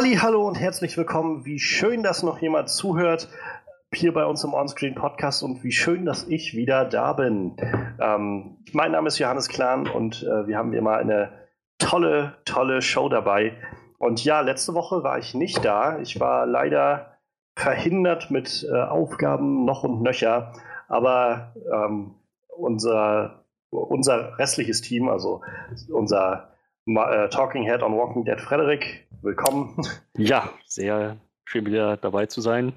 Halli, hallo und herzlich willkommen. Wie schön, dass noch jemand zuhört hier bei uns im Onscreen Podcast und wie schön, dass ich wieder da bin. Ähm, mein Name ist Johannes Klan und äh, wir haben mal eine tolle, tolle Show dabei. Und ja, letzte Woche war ich nicht da. Ich war leider verhindert mit äh, Aufgaben noch und nöcher. Aber ähm, unser, unser restliches Team, also unser äh, Talking Head on Walking Dead Frederik, willkommen. Ja, sehr schön wieder dabei zu sein.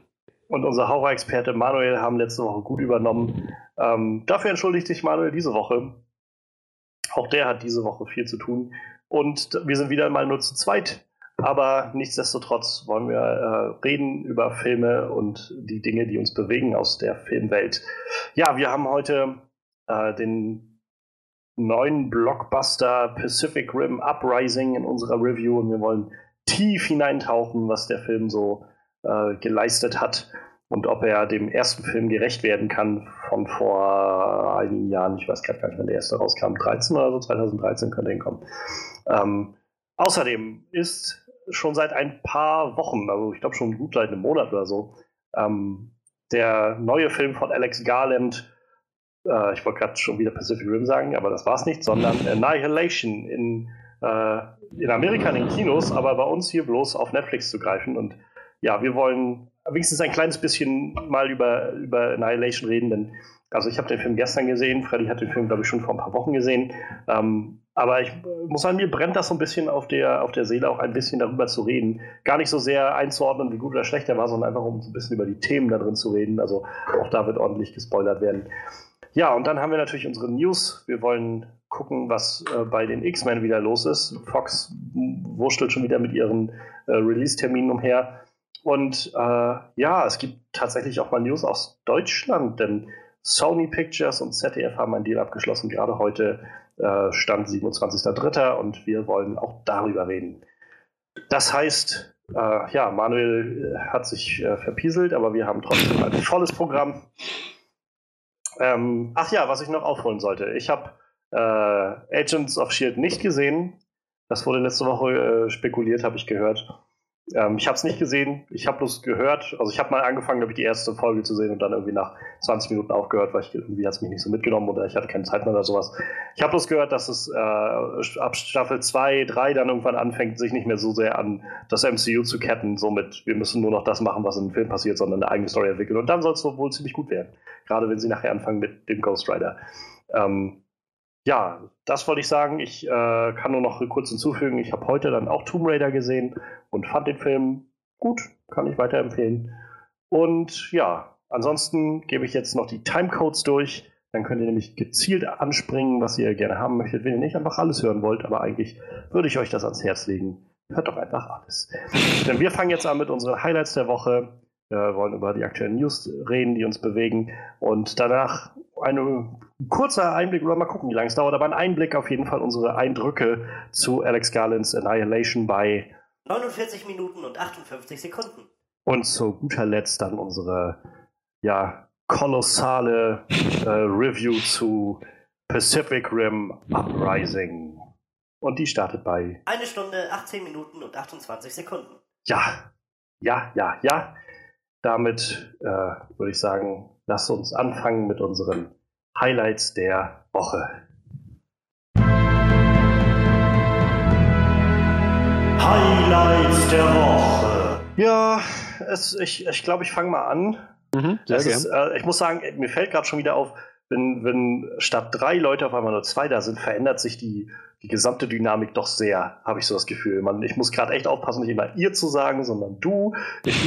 Und unser Horror-Experte Manuel haben letzte Woche gut übernommen. Ähm, dafür entschuldigt sich Manuel diese Woche. Auch der hat diese Woche viel zu tun. Und wir sind wieder mal nur zu zweit. Aber nichtsdestotrotz wollen wir äh, reden über Filme und die Dinge, die uns bewegen aus der Filmwelt. Ja, wir haben heute äh, den neuen Blockbuster Pacific Rim Uprising in unserer Review und wir wollen tief hineintauchen, was der Film so äh, geleistet hat und ob er dem ersten Film gerecht werden kann von vor einigen Jahren. Ich weiß gerade gar nicht, wann der erste rauskam. 13 oder so, 2013 könnte hinkommen. Ähm, außerdem ist schon seit ein paar Wochen, also ich glaube schon gut seit einem Monat oder so, ähm, der neue Film von Alex Garland, äh, ich wollte gerade schon wieder Pacific Rim sagen, aber das war es nicht, sondern Annihilation in äh, in Amerika in den Kinos, aber bei uns hier bloß auf Netflix zu greifen. Und ja, wir wollen wenigstens ein kleines bisschen mal über, über Annihilation reden, denn also ich habe den Film gestern gesehen, Freddy hat den Film, glaube ich, schon vor ein paar Wochen gesehen. Ähm, aber ich muss sagen, mir brennt das so ein bisschen auf der, auf der Seele, auch ein bisschen darüber zu reden. Gar nicht so sehr einzuordnen, wie gut oder schlecht er war, sondern einfach um so ein bisschen über die Themen da drin zu reden. Also auch da wird ordentlich gespoilert werden. Ja, und dann haben wir natürlich unsere News. Wir wollen gucken, was äh, bei den X-Men wieder los ist. Fox wurstelt schon wieder mit ihren äh, Release-Terminen umher. Und äh, ja, es gibt tatsächlich auch mal News aus Deutschland, denn Sony Pictures und ZDF haben einen Deal abgeschlossen, gerade heute äh, stand 27.03. und wir wollen auch darüber reden. Das heißt, äh, ja, Manuel äh, hat sich verpieselt, aber wir haben trotzdem ein volles Programm. Ähm, ach ja, was ich noch aufholen sollte. Ich habe äh, Agents of Shield nicht gesehen. Das wurde letzte Woche äh, spekuliert, habe ich gehört. Ähm, ich habe es nicht gesehen, ich habe bloß gehört, also ich habe mal angefangen, glaube ich, die erste Folge zu sehen und dann irgendwie nach 20 Minuten aufgehört, weil ich irgendwie hat es mich nicht so mitgenommen oder ich hatte keine Zeit mehr oder sowas. Ich habe bloß gehört, dass es äh, ab Staffel 2, 3 dann irgendwann anfängt, sich nicht mehr so sehr an das MCU zu ketten, somit wir müssen nur noch das machen, was im Film passiert, sondern eine eigene Story entwickeln. Und dann soll es wohl ziemlich gut werden. Gerade wenn sie nachher anfangen mit dem Ghost Rider. Ähm, ja, das wollte ich sagen. Ich äh, kann nur noch kurz hinzufügen, ich habe heute dann auch Tomb Raider gesehen und fand den Film gut, kann ich weiterempfehlen. Und ja, ansonsten gebe ich jetzt noch die Timecodes durch. Dann könnt ihr nämlich gezielt anspringen, was ihr gerne haben möchtet, wenn ihr nicht einfach alles hören wollt. Aber eigentlich würde ich euch das ans Herz legen. Hört doch einfach alles. Denn wir fangen jetzt an mit unseren Highlights der Woche. Wir wollen über die aktuellen News reden, die uns bewegen. Und danach ein kurzer Einblick, oder mal gucken, wie lange es dauert, aber ein Einblick auf jeden Fall unsere Eindrücke zu Alex Garlands Annihilation bei 49 Minuten und 58 Sekunden. Und zu guter Letzt dann unsere ja, kolossale äh, Review zu Pacific Rim Uprising. Und die startet bei. Eine Stunde, 18 Minuten und 28 Sekunden. Ja, ja, ja, ja. Damit äh, würde ich sagen, lasst uns anfangen mit unseren Highlights der Woche. Highlights der Woche. Ja, es, ich, ich glaube, ich fange mal an. Mhm, ist, äh, ich muss sagen, mir fällt gerade schon wieder auf, wenn, wenn statt drei Leute auf einmal nur zwei da sind, verändert sich die, die gesamte Dynamik doch sehr, habe ich so das Gefühl. Man, ich muss gerade echt aufpassen, nicht immer ihr zu sagen, sondern du. Ich,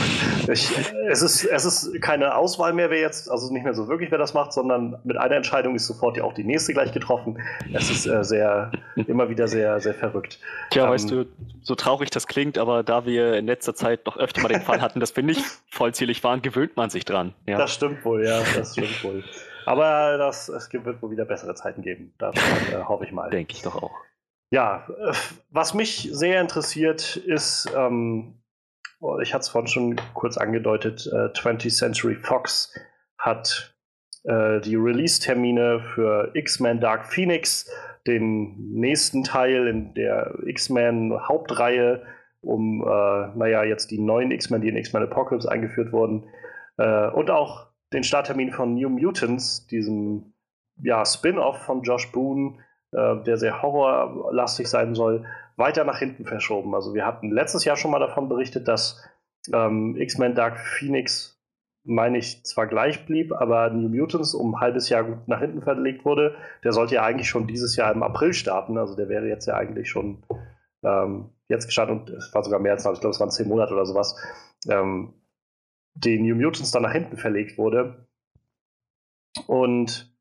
ich, es, ist, es ist keine Auswahl mehr, wer jetzt, also nicht mehr so wirklich, wer das macht, sondern mit einer Entscheidung ist sofort ja auch die nächste gleich getroffen. Es ist äh, sehr, immer wieder sehr, sehr verrückt. Tja, ähm, weißt du, so traurig das klingt, aber da wir in letzter Zeit noch öfter mal den Fall hatten, dass wir nicht vollzählig waren, gewöhnt man sich dran. Ja. Das stimmt wohl, ja, das stimmt wohl. Aber das, es wird wohl wieder bessere Zeiten geben. Das äh, hoffe ich mal. Denke ich doch auch. Ja, äh, was mich sehr interessiert ist, ähm, oh, ich hatte es vorhin schon kurz angedeutet, äh, 20th Century Fox hat äh, die Release-Termine für X-Men Dark Phoenix, den nächsten Teil in der X-Men Hauptreihe, um, äh, naja, jetzt die neuen X-Men, die in X-Men Apocalypse eingeführt wurden. Und auch den Starttermin von New Mutants, diesem ja, Spin-off von Josh Boone, äh, der sehr horrorlastig sein soll, weiter nach hinten verschoben. Also wir hatten letztes Jahr schon mal davon berichtet, dass ähm, X-Men Dark Phoenix, meine ich, zwar gleich blieb, aber New Mutants um ein halbes Jahr gut nach hinten verlegt wurde. Der sollte ja eigentlich schon dieses Jahr im April starten. Also der wäre jetzt ja eigentlich schon ähm, jetzt gestartet und es war sogar mehr als, ich glaube, es waren zehn Monate oder sowas. Ähm, die New Mutants dann nach hinten verlegt wurde. Und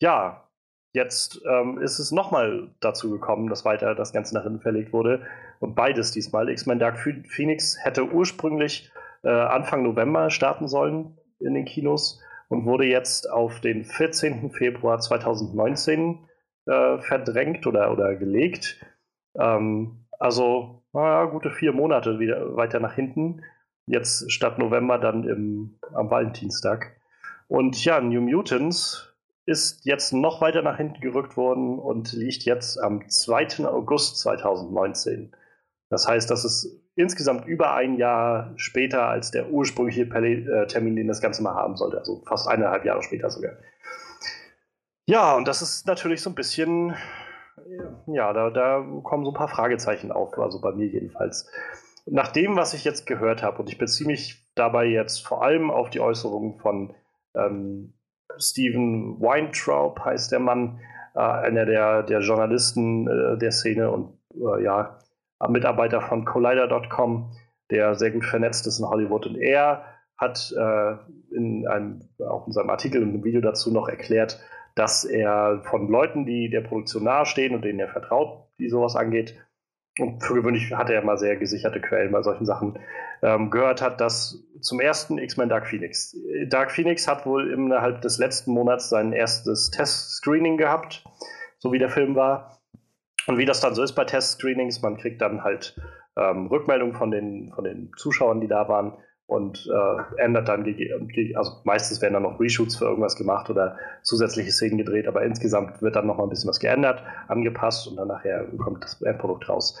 ja, jetzt ähm, ist es nochmal dazu gekommen, dass weiter das Ganze nach hinten verlegt wurde. Und beides diesmal. X-Men Dark Phoenix hätte ursprünglich äh, Anfang November starten sollen in den Kinos und wurde jetzt auf den 14. Februar 2019 äh, verdrängt oder, oder gelegt. Ähm, also, naja, gute vier Monate wieder weiter nach hinten. Jetzt statt November dann im, am Valentinstag. Und ja, New Mutants ist jetzt noch weiter nach hinten gerückt worden und liegt jetzt am 2. August 2019. Das heißt, das ist insgesamt über ein Jahr später als der ursprüngliche äh, Termin, den das Ganze mal haben sollte. Also fast eineinhalb Jahre später sogar. Ja, und das ist natürlich so ein bisschen, ja, da, da kommen so ein paar Fragezeichen auf, also bei mir jedenfalls. Nach dem, was ich jetzt gehört habe, und ich beziehe mich dabei jetzt vor allem auf die Äußerungen von ähm, Stephen Weintraub, heißt der Mann, äh, einer der, der Journalisten äh, der Szene und äh, ja, Mitarbeiter von Collider.com, der sehr gut vernetzt ist in Hollywood. Und er hat äh, in einem, auch in seinem Artikel und einem Video dazu noch erklärt, dass er von Leuten, die der Produktion nahestehen und denen er vertraut, die sowas angeht, und für gewöhnlich hat er immer sehr gesicherte Quellen bei solchen Sachen, ähm, gehört hat, dass zum ersten X-Men Dark Phoenix. Dark Phoenix hat wohl innerhalb des letzten Monats sein erstes Test-Screening gehabt, so wie der Film war. Und wie das dann so ist bei Test-Screenings, man kriegt dann halt ähm, Rückmeldungen von den, von den Zuschauern, die da waren und äh, ändert dann, also meistens werden dann noch Reshoots für irgendwas gemacht oder zusätzliche Szenen gedreht, aber insgesamt wird dann noch mal ein bisschen was geändert, angepasst und dann nachher kommt das Endprodukt raus.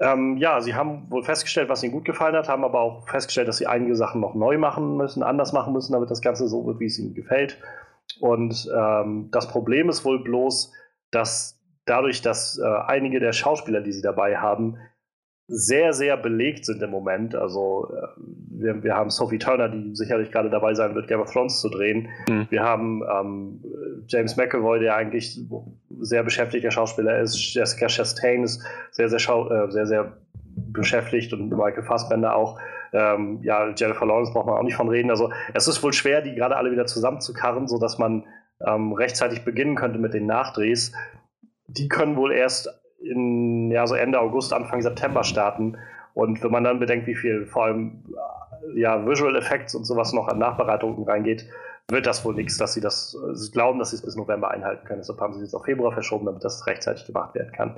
Ähm, ja, sie haben wohl festgestellt, was ihnen gut gefallen hat, haben aber auch festgestellt, dass sie einige Sachen noch neu machen müssen, anders machen müssen, damit das Ganze so wird, wie es ihnen gefällt. Und ähm, das Problem ist wohl bloß, dass dadurch, dass äh, einige der Schauspieler, die sie dabei haben, sehr, sehr belegt sind im Moment. Also äh, wir, wir haben Sophie Turner, die sicherlich gerade dabei sein wird, Game of Thrones zu drehen. Mhm. Wir haben ähm, James McAvoy, der eigentlich sehr beschäftigter Schauspieler ist. Jessica Chastain ist sehr, sehr, schau äh, sehr, sehr beschäftigt und Michael Fassbender auch. Ähm, ja, Jennifer Lawrence braucht man auch nicht von reden. Also es ist wohl schwer, die gerade alle wieder zusammenzukarren, sodass man ähm, rechtzeitig beginnen könnte mit den Nachdrehs. Die können wohl erst in ja, so Ende August, Anfang September starten. Und wenn man dann bedenkt, wie viel vor allem ja, Visual Effects und sowas noch an Nachbereitungen reingeht, wird das wohl nichts, dass sie das sie glauben, dass sie es bis November einhalten können. Deshalb haben sie es auf Februar verschoben, damit das rechtzeitig gemacht werden kann.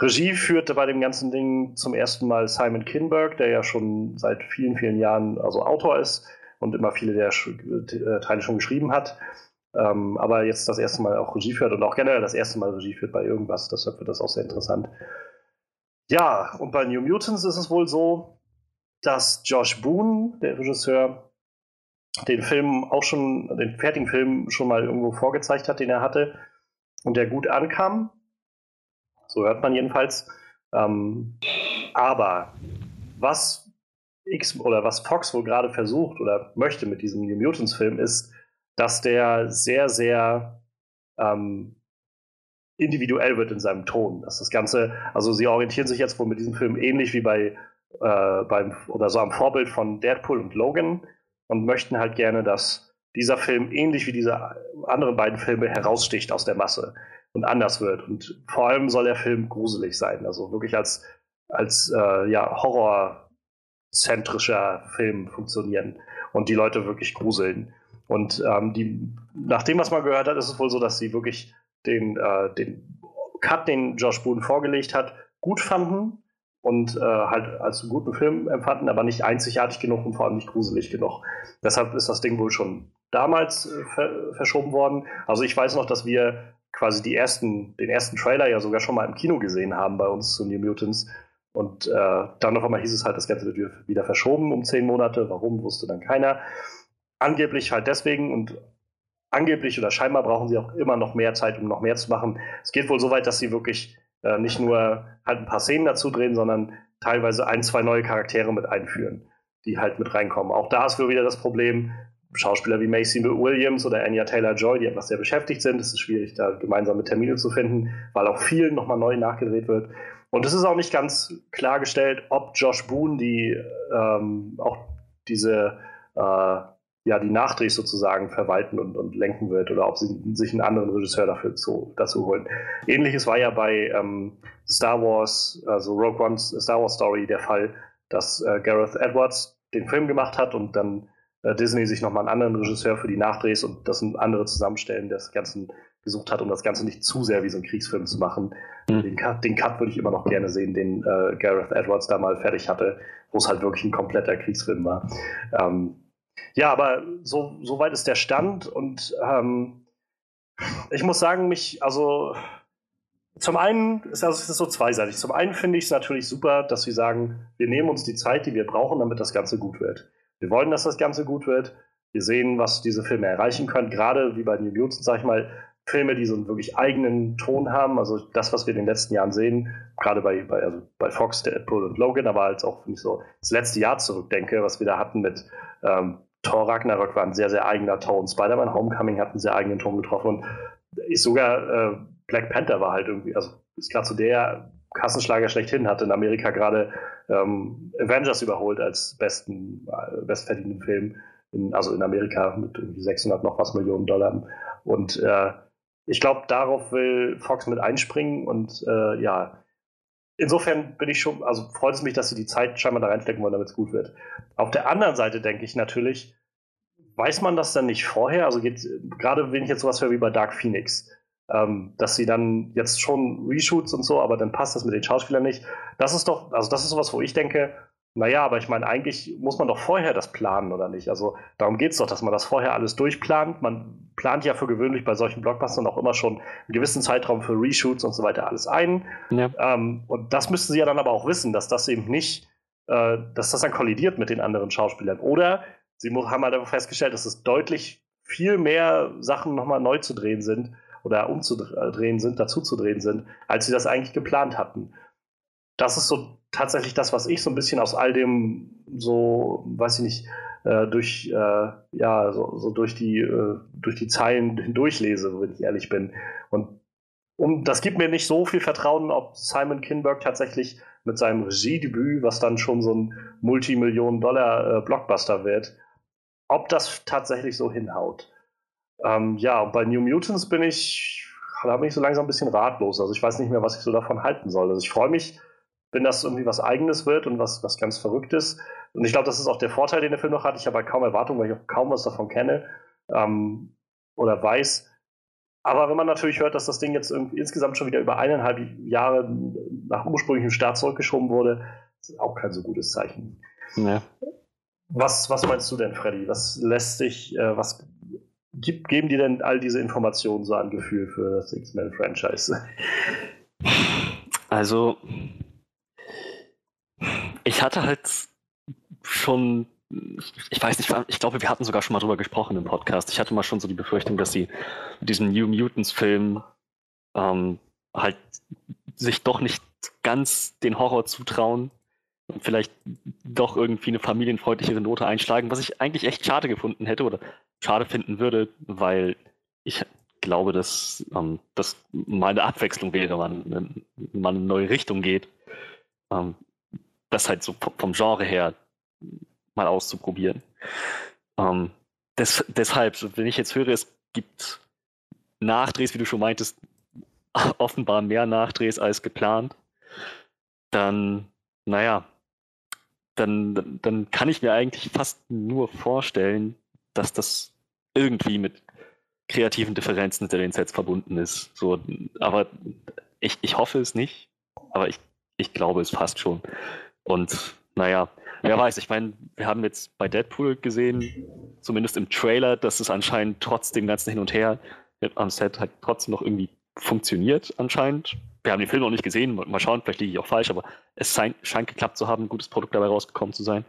Regie führte bei dem ganzen Ding zum ersten Mal Simon Kinberg, der ja schon seit vielen, vielen Jahren also Autor ist und immer viele der äh, Teile schon geschrieben hat. Ähm, aber jetzt das erste Mal auch Regie führt und auch generell das erste Mal Regie führt bei irgendwas, deshalb wird das auch sehr interessant. Ja, und bei New Mutants ist es wohl so, dass Josh Boone, der Regisseur, den Film auch schon, den fertigen Film schon mal irgendwo vorgezeigt hat, den er hatte und der gut ankam. So hört man jedenfalls. Ähm, aber was X oder was Fox wohl gerade versucht oder möchte mit diesem New Mutants Film ist, dass der sehr, sehr ähm, individuell wird in seinem Ton. Dass das Ganze, also sie orientieren sich jetzt wohl mit diesem Film ähnlich wie bei äh, beim oder so am Vorbild von Deadpool und Logan und möchten halt gerne, dass dieser Film ähnlich wie diese anderen beiden Filme heraussticht aus der Masse und anders wird. Und vor allem soll der Film gruselig sein, also wirklich als, als äh, ja, horrorzentrischer Film funktionieren und die Leute wirklich gruseln. Und ähm, die, nach dem, was man gehört hat, ist es wohl so, dass sie wirklich den, äh, den Cut, den Josh Boone vorgelegt hat, gut fanden und äh, halt als einen guten Film empfanden, aber nicht einzigartig genug und vor allem nicht gruselig genug. Deshalb ist das Ding wohl schon damals äh, ver verschoben worden. Also ich weiß noch, dass wir quasi die ersten, den ersten Trailer ja sogar schon mal im Kino gesehen haben bei uns zu New Mutants. Und äh, dann auf einmal hieß es halt, das Ganze wird wieder verschoben um zehn Monate. Warum, wusste dann keiner. Angeblich halt deswegen und angeblich oder scheinbar brauchen sie auch immer noch mehr Zeit, um noch mehr zu machen. Es geht wohl so weit, dass sie wirklich äh, nicht nur halt ein paar Szenen dazu drehen, sondern teilweise ein, zwei neue Charaktere mit einführen, die halt mit reinkommen. Auch da ist wieder das Problem, Schauspieler wie Macy Williams oder Anya Taylor-Joy, die etwas sehr beschäftigt sind. Es ist schwierig, da gemeinsame Termine zu finden, weil auch viel nochmal neu nachgedreht wird. Und es ist auch nicht ganz klargestellt, ob Josh Boone die ähm, auch diese äh, ja, die Nachdrehs sozusagen verwalten und, und lenken wird oder ob sie sich einen anderen Regisseur dafür zu, dazu holen. Ähnliches war ja bei ähm, Star Wars, also Rogue One's Star Wars Story der Fall, dass äh, Gareth Edwards den Film gemacht hat und dann äh, Disney sich nochmal einen anderen Regisseur für die Nachdrehs und das andere Zusammenstellen des Ganzen gesucht hat, um das Ganze nicht zu sehr wie so ein Kriegsfilm zu machen. Mhm. Den, Cut, den Cut würde ich immer noch gerne sehen, den äh, Gareth Edwards da mal fertig hatte, wo es halt wirklich ein kompletter Kriegsfilm war. Ähm, ja, aber so, so weit ist der Stand und ähm, ich muss sagen, mich, also zum einen ist also, es so zweiseitig. Zum einen finde ich es natürlich super, dass sie sagen, wir nehmen uns die Zeit, die wir brauchen, damit das Ganze gut wird. Wir wollen, dass das Ganze gut wird. Wir sehen, was diese Filme erreichen können. Gerade wie bei New Mutants, sag ich mal, Filme, die so einen wirklich eigenen Ton haben. Also das, was wir in den letzten Jahren sehen, gerade bei, bei, also bei Fox, Deadpool und Logan, aber als auch, wenn ich so das letzte Jahr zurückdenke, was wir da hatten mit ähm, Thor Ragnarök war ein sehr, sehr eigener Ton. Spider-Man Homecoming hat einen sehr eigenen Ton getroffen und ist sogar äh, Black Panther war halt irgendwie, also ist gerade so der Kassenschlager schlechthin, hat in Amerika gerade ähm, Avengers überholt als besten, äh, bestverdienenden Film, in, also in Amerika mit irgendwie 600 noch was Millionen Dollar. Und äh, ich glaube, darauf will Fox mit einspringen und äh, ja, insofern bin ich schon, also freut es mich, dass sie die Zeit scheinbar da reinstecken wollen, damit es gut wird. Auf der anderen Seite denke ich natürlich, weiß man das dann nicht vorher? Also gerade wenn ich jetzt sowas höre wie bei Dark Phoenix, ähm, dass sie dann jetzt schon Reshoots und so, aber dann passt das mit den Schauspielern nicht. Das ist doch, also das ist sowas, wo ich denke, naja, aber ich meine, eigentlich muss man doch vorher das planen, oder nicht? Also darum geht es doch, dass man das vorher alles durchplant. Man plant ja für gewöhnlich bei solchen Blockbustern auch immer schon einen gewissen Zeitraum für Reshoots und so weiter alles ein. Ja. Ähm, und das müssten sie ja dann aber auch wissen, dass das eben nicht, äh, dass das dann kollidiert mit den anderen Schauspielern. Oder sie haben halt einfach festgestellt, dass es deutlich viel mehr Sachen nochmal neu zu drehen sind oder umzudrehen sind, dazuzudrehen sind, als sie das eigentlich geplant hatten. Das ist so tatsächlich das, was ich so ein bisschen aus all dem so, weiß ich nicht, äh, durch, äh, ja, so, so, durch die, äh, durch die Zeilen hindurchlese, wenn ich ehrlich bin. Und um, das gibt mir nicht so viel Vertrauen, ob Simon Kinberg tatsächlich mit seinem Regiedebüt, was dann schon so ein Multimillionen-Dollar-Blockbuster äh, wird, ob das tatsächlich so hinhaut. Ähm, ja, bei New Mutants bin ich, da bin ich so langsam ein bisschen ratlos. Also ich weiß nicht mehr, was ich so davon halten soll. Also ich freue mich, wenn das irgendwie was Eigenes wird und was, was ganz Verrücktes. Und ich glaube, das ist auch der Vorteil, den der Film noch hat. Ich habe halt kaum Erwartungen, weil ich auch kaum was davon kenne ähm, oder weiß. Aber wenn man natürlich hört, dass das Ding jetzt insgesamt schon wieder über eineinhalb Jahre nach ursprünglichem Start zurückgeschoben wurde, ist auch kein so gutes Zeichen. Ja. Was, was meinst du denn, Freddy? Was lässt sich, äh, was gibt, geben dir denn all diese Informationen so ein Gefühl für das X-Men-Franchise? Also, ich hatte halt schon, ich weiß nicht, ich glaube, wir hatten sogar schon mal drüber gesprochen im Podcast. Ich hatte mal schon so die Befürchtung, dass sie mit diesem New Mutants-Film ähm, halt sich doch nicht ganz den Horror zutrauen und vielleicht doch irgendwie eine familienfreundlichere Note einschlagen, was ich eigentlich echt schade gefunden hätte oder schade finden würde, weil ich glaube, dass ähm, das mal eine Abwechslung wäre, man, man eine neue Richtung geht. Ähm, das halt so vom Genre her mal auszuprobieren. Ähm, des, deshalb, wenn ich jetzt höre, es gibt Nachdrehs, wie du schon meintest, offenbar mehr Nachdrehs als geplant, dann, naja, dann, dann kann ich mir eigentlich fast nur vorstellen, dass das irgendwie mit kreativen Differenzen hinter den Sets verbunden ist. So, aber ich, ich hoffe es nicht, aber ich, ich glaube es fast schon. Und naja, wer weiß, ich meine, wir haben jetzt bei Deadpool gesehen, zumindest im Trailer, dass es anscheinend trotz dem ganzen Hin und Her am Set halt trotzdem noch irgendwie funktioniert, anscheinend. wir haben den Film noch nicht gesehen, mal schauen, vielleicht liege ich auch falsch, aber es scheint, scheint geklappt zu haben, ein gutes Produkt dabei rausgekommen zu sein.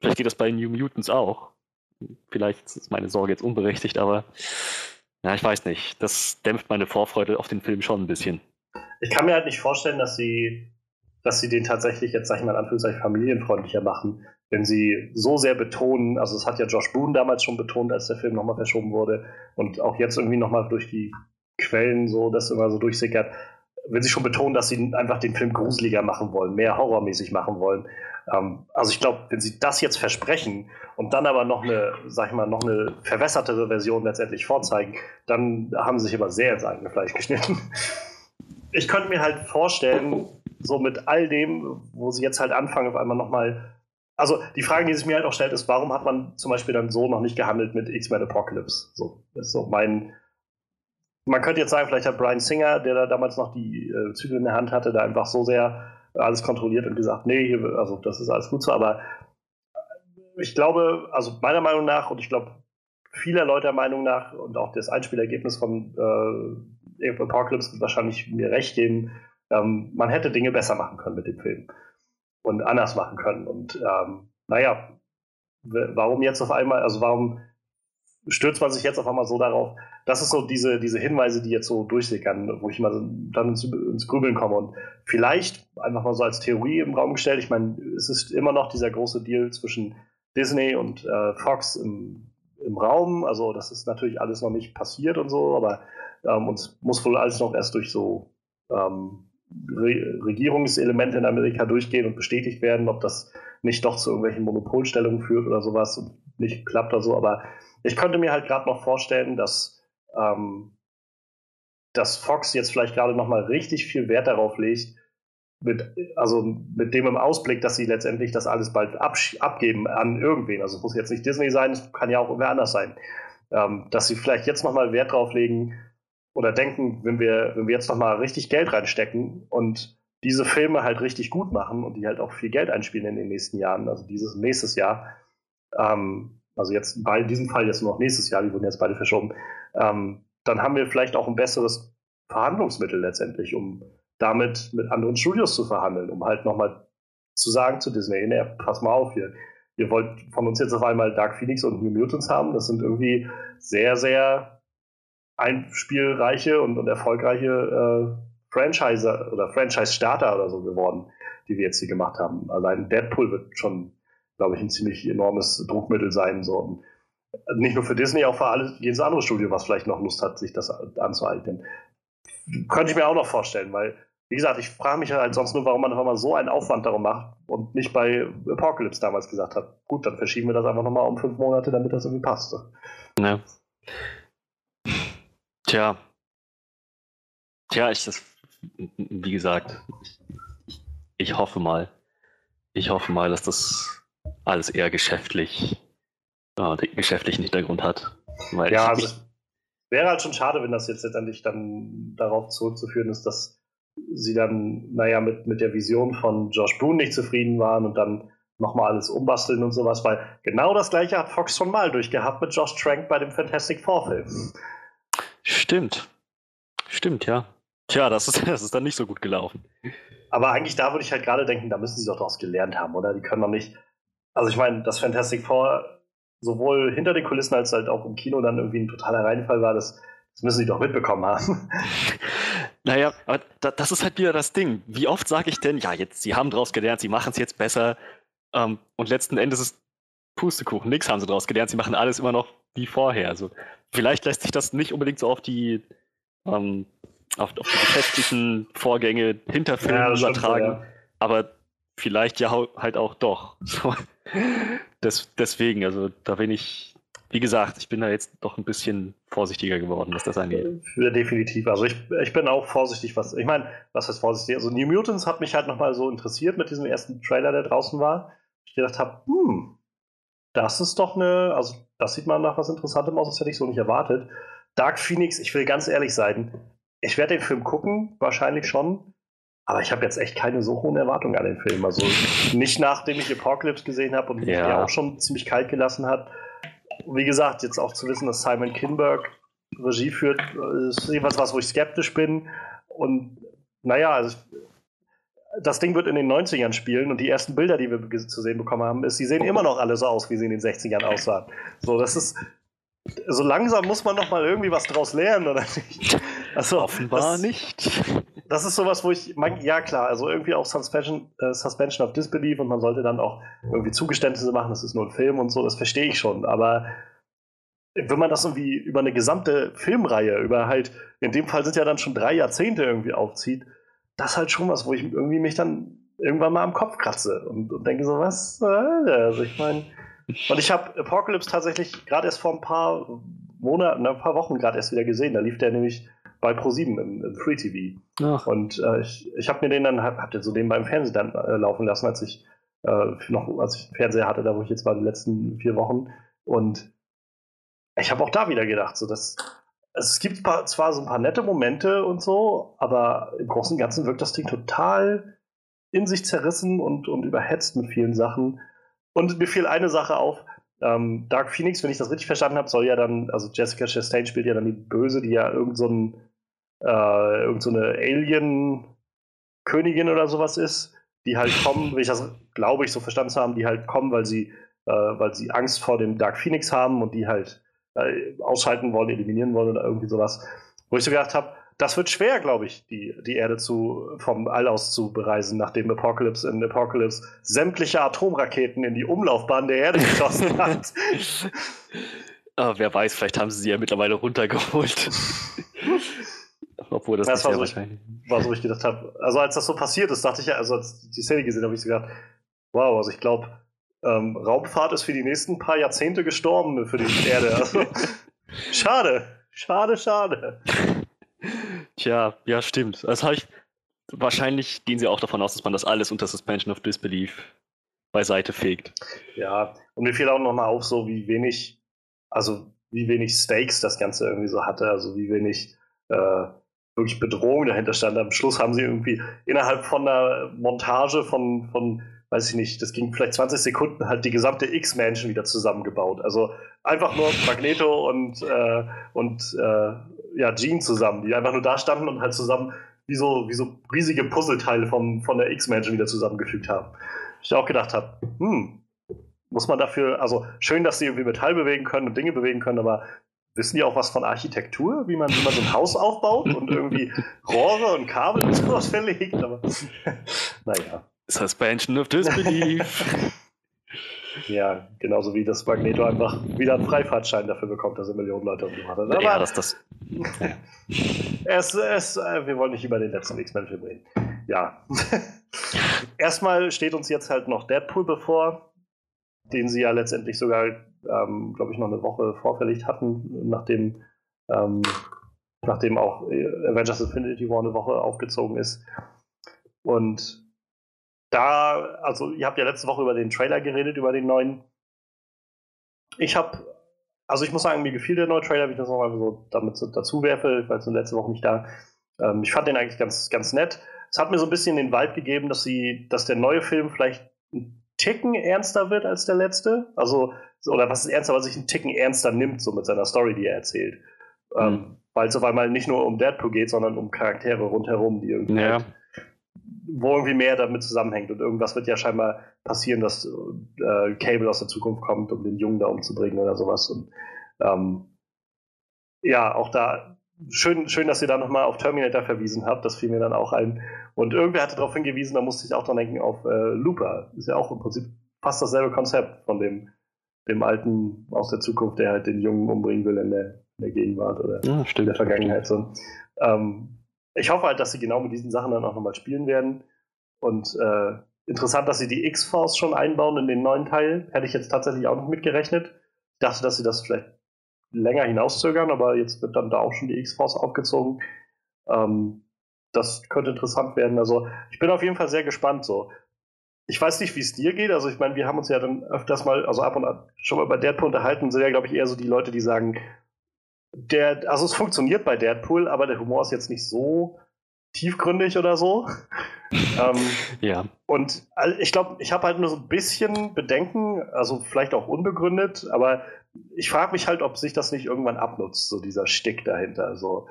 Vielleicht geht das bei New Mutants auch. Vielleicht ist meine Sorge jetzt unberechtigt, aber ja, ich weiß nicht. Das dämpft meine Vorfreude auf den Film schon ein bisschen. Ich kann mir halt nicht vorstellen, dass sie, dass sie den tatsächlich jetzt, sag ich mal, in Anführungszeichen familienfreundlicher machen, wenn sie so sehr betonen, also es hat ja Josh Boone damals schon betont, als der Film nochmal verschoben wurde und auch jetzt irgendwie nochmal durch die Quellen so, das immer so durchsickert, wenn sie schon betonen, dass sie einfach den Film gruseliger machen wollen, mehr horrormäßig machen wollen. Ähm, also ich glaube, wenn sie das jetzt versprechen und dann aber noch eine, sag ich mal, noch eine verwässertere Version letztendlich vorzeigen, dann haben sie sich aber sehr ins eigene Fleisch geschnitten. Ich könnte mir halt vorstellen, so mit all dem, wo sie jetzt halt anfangen, auf einmal nochmal. Also die Frage, die sich mir halt auch stellt, ist, warum hat man zum Beispiel dann so noch nicht gehandelt mit X-Men Apocalypse? So, das ist so mein, man könnte jetzt sagen, vielleicht hat Brian Singer, der da damals noch die äh, Zügel in der Hand hatte, da einfach so sehr alles kontrolliert und gesagt, nee, hier, also das ist alles gut so, aber ich glaube, also meiner Meinung nach und ich glaube vieler Leute Meinung nach und auch das Einspielergebnis von äh, Apocalypse wird wahrscheinlich mir recht geben, ähm, man hätte Dinge besser machen können mit dem Film und anders machen können und ähm, naja, warum jetzt auf einmal, also warum stürzt man sich jetzt auf einmal so darauf, das ist so diese, diese Hinweise, die jetzt so durchsickern, wo ich mal dann ins, ins Grübeln komme. Und vielleicht einfach mal so als Theorie im Raum gestellt, ich meine, es ist immer noch dieser große Deal zwischen Disney und äh, Fox im, im Raum. Also das ist natürlich alles noch nicht passiert und so, aber ähm, uns muss wohl alles noch erst durch so ähm, Re Regierungselemente in Amerika durchgehen und bestätigt werden, ob das nicht doch zu irgendwelchen Monopolstellungen führt oder sowas und nicht klappt oder so. Aber ich könnte mir halt gerade noch vorstellen, dass ähm, dass Fox jetzt vielleicht gerade nochmal richtig viel Wert darauf legt, mit, also mit dem im Ausblick, dass sie letztendlich das alles bald abgeben an irgendwen. Also es muss jetzt nicht Disney sein, es kann ja auch irgendwer anders sein. Ähm, dass sie vielleicht jetzt nochmal Wert drauf legen oder denken, wenn wir, wenn wir jetzt nochmal richtig Geld reinstecken und diese Filme halt richtig gut machen und die halt auch viel Geld einspielen in den nächsten Jahren, also dieses nächstes Jahr, ähm, also jetzt bei diesem Fall jetzt nur noch nächstes Jahr, die wurden jetzt beide verschoben, ähm, dann haben wir vielleicht auch ein besseres Verhandlungsmittel letztendlich, um damit mit anderen Studios zu verhandeln, um halt nochmal zu sagen zu Disney, nee, pass mal auf hier, ihr wollt von uns jetzt auf einmal Dark Phoenix und New Mutants haben, das sind irgendwie sehr, sehr einspielreiche und, und erfolgreiche äh, Franchise oder Franchise-Starter oder so geworden, die wir jetzt hier gemacht haben. Allein Deadpool wird schon, glaube ich, ein ziemlich enormes Druckmittel sein. So nicht nur für Disney, auch für alles, jedes andere Studio, was vielleicht noch Lust hat, sich das anzueignen. Könnte ich mir auch noch vorstellen, weil, wie gesagt, ich frage mich halt sonst nur, warum man einfach mal so einen Aufwand darum macht und nicht bei Apocalypse damals gesagt hat, gut, dann verschieben wir das einfach nochmal um fünf Monate, damit das irgendwie passt. Ja. Tja. Tja, ich das, wie gesagt, ich, ich hoffe mal, ich hoffe mal, dass das alles eher geschäftlich den geschäftlichen Hintergrund hat. Weil ja, also es wäre halt schon schade, wenn das jetzt letztendlich dann darauf zurückzuführen ist, dass sie dann, naja, mit, mit der Vision von Josh Boone nicht zufrieden waren und dann nochmal alles umbasteln und sowas, weil genau das gleiche hat Fox schon mal durchgehabt mit Josh Trank bei dem Fantastic Four Film. Stimmt. Stimmt, ja. Tja, das ist, das ist dann nicht so gut gelaufen. Aber eigentlich da würde ich halt gerade denken, da müssen sie doch daraus gelernt haben, oder? Die können doch nicht. Also ich meine, das Fantastic Four sowohl hinter den Kulissen als halt auch im Kino dann irgendwie ein totaler Reinfall war, das, das müssen sie doch mitbekommen haben. Naja, aber das ist halt wieder das Ding. Wie oft sage ich denn, ja, jetzt, sie haben daraus gelernt, sie machen es jetzt besser ähm, und letzten Endes ist Pustekuchen, nichts haben sie daraus gelernt, sie machen alles immer noch wie vorher. Also vielleicht lässt sich das nicht unbedingt so auf die ähm, auf, auf, die geschäftlichen Vorgänge hinter Filmen ja, übertragen, so, ja. aber vielleicht ja halt auch doch. So. Des, deswegen, also da bin ich, wie gesagt, ich bin da jetzt doch ein bisschen vorsichtiger geworden, was das angeht. Ja, definitiv. Also ich, ich bin auch vorsichtig, was, ich meine, was heißt vorsichtig? Also New Mutants hat mich halt nochmal so interessiert mit diesem ersten Trailer, der draußen war. Ich gedacht habe, hm, das ist doch eine, also das sieht man nach was Interessantem aus, das hätte ich so nicht erwartet. Dark Phoenix, ich will ganz ehrlich sein, ich werde den Film gucken, wahrscheinlich schon, aber ich habe jetzt echt keine so hohen Erwartungen an den Film. Also nicht nachdem ich Apocalypse gesehen habe und mich ja. ja auch schon ziemlich kalt gelassen hat. Wie gesagt, jetzt auch zu wissen, dass Simon Kinberg Regie führt, ist jeweils was, wo ich skeptisch bin. Und naja, also das Ding wird in den 90ern spielen und die ersten Bilder, die wir zu sehen bekommen haben, ist, sie sehen immer noch alle so aus, wie sie in den 60ern aussahen. So, das ist, so langsam muss man noch mal irgendwie was draus lernen, oder nicht? Also, Offenbar das, nicht. Das ist sowas, wo ich, mein, ja klar, also irgendwie auch Suspension, äh, Suspension of Disbelief und man sollte dann auch irgendwie Zugeständnisse machen, das ist nur ein Film und so, das verstehe ich schon, aber wenn man das irgendwie über eine gesamte Filmreihe, über halt, in dem Fall sind ja dann schon drei Jahrzehnte irgendwie aufzieht, das ist halt schon was, wo ich irgendwie mich dann irgendwann mal am Kopf kratze und, und denke so, was? Also ich meine, und ich habe Apocalypse tatsächlich gerade erst vor ein paar Monaten, ein paar Wochen gerade erst wieder gesehen. Da lief der nämlich bei Pro7 im, im Free TV. Ach. Und äh, ich, ich habe mir den dann, hab, hab den so den beim Fernsehen dann äh, laufen lassen, als ich äh, noch, als ich Fernseher hatte, da wo ich jetzt war die letzten vier Wochen. Und ich habe auch da wieder gedacht, so dass es gibt zwar so ein paar nette Momente und so, aber im Großen und Ganzen wirkt das Ding total in sich zerrissen und, und überhetzt mit vielen Sachen. Und mir fiel eine Sache auf. Ähm, Dark Phoenix, wenn ich das richtig verstanden habe, soll ja dann, also Jessica Chastain spielt ja dann die Böse, die ja irgend so, ein, äh, irgend so eine Alien-Königin oder sowas ist, die halt kommen, wenn ich das glaube ich so verstanden zu haben, die halt kommen, weil sie, äh, weil sie Angst vor dem Dark Phoenix haben und die halt äh, ausschalten wollen, eliminieren wollen oder irgendwie sowas. Wo ich so gedacht habe, das wird schwer, glaube ich, die, die Erde zu, vom All aus zu bereisen, nachdem Apocalypse in Apocalypse sämtliche Atomraketen in die Umlaufbahn der Erde geschossen hat. oh, wer weiß, vielleicht haben sie sie ja mittlerweile runtergeholt. Obwohl das, das war, so ich, war so, ich gedacht habe. Also als das so passiert ist, dachte ich ja, also als die Szene gesehen habe, ich so gedacht, wow, also ich glaube, ähm, Raumfahrt ist für die nächsten paar Jahrzehnte gestorben für die Erde. Also, schade, schade, schade. Tja, ja, stimmt. Das habe ich. Wahrscheinlich gehen sie auch davon aus, dass man das alles unter Suspension of Disbelief beiseite fegt. Ja, und mir fiel auch nochmal auf, so wie wenig, also wie wenig Stakes das Ganze irgendwie so hatte, also wie wenig äh, wirklich Bedrohung dahinter stand. Am Schluss haben sie irgendwie innerhalb von einer Montage von, von weiß ich nicht, das ging vielleicht 20 Sekunden, halt die gesamte X-Mansion wieder zusammengebaut. Also einfach nur Magneto und, äh, und äh, ja, Jean zusammen, die einfach nur da standen und halt zusammen wie so, wie so riesige Puzzleteile vom, von der X-Mansion wieder zusammengefügt haben. Ich auch gedacht habe, hm, muss man dafür, also schön, dass sie irgendwie Metall bewegen können und Dinge bewegen können, aber wissen die auch was von Architektur, wie man, wie man so ein Haus aufbaut und irgendwie Rohre und Kabel und sowas verlegt? Aber naja. Suspension of Disbelief. Ja, genauso wie das Magneto einfach wieder einen Freifahrtschein dafür bekommt, dass er Millionen Leute umgebracht hat. Aber ja, das, das. es, es, äh, wir wollen nicht über den letzten X-Men-Film reden. Ja. Erstmal steht uns jetzt halt noch Deadpool bevor, den sie ja letztendlich sogar, ähm, glaube ich, noch eine Woche vorverlegt hatten, nachdem, ähm, nachdem auch Avengers Infinity War eine Woche aufgezogen ist. Und da, also ihr habt ja letzte Woche über den Trailer geredet, über den neuen. Ich habe, also ich muss sagen, mir gefiel der neue Trailer, wie ich das nochmal so damit so dazu werfe, ich war jetzt letzte Woche nicht da. Ähm, ich fand den eigentlich ganz, ganz nett. Es hat mir so ein bisschen den Vibe gegeben, dass sie, dass der neue Film vielleicht ein Ticken ernster wird als der letzte. Also, oder was ist ernster, weil sich ein Ticken ernster nimmt, so mit seiner Story, die er erzählt. Ähm, mhm. Ähm, weil es auf einmal nicht nur um Deadpool geht, sondern um Charaktere rundherum, die irgendwie ja. halt wo irgendwie mehr damit zusammenhängt. Und irgendwas wird ja scheinbar passieren, dass äh, Cable aus der Zukunft kommt, um den Jungen da umzubringen oder sowas. Und ähm, ja, auch da schön, schön, dass ihr da nochmal auf Terminator verwiesen habt. Das fiel mir dann auch ein. Und irgendwer hatte darauf hingewiesen, da musste ich auch dran denken, auf äh, Looper. Ist ja auch im Prinzip fast dasselbe Konzept von dem, dem Alten aus der Zukunft, der halt den Jungen umbringen will in der, in der Gegenwart oder ja, in der Vergangenheit. So. Ähm, ich hoffe halt, dass sie genau mit diesen Sachen dann auch nochmal spielen werden. Und äh, interessant, dass sie die X-Force schon einbauen in den neuen Teil. Hätte ich jetzt tatsächlich auch nicht mitgerechnet. Ich dachte, dass sie das vielleicht länger hinauszögern, aber jetzt wird dann da auch schon die X-Force aufgezogen. Ähm, das könnte interessant werden. Also ich bin auf jeden Fall sehr gespannt so. Ich weiß nicht, wie es dir geht. Also ich meine, wir haben uns ja dann öfters mal, also ab und an schon mal bei Deadpool unterhalten, sind ja, glaube ich, eher so die Leute, die sagen, der, also es funktioniert bei Deadpool, aber der Humor ist jetzt nicht so tiefgründig oder so. ähm, ja. Und ich glaube, ich habe halt nur so ein bisschen Bedenken, also vielleicht auch unbegründet, aber ich frage mich halt, ob sich das nicht irgendwann abnutzt, so dieser Stick dahinter. So,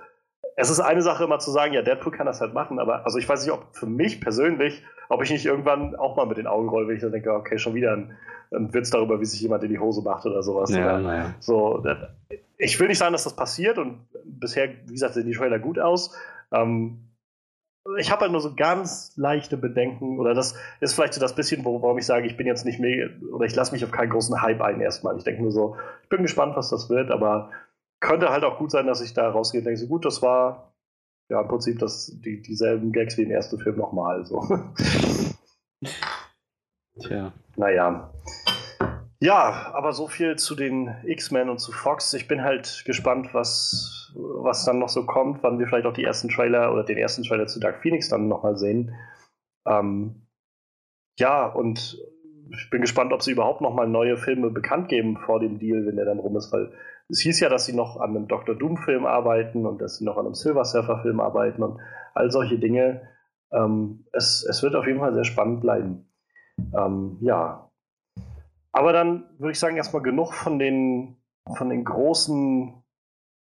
es ist eine Sache immer zu sagen, ja, Deadpool kann das halt machen, aber also ich weiß nicht, ob für mich persönlich, ob ich nicht irgendwann auch mal mit den Augen roll, wenn ich dann denke, okay, schon wieder ein, ein Witz darüber, wie sich jemand in die Hose macht oder sowas. Ja, oder naja. So, ich will nicht sagen, dass das passiert und bisher, wie gesagt, sehen die Trailer gut aus. Ähm, ich habe halt nur so ganz leichte Bedenken, oder das ist vielleicht so das bisschen, warum ich sage, ich bin jetzt nicht mehr, oder ich lasse mich auf keinen großen Hype ein erstmal. Ich denke nur so, ich bin gespannt, was das wird, aber könnte halt auch gut sein, dass ich da rausgehe und denke, so gut, das war ja im Prinzip das, die, dieselben Gags wie im ersten Film nochmal. So. Tja. Naja. Ja, aber so viel zu den X-Men und zu Fox. Ich bin halt gespannt, was, was dann noch so kommt, wann wir vielleicht auch die ersten Trailer oder den ersten Trailer zu Dark Phoenix dann nochmal sehen. Ähm, ja, und ich bin gespannt, ob sie überhaupt nochmal neue Filme bekannt geben vor dem Deal, wenn der dann rum ist, weil es hieß ja, dass sie noch an einem Dr. Doom-Film arbeiten und dass sie noch an einem Silver Surfer-Film arbeiten und all solche Dinge. Ähm, es, es wird auf jeden Fall sehr spannend bleiben. Ähm, ja. Aber dann würde ich sagen, erstmal genug von den, von den großen,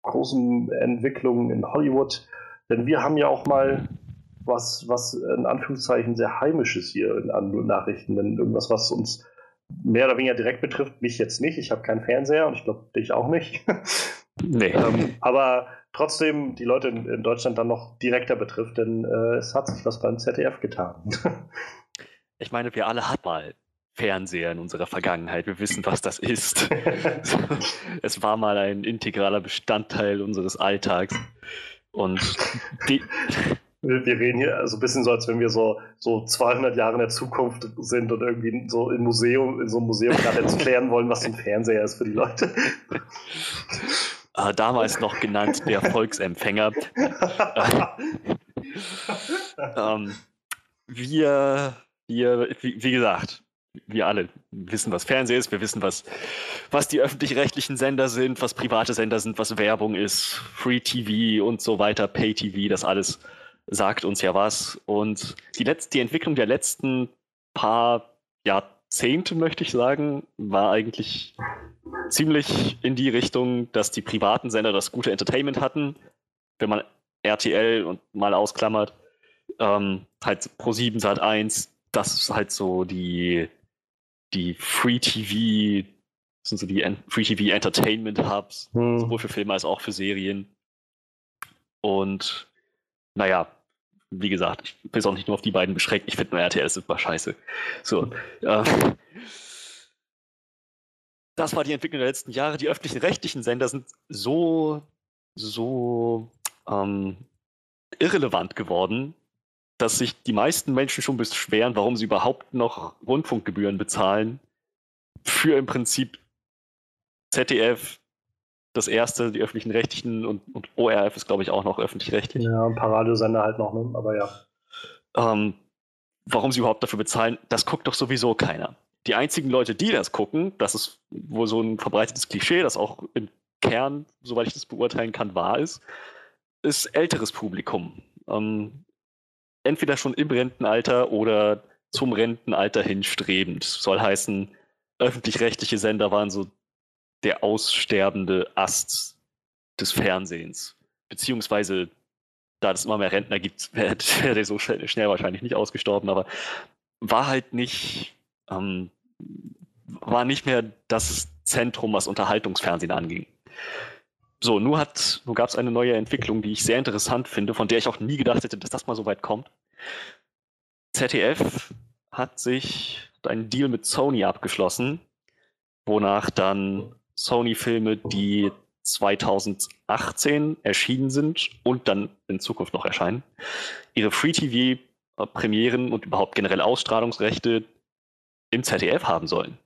großen Entwicklungen in Hollywood. Denn wir haben ja auch mal was, was in Anführungszeichen sehr Heimisches hier in, an Nachrichten. Denn irgendwas, was uns mehr oder weniger direkt betrifft, mich jetzt nicht. Ich habe keinen Fernseher und ich glaube, dich auch nicht. Nee. ähm, aber trotzdem die Leute in, in, Deutschland dann noch direkter betrifft, denn äh, es hat sich was beim ZDF getan. ich meine, wir alle hatten mal Fernseher in unserer Vergangenheit. Wir wissen, was das ist. es war mal ein integraler Bestandteil unseres Alltags. Und die, wir reden hier so also ein bisschen so, als wenn wir so, so 200 Jahre in der Zukunft sind und irgendwie so im Museum, in so einem Museum gerade jetzt klären wollen, was ein Fernseher ist für die Leute. Äh, damals noch genannt der Volksempfänger. ähm, wir, wir wie, wie, gesagt, wir alle wissen, was Fernsehen ist, wir wissen, was, was die öffentlich-rechtlichen Sender sind, was private Sender sind, was Werbung ist, Free TV und so weiter, Pay TV, das alles sagt uns ja was. Und die, Letz die Entwicklung der letzten paar Jahrzehnte, möchte ich sagen, war eigentlich ziemlich in die Richtung, dass die privaten Sender das gute Entertainment hatten. Wenn man RTL und mal ausklammert, ähm, halt Pro7 Sat 1, das ist halt so die, die Free TV, sind so die Free TV Entertainment Hubs, hm. sowohl für Filme als auch für Serien. Und naja, wie gesagt, ich es auch nicht nur auf die beiden beschränken. Ich finde nur RTL super scheiße. So. Äh, das war die Entwicklung der letzten Jahre. Die öffentlichen rechtlichen Sender sind so, so ähm, irrelevant geworden, dass sich die meisten Menschen schon beschweren, warum sie überhaupt noch Rundfunkgebühren bezahlen für im Prinzip ZDF, das erste, die öffentlichen Rechtlichen und, und ORF ist, glaube ich, auch noch öffentlich-rechtlich. Ja, ein paar Radiosender halt noch, ne? aber ja. Ähm, warum sie überhaupt dafür bezahlen, das guckt doch sowieso keiner. Die einzigen Leute, die das gucken, das ist wohl so ein verbreitetes Klischee, das auch im Kern, soweit ich das beurteilen kann, wahr ist, ist älteres Publikum. Ähm, entweder schon im Rentenalter oder zum Rentenalter hinstrebend. Soll heißen, öffentlich-rechtliche Sender waren so der aussterbende Ast des Fernsehens. Beziehungsweise, da es immer mehr Rentner gibt, wäre wär der so schnell, schnell, wahrscheinlich nicht ausgestorben, aber war halt nicht, ähm, war nicht mehr das Zentrum, was Unterhaltungsfernsehen anging. So, hat, nur gab es eine neue Entwicklung, die ich sehr interessant finde, von der ich auch nie gedacht hätte, dass das mal so weit kommt. ZDF hat sich einen Deal mit Sony abgeschlossen, wonach dann Sony-Filme, die 2018 erschienen sind und dann in Zukunft noch erscheinen, ihre Free-TV-Premieren und überhaupt generell Ausstrahlungsrechte im ZDF haben sollen.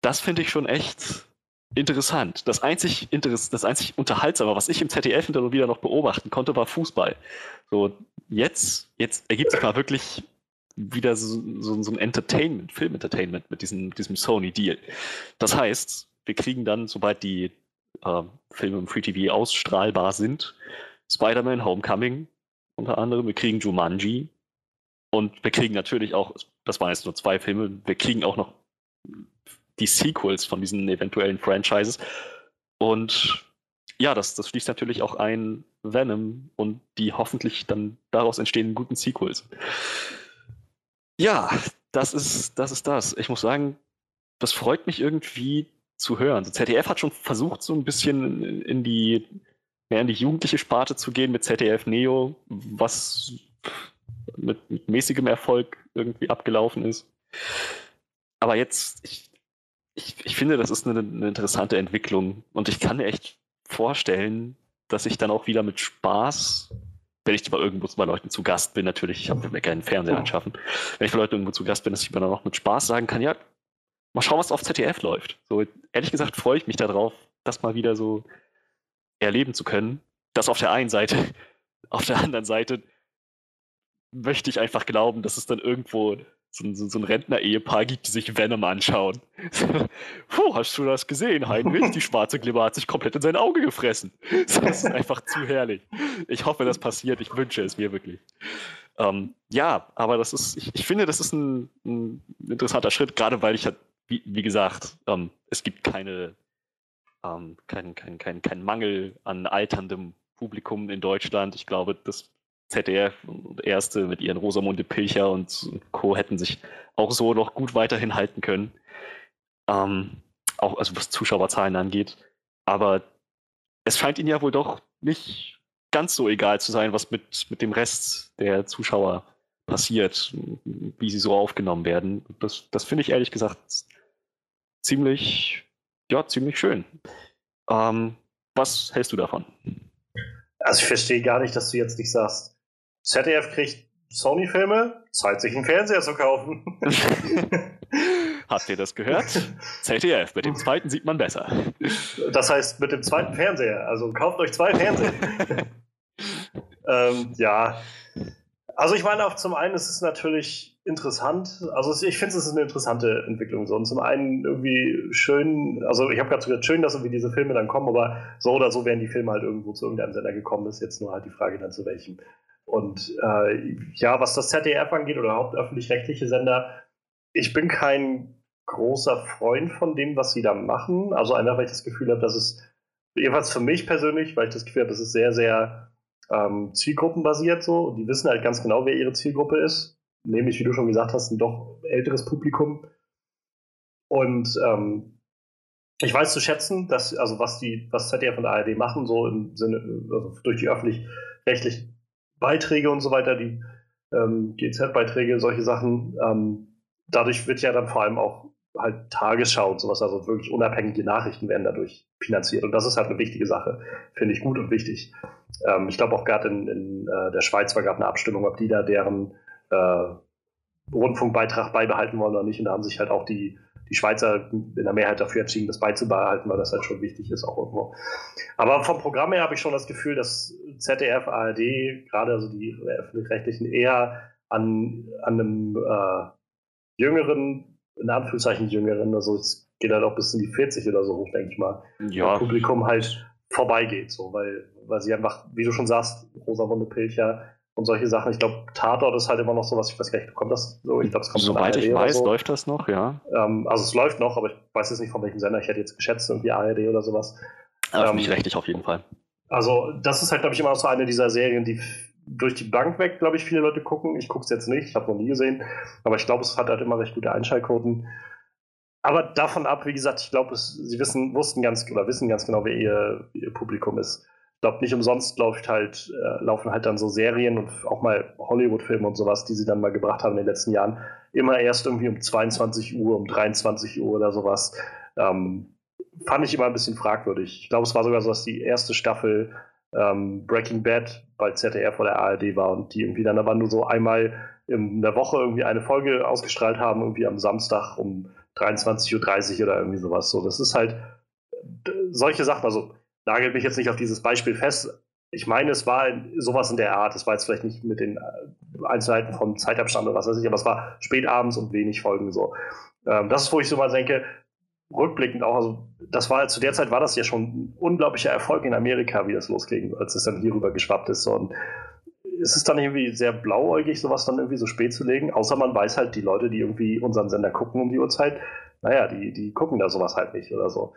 Das finde ich schon echt interessant. Das einzig, das einzig Unterhaltsame, was ich im ZDF hinter wieder noch beobachten konnte, war Fußball. So, jetzt, jetzt ergibt sich mal wirklich wieder so, so, so ein Entertainment, Film-Entertainment mit diesem, diesem Sony-Deal. Das heißt, wir kriegen dann, sobald die äh, Filme im Free TV ausstrahlbar sind, Spider-Man Homecoming unter anderem, wir kriegen Jumanji und wir kriegen natürlich auch, das waren jetzt nur zwei Filme, wir kriegen auch noch die Sequels von diesen eventuellen Franchises und ja, das, das schließt natürlich auch ein Venom und die hoffentlich dann daraus entstehenden guten Sequels. Ja, das ist, das ist das. Ich muss sagen, das freut mich irgendwie zu hören. ZDF hat schon versucht, so ein bisschen in die, mehr in die jugendliche Sparte zu gehen mit ZDF Neo, was mit, mit mäßigem Erfolg irgendwie abgelaufen ist. Aber jetzt, ich, ich, ich finde, das ist eine, eine interessante Entwicklung und ich kann mir echt vorstellen, dass ich dann auch wieder mit Spaß, wenn ich bei irgendwo bei Leuten zu Gast bin, natürlich, ich habe mir keinen Fernseher oh. anschaffen, wenn ich bei Leuten irgendwo zu Gast bin, dass ich mir dann auch mit Spaß sagen kann, ja, mal schauen, was auf ZDF läuft. So, ehrlich gesagt freue ich mich darauf, das mal wieder so erleben zu können. Das auf der einen Seite. Auf der anderen Seite möchte ich einfach glauben, dass es dann irgendwo so, so, so ein Rentner-Ehepaar gibt, die sich Venom anschauen. Puh, hast du das gesehen, Heinrich? Die schwarze Glibber hat sich komplett in sein Auge gefressen. Das ist einfach zu herrlich. Ich hoffe, das passiert. Ich wünsche es mir wirklich. Ähm, ja, aber das ist, ich, ich finde, das ist ein, ein, interessanter Schritt, gerade weil ich halt, wie, wie gesagt, ähm, es gibt keine, ähm, kein, kein, kein, kein Mangel an alterndem Publikum in Deutschland. Ich glaube, das ZDF und Erste mit ihren Rosamunde Pilcher und Co. hätten sich auch so noch gut weiterhin halten können. Ähm, auch also was Zuschauerzahlen angeht. Aber es scheint ihnen ja wohl doch nicht ganz so egal zu sein, was mit, mit dem Rest der Zuschauer passiert, wie sie so aufgenommen werden. Das, das finde ich ehrlich gesagt ziemlich, ja, ziemlich schön. Ähm, was hältst du davon? Also ich verstehe gar nicht, dass du jetzt nicht sagst, ZDF kriegt Sony-Filme, zahlt sich einen Fernseher zu kaufen. Habt ihr das gehört? ZDF, mit dem zweiten sieht man besser. Das heißt, mit dem zweiten Fernseher. Also kauft euch zwei Fernseher. ähm, ja. Also ich meine auch zum einen, es ist natürlich interessant. Also ich finde es ist eine interessante Entwicklung so. Und zum einen irgendwie schön, also ich habe gerade gesagt, schön, dass irgendwie diese Filme dann kommen, aber so oder so wären die Filme halt irgendwo zu irgendeinem Sender gekommen. ist jetzt nur halt die Frage dann zu welchem. Und äh, ja, was das ZDF angeht oder hauptöffentlich-rechtliche Sender, ich bin kein großer Freund von dem, was sie da machen. Also einfach, weil ich das Gefühl habe, dass es, jedenfalls für mich persönlich, weil ich das Gefühl habe, das ist sehr, sehr ähm, zielgruppenbasiert so. Und die wissen halt ganz genau, wer ihre Zielgruppe ist. Nämlich, wie du schon gesagt hast, ein doch älteres Publikum. Und ähm, ich weiß zu schätzen, dass, also was die, was ZDF und ARD machen, so im Sinne, also durch die öffentlich-rechtlichen Beiträge und so weiter, die ähm, GZ-Beiträge, solche Sachen. Ähm, dadurch wird ja dann vor allem auch halt Tagesschau und sowas, also wirklich unabhängige Nachrichten werden dadurch finanziert. Und das ist halt eine wichtige Sache, finde ich gut und wichtig. Ähm, ich glaube auch gerade in, in äh, der Schweiz war gerade eine Abstimmung, ob die da deren äh, Rundfunkbeitrag beibehalten wollen oder nicht. Und da haben sich halt auch die die Schweizer in der Mehrheit dafür entschieden, das beizubehalten, weil das halt schon wichtig ist auch irgendwo. Aber vom Programm her habe ich schon das Gefühl, dass ZDF, ARD, gerade also die öffentlich-rechtlichen eher an, an einem äh, jüngeren, in Anführungszeichen jüngeren, also es geht halt auch bis in die 40 oder so hoch, denke ich mal, ja. Publikum halt vorbeigeht, so, weil, weil sie einfach, wie du schon sagst, Rosamunde Pilcher, und solche Sachen. Ich glaube, Tatort ist halt immer noch so was, ich weiß gar nicht, kommt das so? Ich glaube, es kommt Soweit ich weiß, so. läuft das noch, ja. Ähm, also es läuft noch, aber ich weiß jetzt nicht von welchem Sender. Ich hätte jetzt geschätzt, irgendwie ARD oder sowas. Aber ähm, für rechtlich auf jeden Fall. Also das ist halt, glaube ich, immer so eine dieser Serien, die durch die Bank weg, glaube ich, viele Leute gucken. Ich gucke es jetzt nicht, ich habe noch nie gesehen. Aber ich glaube, es hat halt immer recht gute Einschaltquoten. Aber davon ab, wie gesagt, ich glaube, sie wissen, wussten ganz oder wissen ganz genau, wer ihr, ihr Publikum ist glaube, nicht umsonst läuft halt, äh, laufen halt dann so Serien und auch mal Hollywood-Filme und sowas, die sie dann mal gebracht haben in den letzten Jahren, immer erst irgendwie um 22 Uhr, um 23 Uhr oder sowas. Ähm, fand ich immer ein bisschen fragwürdig. Ich glaube, es war sogar so, dass die erste Staffel ähm, Breaking Bad bei ZDF oder ARD war und die irgendwie dann aber nur so einmal in der Woche irgendwie eine Folge ausgestrahlt haben, irgendwie am Samstag um 23.30 Uhr oder irgendwie sowas. So, das ist halt solche Sachen, also nagelt mich jetzt nicht auf dieses Beispiel fest. Ich meine, es war sowas in der Art. Es war jetzt vielleicht nicht mit den äh, Einzelheiten vom Zeitabstand oder was weiß ich, aber es war spät abends und wenig Folgen so. Ähm, das ist, wo ich so mal denke, rückblickend auch, also das war zu der Zeit war das ja schon ein unglaublicher Erfolg in Amerika, wie das losging, als es dann hierüber geschwappt ist. Und ist es dann irgendwie sehr blauäugig, sowas dann irgendwie so spät zu legen? Außer man weiß halt, die Leute, die irgendwie unseren Sender gucken um die Uhrzeit, naja, die, die gucken da sowas halt nicht oder so.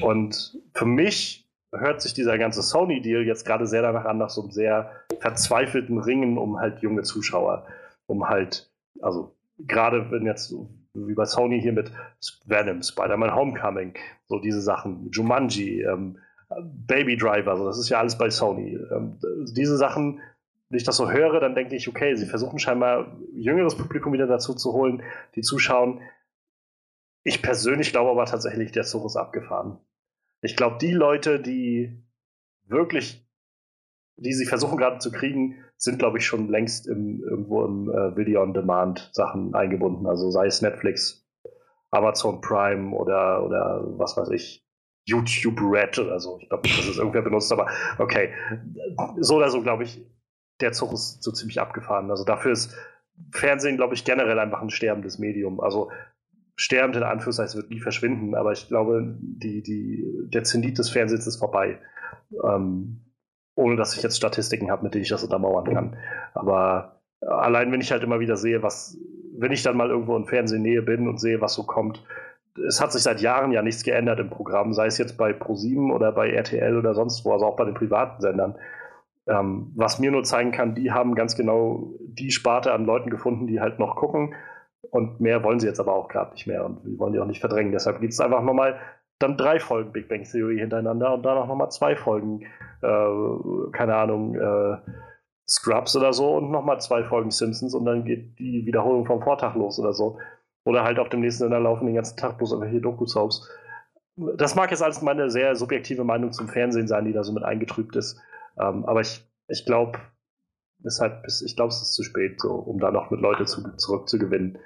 Und für mich hört sich dieser ganze Sony-Deal jetzt gerade sehr danach an, nach so einem sehr verzweifelten Ringen um halt junge Zuschauer. Um halt, also gerade wenn jetzt wie bei Sony hier mit Venom, Spider-Man Homecoming, so diese Sachen, Jumanji, ähm, Baby Driver, so das ist ja alles bei Sony. Ähm, diese Sachen, wenn ich das so höre, dann denke ich, okay, sie versuchen scheinbar jüngeres Publikum wieder dazu zu holen, die zuschauen. Ich persönlich glaube aber tatsächlich, der Zug ist abgefahren. Ich glaube, die Leute, die wirklich, die sie versuchen gerade zu kriegen, sind, glaube ich, schon längst im, irgendwo im äh, Video-on-Demand-Sachen eingebunden. Also sei es Netflix, Amazon Prime oder, oder was weiß ich, YouTube Red oder so. Ich glaube nicht, dass es irgendwer benutzt, aber okay. So oder so, glaube ich, der Zug ist so ziemlich abgefahren. Also dafür ist Fernsehen, glaube ich, generell einfach ein sterbendes Medium. Also sterbend in Anführungszeichen wird nie verschwinden, aber ich glaube, die, die, der Zenit des Fernsehens ist vorbei. Ähm, ohne dass ich jetzt Statistiken habe, mit denen ich das untermauern kann. Aber allein wenn ich halt immer wieder sehe, was, wenn ich dann mal irgendwo in Fernsehnähe bin und sehe, was so kommt, es hat sich seit Jahren ja nichts geändert im Programm, sei es jetzt bei ProSieben oder bei RTL oder sonst wo, also auch bei den privaten Sendern. Ähm, was mir nur zeigen kann, die haben ganz genau die Sparte an Leuten gefunden, die halt noch gucken und mehr wollen sie jetzt aber auch gerade nicht mehr und wir wollen die auch nicht verdrängen. Deshalb gibt es einfach nochmal dann drei Folgen Big Bang Theory hintereinander und danach nochmal zwei Folgen, äh, keine Ahnung, äh, Scrubs oder so und nochmal zwei Folgen Simpsons und dann geht die Wiederholung vom Vortag los oder so. Oder halt auf dem nächsten Sender laufen den ganzen Tag bloß irgendwelche Doku-Soaps. Das mag jetzt alles meine sehr subjektive Meinung zum Fernsehen sein, die da so mit eingetrübt ist. Ähm, aber ich, ich glaube, halt, ich glaube, es ist zu spät, so, um da noch mit Leute zu, zurückzugewinnen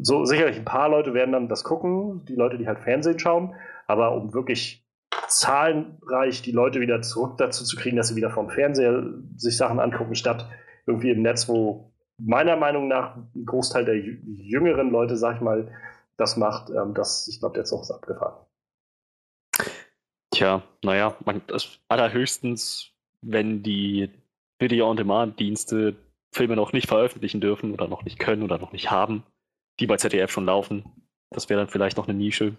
so sicherlich ein paar Leute werden dann das gucken, die Leute, die halt Fernsehen schauen, aber um wirklich zahlenreich die Leute wieder zurück dazu zu kriegen, dass sie wieder vom Fernseher sich Sachen angucken, statt irgendwie im Netz, wo meiner Meinung nach ein Großteil der jüngeren Leute, sag ich mal, das macht, ähm, das, ich glaube, der Zug ist abgefahren. Tja, naja, man, das allerhöchstens, wenn die Video-on-Demand-Dienste Filme noch nicht veröffentlichen dürfen oder noch nicht können oder noch nicht haben, die bei ZDF schon laufen. Das wäre dann vielleicht noch eine Nische.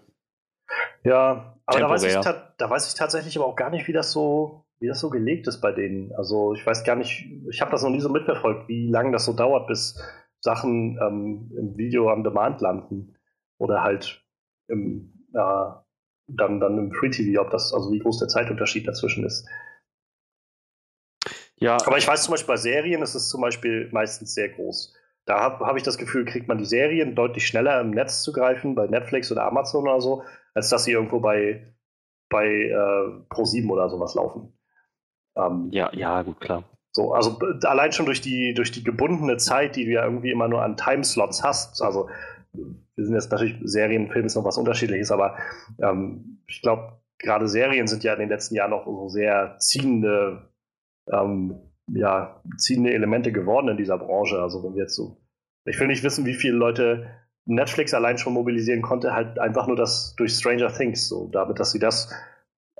Ja, aber da weiß, ich, da weiß, ich, tatsächlich aber auch gar nicht, wie das so, wie das so gelegt ist bei denen. Also ich weiß gar nicht, ich habe das noch nie so mitverfolgt, wie lange das so dauert, bis Sachen ähm, im Video on Demand landen. Oder halt im, äh, dann, dann im Free TV, ob das, also wie groß der Zeitunterschied dazwischen ist. Ja. Aber ich weiß zum Beispiel bei Serien ist es zum Beispiel meistens sehr groß. Da habe hab ich das Gefühl, kriegt man die Serien deutlich schneller im Netz zu greifen, bei Netflix oder Amazon oder so, als dass sie irgendwo bei, bei äh, Pro7 oder sowas laufen. Ähm, ja, ja, gut, klar. So, also allein schon durch die, durch die gebundene Zeit, die du ja irgendwie immer nur an Timeslots hast. Also, wir sind jetzt natürlich, Serien, Film ist noch was unterschiedliches, aber ähm, ich glaube, gerade Serien sind ja in den letzten Jahren noch so sehr ziehende ähm, ja, ziehende Elemente geworden in dieser Branche. Also wenn wir jetzt so, ich will nicht wissen, wie viele Leute Netflix allein schon mobilisieren konnte, halt einfach nur das durch Stranger Things, so damit, dass sie das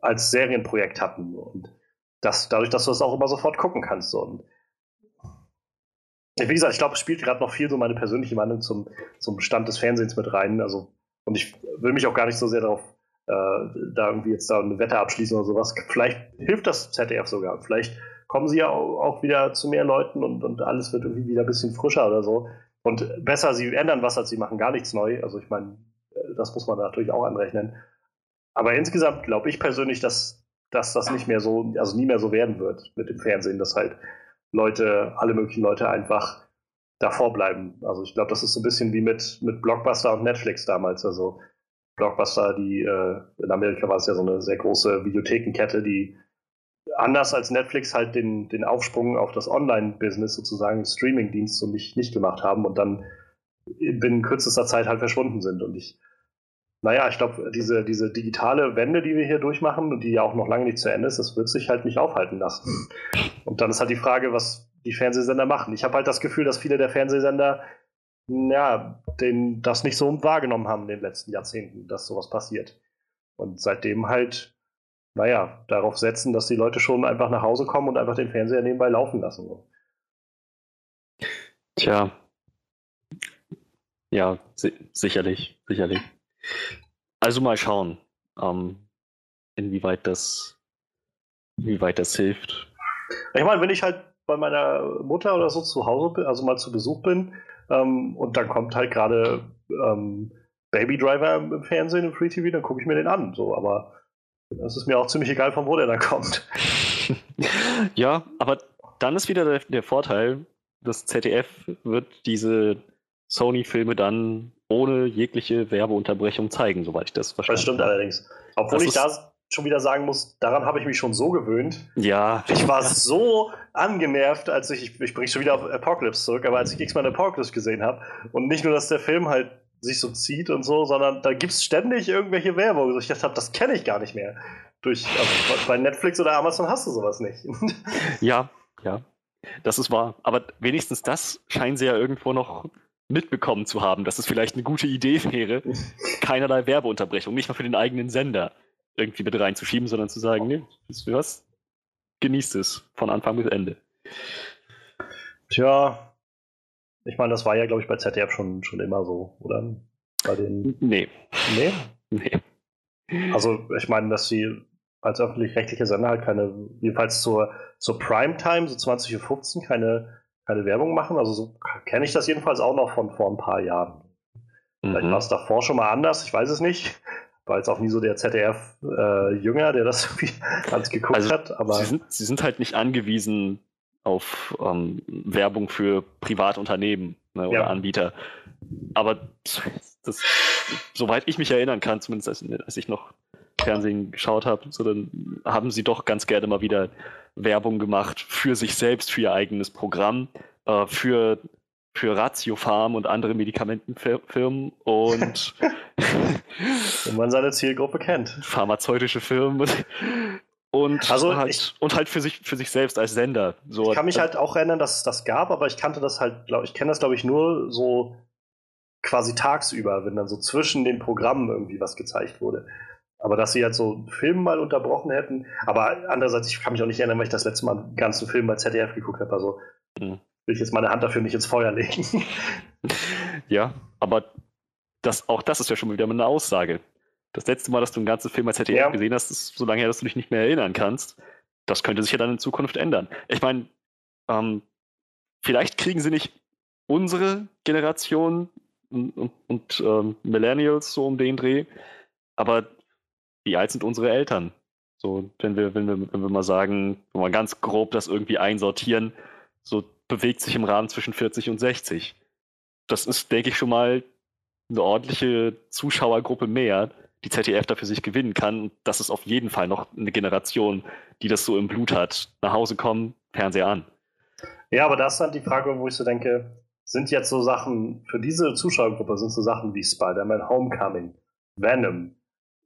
als Serienprojekt hatten und das, dadurch, dass du das auch immer sofort gucken kannst. Und wie gesagt, ich glaube, es spielt gerade noch viel so meine persönliche Meinung zum, zum Stand des Fernsehens mit rein. Also, und ich will mich auch gar nicht so sehr darauf äh, da irgendwie jetzt da eine Wette abschließen oder sowas. Vielleicht hilft das ZDF sogar. Vielleicht kommen sie ja auch wieder zu mehr Leuten und, und alles wird irgendwie wieder ein bisschen frischer oder so. Und besser, sie ändern was, als sie machen gar nichts neu. Also ich meine, äh, das muss man natürlich auch anrechnen. Aber insgesamt glaube ich persönlich, dass, dass das nicht mehr so, also nie mehr so werden wird mit dem Fernsehen, dass halt Leute, alle möglichen Leute einfach davor bleiben. Also ich glaube, das ist so ein bisschen wie mit, mit Blockbuster und Netflix damals. Also Blockbuster, die äh, in Amerika war es ja so eine sehr große Videothekenkette, die anders als Netflix halt den, den Aufsprung auf das Online-Business sozusagen, Streaming-Dienst so nicht, nicht gemacht haben und dann binnen kürzester Zeit halt verschwunden sind. Und ich, naja, ich glaube, diese, diese digitale Wende, die wir hier durchmachen und die ja auch noch lange nicht zu Ende ist, das wird sich halt nicht aufhalten lassen. Und dann ist halt die Frage, was die Fernsehsender machen. Ich habe halt das Gefühl, dass viele der Fernsehsender ja, den, das nicht so wahrgenommen haben in den letzten Jahrzehnten, dass sowas passiert. Und seitdem halt naja, darauf setzen, dass die Leute schon einfach nach Hause kommen und einfach den Fernseher nebenbei laufen lassen. Tja. Ja, si sicherlich, sicherlich. Also mal schauen, ähm, inwieweit das wie weit das hilft. Ich meine, wenn ich halt bei meiner Mutter oder so zu Hause bin, also mal zu Besuch bin, ähm, und dann kommt halt gerade ähm, Baby Driver im Fernsehen, im Free TV, dann gucke ich mir den an. So, aber es ist mir auch ziemlich egal, von wo der da kommt. ja, aber dann ist wieder der, der Vorteil, das ZDF wird diese Sony-Filme dann ohne jegliche Werbeunterbrechung zeigen, soweit ich das verstehe. Das stimmt allerdings. Obwohl das ich da schon wieder sagen muss, daran habe ich mich schon so gewöhnt. Ja. Ich war so angenervt, als ich, ich bringe schon wieder auf Apocalypse zurück, aber als ich X-Men Apocalypse gesehen habe und nicht nur, dass der Film halt sich so zieht und so, sondern da gibt es ständig irgendwelche Werbung. Ich dachte, das kenne ich gar nicht mehr. Durch, also bei Netflix oder Amazon hast du sowas nicht. ja, ja. Das ist wahr. Aber wenigstens das scheinen sie ja irgendwo noch mitbekommen zu haben, dass es vielleicht eine gute Idee wäre, keinerlei Werbeunterbrechung, nicht mal für den eigenen Sender irgendwie mit reinzuschieben, sondern zu sagen, nee, wisst ihr was? Genießt es von Anfang bis Ende. Tja, ich meine, das war ja, glaube ich, bei ZDF schon, schon immer so, oder? Bei den. Nee. Nee? Nee. Also, ich meine, dass sie als öffentlich-rechtliche Sender halt keine, jedenfalls zur, zur Primetime, so 20.15 Uhr, keine, keine Werbung machen. Also so kenne ich das jedenfalls auch noch von vor ein paar Jahren. Vielleicht mhm. war es davor schon mal anders, ich weiß es nicht. War jetzt auch nie so der ZDF-Jünger, äh, der das irgendwie alles geguckt also, hat. Aber sie sind, sie sind halt nicht angewiesen auf ähm, Werbung für Privatunternehmen ne, oder ja. Anbieter. Aber das, soweit ich mich erinnern kann, zumindest als, als ich noch Fernsehen geschaut habe, so dann haben sie doch ganz gerne mal wieder Werbung gemacht für sich selbst, für ihr eigenes Programm, äh, für, für Ratio Farm und andere Medikamentenfirmen und wenn man seine Zielgruppe kennt. Pharmazeutische Firmen und also halt, ich, und halt für sich, für sich selbst als Sender. So, ich kann mich halt auch erinnern, dass es das gab, aber ich kannte das halt, glaube ich, kenne das, glaube ich, nur so quasi tagsüber, wenn dann so zwischen den Programmen irgendwie was gezeigt wurde. Aber dass sie halt so einen Film mal unterbrochen hätten, aber andererseits, ich kann mich auch nicht erinnern, weil ich das letzte Mal einen ganzen Film bei ZDF geguckt habe, also mhm. will ich jetzt meine Hand dafür nicht ins Feuer legen. ja, aber das, auch das ist ja schon wieder eine Aussage. Das letzte Mal, dass du einen ganzen Film bei ZDF ja. gesehen hast, ist so lange her, dass du dich nicht mehr erinnern kannst. Das könnte sich ja dann in Zukunft ändern. Ich meine, ähm, vielleicht kriegen sie nicht unsere Generation und, und, und ähm, Millennials so um den Dreh, aber wie alt sind unsere Eltern? So, wenn wir, wenn wir, wenn wir mal sagen, wenn wir ganz grob das irgendwie einsortieren, so bewegt sich im Rahmen zwischen 40 und 60. Das ist, denke ich, schon mal eine ordentliche Zuschauergruppe mehr, die ZDF dafür sich gewinnen kann. das ist auf jeden Fall noch eine Generation, die das so im Blut hat. Nach Hause kommen, Fernseher an. Ja, aber das ist dann die Frage, wo ich so denke, sind jetzt so Sachen, für diese Zuschauergruppe sind so Sachen wie Spider-Man Homecoming, Venom,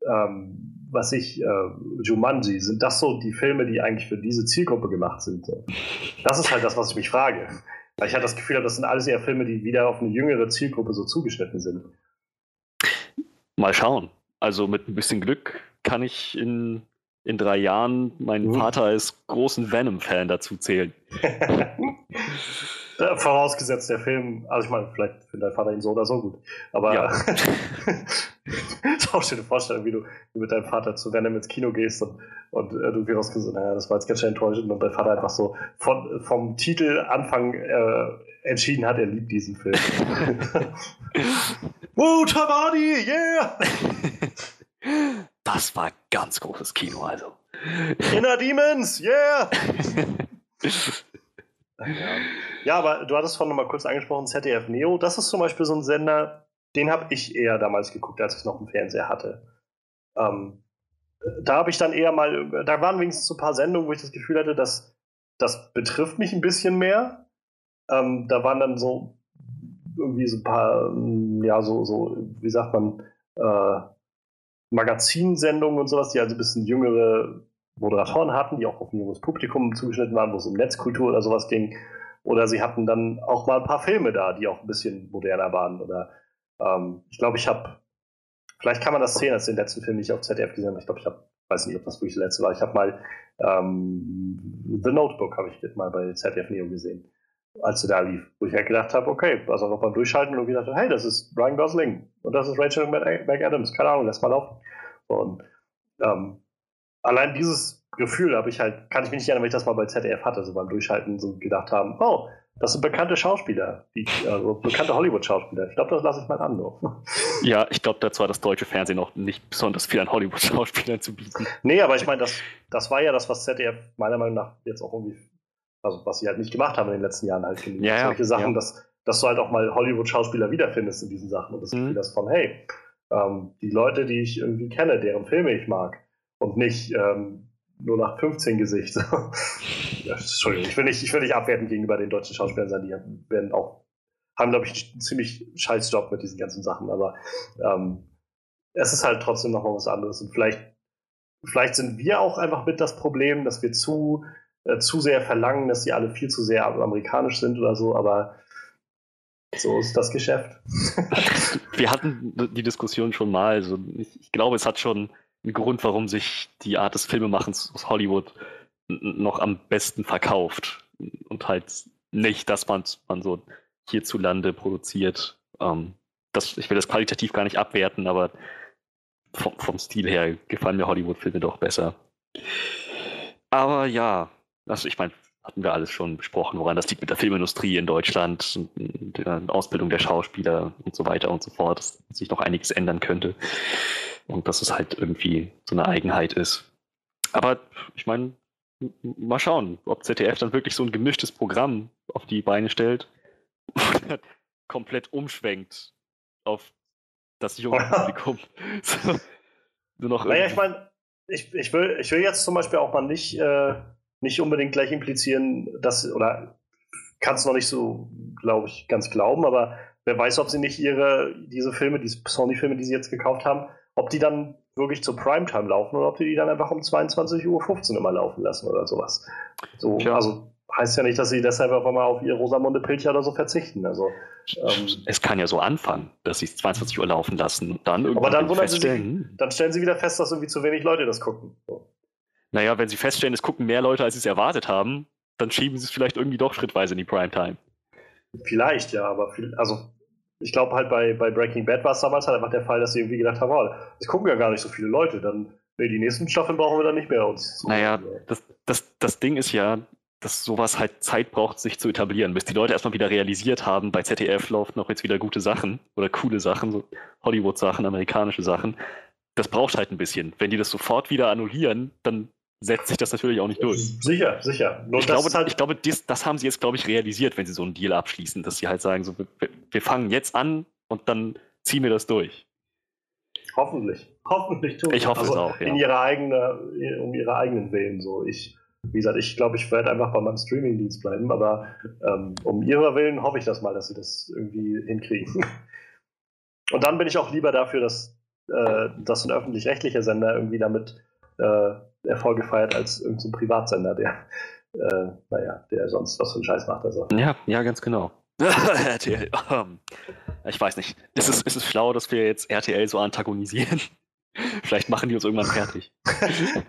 ähm, was ich, äh, Jumanji, sind das so die Filme, die eigentlich für diese Zielgruppe gemacht sind? Das ist halt das, was ich mich frage. Weil ich halt das Gefühl habe, das sind alles eher Filme, die wieder auf eine jüngere Zielgruppe so zugeschnitten sind. Mal schauen. Also mit ein bisschen Glück kann ich in, in drei Jahren meinen mhm. Vater als großen Venom-Fan dazu zählen. Vorausgesetzt der Film, also ich meine, vielleicht findet dein Vater ihn so oder so gut. Aber ja. ist auch schöne Vorstellung, wie du, mit deinem Vater zu Venom ins Kino gehst und, und äh, du wirst gesagt, naja, das war jetzt ganz schön enttäuschend und dein Vater einfach so von, vom Titel Anfang äh, entschieden hat, er liebt diesen Film. Woo, Tabadi, yeah! Das war ganz großes Kino, also. Inner Demons, yeah! Ja. aber du hattest vorhin noch mal kurz angesprochen, ZDF Neo. Das ist zum Beispiel so ein Sender, den habe ich eher damals geguckt, als ich noch einen Fernseher hatte. Ähm, da habe ich dann eher mal, da waren wenigstens so ein paar Sendungen, wo ich das Gefühl hatte, dass das betrifft mich ein bisschen mehr. Ähm, da waren dann so irgendwie so ein paar, ja, so, so wie sagt man, äh, Magazinsendungen und sowas, die also ein bisschen jüngere Moderatoren hatten, die auch auf ein junges Publikum zugeschnitten waren, wo es um Netzkultur oder sowas ging. Oder sie hatten dann auch mal ein paar Filme da, die auch ein bisschen moderner waren. Oder ähm, ich glaube, ich habe, vielleicht kann man das sehen, als den letzten Film, den ich auf ZDF gesehen habe. Ich glaube, ich habe, weiß nicht, ob das wirklich der letzte war. Ich habe mal ähm, The Notebook habe ich mal bei ZDF Neo gesehen, als er da lief. Wo ich halt gedacht habe, okay, also noch mal durchschalten und gedacht, hey, das ist Ryan Gosling und das ist Rachel McAdams. Keine Ahnung, lass mal laufen. Und ähm, allein dieses Gefühl habe ich halt, kann ich mich nicht erinnern, wenn ich das mal bei ZDF hatte, so beim Durchhalten so gedacht haben, oh, das sind bekannte Schauspieler, die, also bekannte Hollywood-Schauspieler. Ich glaube, das lasse ich mal an. Ja, ich glaube, dazu hat das deutsche Fernsehen auch nicht besonders viel an Hollywood-Schauspielern zu bieten. Nee, aber ich meine, das, das war ja das, was ZDF meiner Meinung nach jetzt auch irgendwie, also was sie halt nicht gemacht haben in den letzten Jahren halt. Ja, ja, Solche Sachen, ja. dass, dass du halt auch mal Hollywood-Schauspieler wiederfindest in diesen Sachen und das Mhm. Gefühl hast von, hey, ähm, die Leute, die ich irgendwie kenne, deren Filme ich mag und nicht ähm, nur nach 15 Gesicht. ja, Entschuldigung, ich will, nicht, ich will nicht abwertend gegenüber den deutschen Schauspielern sein, die werden auch, haben, glaube ich, einen ziemlich scheiß Job mit diesen ganzen Sachen, aber ähm, es ist halt trotzdem nochmal was anderes und vielleicht, vielleicht sind wir auch einfach mit das Problem, dass wir zu, äh, zu sehr verlangen, dass sie alle viel zu sehr amerikanisch sind oder so, aber so ist das Geschäft. Wir hatten die Diskussion schon mal. Also ich, glaube, es hat schon einen Grund, warum sich die Art des Filmemachens aus Hollywood noch am besten verkauft. Und halt nicht, dass man, man so hierzulande produziert. Ähm, das, ich will das qualitativ gar nicht abwerten, aber vom, vom Stil her gefallen mir Hollywood-Filme doch besser. Aber ja, also ich meine, hatten wir alles schon besprochen, woran das liegt mit der Filmindustrie in Deutschland, der Ausbildung der Schauspieler und so weiter und so fort, dass sich noch einiges ändern könnte. Und dass es halt irgendwie so eine Eigenheit ist. Aber ich meine, mal schauen, ob ZDF dann wirklich so ein gemischtes Programm auf die Beine stellt oder komplett umschwenkt auf das junge Publikum. So, nur noch Naja, ich meine, ich, ich, will, ich will jetzt zum Beispiel auch mal nicht, äh, nicht unbedingt gleich implizieren, dass, oder kann es noch nicht so, glaube ich, ganz glauben, aber wer weiß, ob sie nicht ihre, diese Filme, diese Sony-Filme, die sie jetzt gekauft haben, ob die dann wirklich zur Primetime laufen oder ob die die dann einfach um 22.15 Uhr immer laufen lassen oder sowas. So, Tja. also heißt ja nicht, dass sie deshalb auf einmal auf ihr Rosamunde Pilcher oder so verzichten. Also, ähm, es kann ja so anfangen, dass sie es 22 Uhr laufen lassen und dann aber irgendwann dann wundern sie sich, feststellen, hm, dann stellen sie wieder fest, dass irgendwie zu wenig Leute das gucken. So. Naja, wenn sie feststellen, es gucken mehr Leute, als sie es erwartet haben, dann schieben sie es vielleicht irgendwie doch schrittweise in die Primetime. Vielleicht, ja, aber viel, also ich glaube halt bei, bei Breaking Bad war es damals halt einfach der Fall, dass sie irgendwie gedacht haben, oh, es gucken ja gar nicht so viele Leute, dann, nee, die nächsten Staffeln brauchen wir dann nicht mehr uns Naja, das, das, das Ding ist ja, dass sowas halt Zeit braucht, sich zu etablieren, bis die Leute erstmal wieder realisiert haben, bei ZDF laufen noch jetzt wieder gute Sachen oder coole Sachen, so Hollywood-Sachen, amerikanische Sachen. Das braucht halt ein bisschen. Wenn die das sofort wieder annullieren, dann setzt sich das natürlich auch nicht durch. Sicher, sicher. Nur Ich glaube, halt, ich glaube das, das haben sie jetzt, glaube ich, realisiert, wenn sie so einen Deal abschließen, dass sie halt sagen, so, wir, wir fangen jetzt an und dann ziehen wir das durch. hoffentlich, hoffentlich tun Ich hoffe es also auch, ja. In ihrer eigene, um ihre eigenen Willen so. Ich, wie gesagt, ich glaube, ich werde einfach bei meinem Streaming-Dienst bleiben, aber ähm, um ihrer Willen hoffe ich das mal, dass sie das irgendwie hinkriegen. Und dann bin ich auch lieber dafür, dass, äh, dass ein öffentlich-rechtlicher Sender irgendwie damit äh, Erfolge feiert, als irgendein Privatsender, der, äh, naja, der sonst was für einen Scheiß macht. Also. Ja, ja, ganz genau. RTL. ähm, Ich weiß nicht. Ist es, ist es schlau, dass wir jetzt RTL so antagonisieren? Vielleicht machen die uns irgendwann fertig.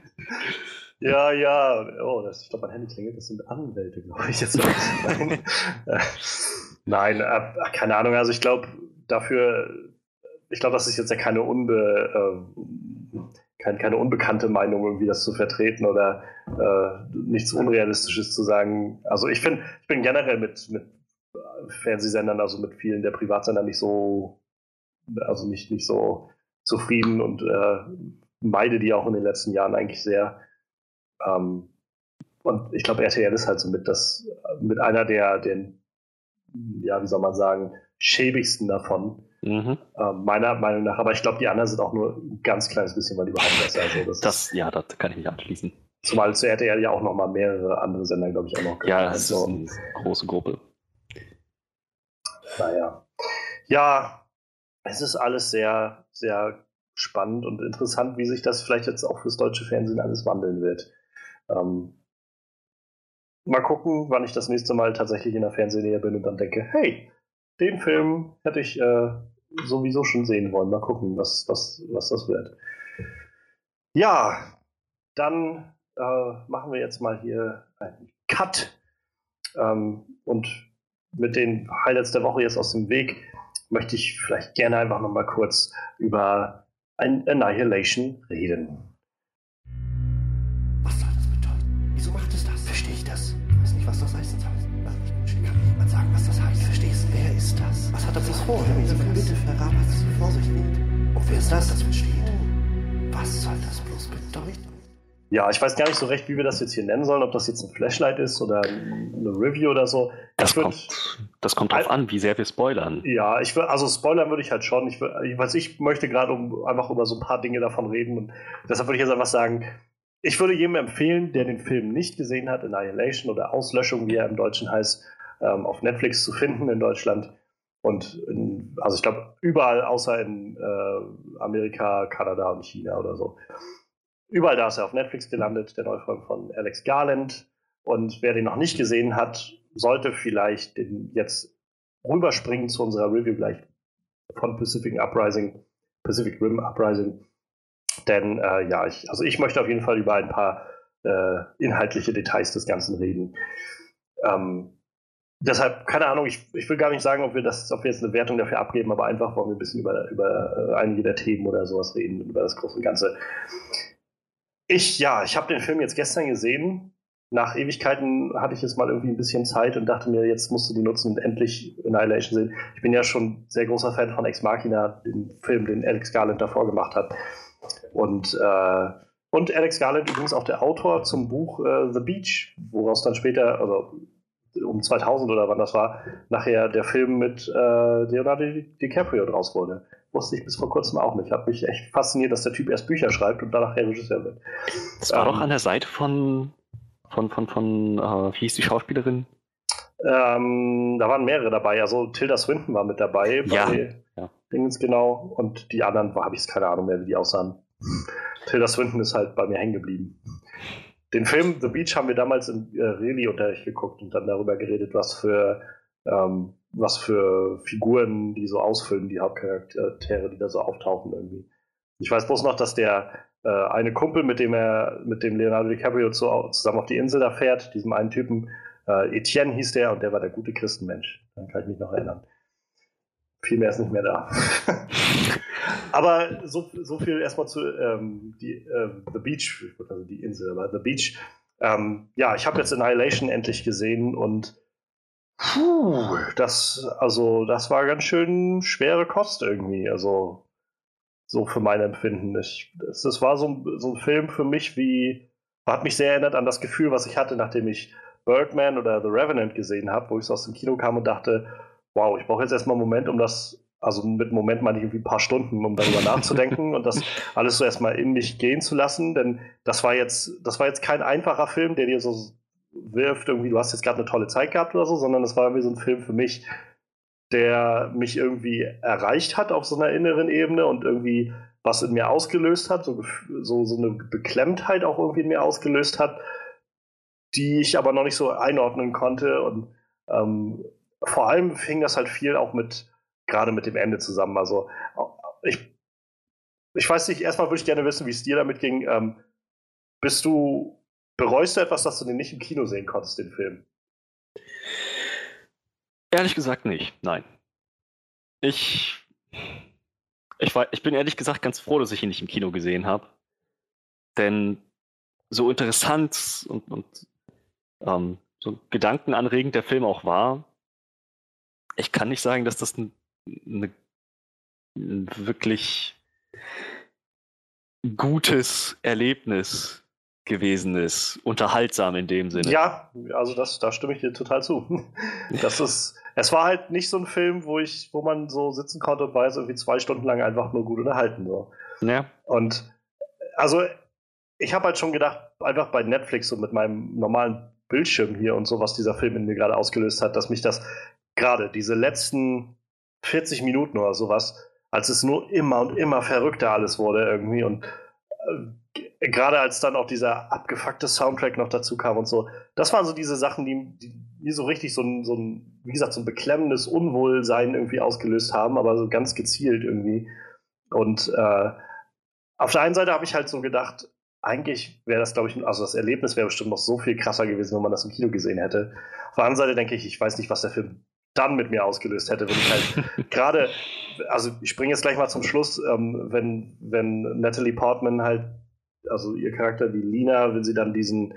Ja, ja, oh, das, ich glaube, mein Handy klingelt, das sind Anwälte, glaube ich jetzt. Nein, Nein äh, keine Ahnung, also ich glaube, dafür, ich glaube, das ist jetzt ja keine, unbe, äh, kein, keine unbekannte Meinung, irgendwie das zu vertreten oder äh, nichts Unrealistisches zu sagen. Also ich finde, ich bin generell mit, mit Fernsehsendern, also mit vielen der Privatsender nicht so, also nicht, nicht so zufrieden und äh, meide die auch in den letzten Jahren eigentlich sehr. Ähm, und ich glaube, RTL ist halt so mit das, mit einer der, den, ja, wie soll man sagen, schäbigsten davon, Mhm. ähm, meiner Meinung nach. Aber ich glaube, die anderen sind auch nur ein ganz kleines bisschen mal überhaupt besser. Also das Das, ja, das kann ich mich anschließen. zumal zu RTL ja auch noch mal mehrere andere Sender, glaube ich, auch noch Ja, gehören. es ist Also, eine große Gruppe. Naja. Ja, es ist alles sehr, sehr spannend und interessant, wie sich das vielleicht jetzt auch fürs deutsche Fernsehen alles wandeln wird. Ähm, mal gucken, wann ich das nächste Mal tatsächlich in der Fernsehnähe bin und dann denke, hey, den Film hätte ich äh, sowieso schon sehen wollen. Mal gucken, was, was, was das wird. Ja, dann äh, machen wir jetzt mal hier einen Cut. Ähm, und mit den Highlights der Woche jetzt aus dem Weg möchte ich vielleicht gerne einfach nochmal kurz über ein Annihilation reden. verstehe ich das. Ich weiß nicht, was das heißt. Ist das? Was hat er bloß vor? Bitte verrat. Vorsicht. Und wer ist das, das versteht? Was soll das bloß bedeuten? Ja, ich weiß gar nicht so recht, wie wir das jetzt hier nennen sollen, ob das jetzt ein Flashlight ist oder eine Review oder so. Das, kommt, das kommt drauf an, wie sehr wir spoilern. Ja, ich will, also spoilern würde ich halt schon. Ich, ich, weiß, ich möchte gerade um, einfach über so ein paar Dinge davon reden und deshalb würde ich jetzt einfach sagen, ich würde jedem empfehlen, der den Film nicht gesehen hat, Annihilation oder Auslöschung, wie er im Deutschen heißt, ähm, auf Netflix zu finden in Deutschland. Und in, also ich glaube, überall außer in äh, Amerika, Kanada und China oder so. Überall da ist er auf Netflix gelandet, der Neufilm von Alex Garland. Und wer den noch nicht gesehen hat, sollte vielleicht den jetzt rüberspringen zu unserer Review gleich von Pacific Uprising, Pacific Rim Uprising. Denn äh, ja, ich, also ich möchte auf jeden Fall über ein paar äh, inhaltliche Details des Ganzen reden. Ähm, deshalb, keine Ahnung, ich, ich will gar nicht sagen, ob wir, das, ob wir jetzt eine Wertung dafür abgeben, aber einfach wollen wir ein bisschen über, über äh, einige der Themen oder sowas reden, über das große Ganze. Ich, ja, ich habe den Film jetzt gestern gesehen. Nach Ewigkeiten hatte ich jetzt mal irgendwie ein bisschen Zeit und dachte mir, jetzt musst du die nutzen und endlich Annihilation sehen. Ich bin ja schon sehr großer Fan von Ex Machina, dem Film, den Alex Garland davor gemacht hat. Und, äh, und Alex Garland übrigens auch der Autor zum Buch äh, The Beach, woraus dann später, also um 2000 oder wann das war, nachher der Film mit äh, Leonardo DiCaprio draus wurde. Wusste ich bis vor kurzem auch nicht. Hat mich echt fasziniert, dass der Typ erst Bücher schreibt und danach Regisseur wird. Das war ähm, doch an der Seite von, von, von, von uh, wie hieß die Schauspielerin? Ähm, da waren mehrere dabei. Also Tilda Swinton war mit dabei. Ja. ja. Dingens genau. Und die anderen, habe ich keine Ahnung mehr, wie die aussahen. Tilda Swinton ist halt bei mir hängen geblieben. Den Film The Beach haben wir damals im äh, Reli-Unterricht geguckt und dann darüber geredet, was für ähm, was für Figuren die so ausfüllen, die Hauptcharaktere, die da so auftauchen irgendwie. Ich weiß bloß noch, dass der äh, eine Kumpel, mit dem er, mit dem Leonardo DiCaprio zu, zusammen auf die Insel da fährt, diesem einen Typen, äh, Etienne hieß der und der war der gute Christenmensch. Dann kann ich mich noch erinnern. Viel mehr ist nicht mehr da. aber so, so viel erstmal zu ähm, die, äh, The Beach, also die Insel, aber The Beach. Ähm, ja, ich habe jetzt Annihilation endlich gesehen und Puh, das, also, das war ganz schön schwere Kost irgendwie. Also, so für mein Empfinden. Ich, das, war so, so ein Film für mich wie, hat mich sehr erinnert an das Gefühl, was ich hatte, nachdem ich Birdman oder The Revenant gesehen habe, wo ich so aus dem Kino kam und dachte, wow, ich brauche jetzt erstmal einen Moment, um das, also mit Moment meine ich irgendwie ein paar Stunden, um darüber nachzudenken und das alles so erstmal in mich gehen zu lassen, denn das war jetzt, das war jetzt kein einfacher Film, der dir so wirft, irgendwie, du hast jetzt gerade eine tolle Zeit gehabt oder so, sondern es war irgendwie so ein Film für mich, der mich irgendwie erreicht hat auf so einer inneren Ebene und irgendwie was in mir ausgelöst hat, so, so, so eine Beklemmtheit auch irgendwie in mir ausgelöst hat, die ich aber noch nicht so einordnen konnte. Und ähm, vor allem fing das halt viel auch mit, gerade mit dem Ende zusammen. Also ich, ich weiß nicht, erstmal würde ich gerne wissen, wie es dir damit ging. Ähm, bist du Bereust du etwas, dass du den nicht im Kino sehen konntest, den Film? Ehrlich gesagt nicht, nein. Ich, ich, war, ich bin ehrlich gesagt ganz froh, dass ich ihn nicht im Kino gesehen habe. Denn so interessant und, und ähm, so gedankenanregend der Film auch war, ich kann nicht sagen, dass das ein, eine, ein wirklich gutes Erlebnis gewesen ist. Unterhaltsam in dem Sinne. Ja, also das, da stimme ich dir total zu. Das ist, es war halt nicht so ein Film, wo ich, wo man so sitzen konnte und weiß, irgendwie zwei Stunden lang einfach nur gut unterhalten. So. Ja. Und also ich habe halt schon gedacht, einfach bei Netflix und mit meinem normalen Bildschirm hier und so, was dieser Film in mir gerade ausgelöst hat, dass mich das gerade diese letzten 40 Minuten oder sowas, als es nur immer und immer verrückter alles wurde irgendwie und äh, gerade als dann auch dieser abgefuckte Soundtrack noch dazu kam und so, das waren so diese Sachen, die, die, die so richtig so ein, so ein, wie gesagt, so ein beklemmendes Unwohlsein irgendwie ausgelöst haben, aber so ganz gezielt irgendwie. Und äh, auf der einen Seite habe ich halt so gedacht, eigentlich wäre das, glaube ich, also das Erlebnis wäre bestimmt noch so viel krasser gewesen, wenn man das im Kino gesehen hätte. Auf der anderen Seite denke ich, ich weiß nicht, was der Film dann mit mir ausgelöst hätte, wenn ich halt gerade, also ich springe jetzt gleich mal zum Schluss, ähm, wenn, wenn Natalie Portman halt also ihr Charakter, die Lina, wenn sie dann diesen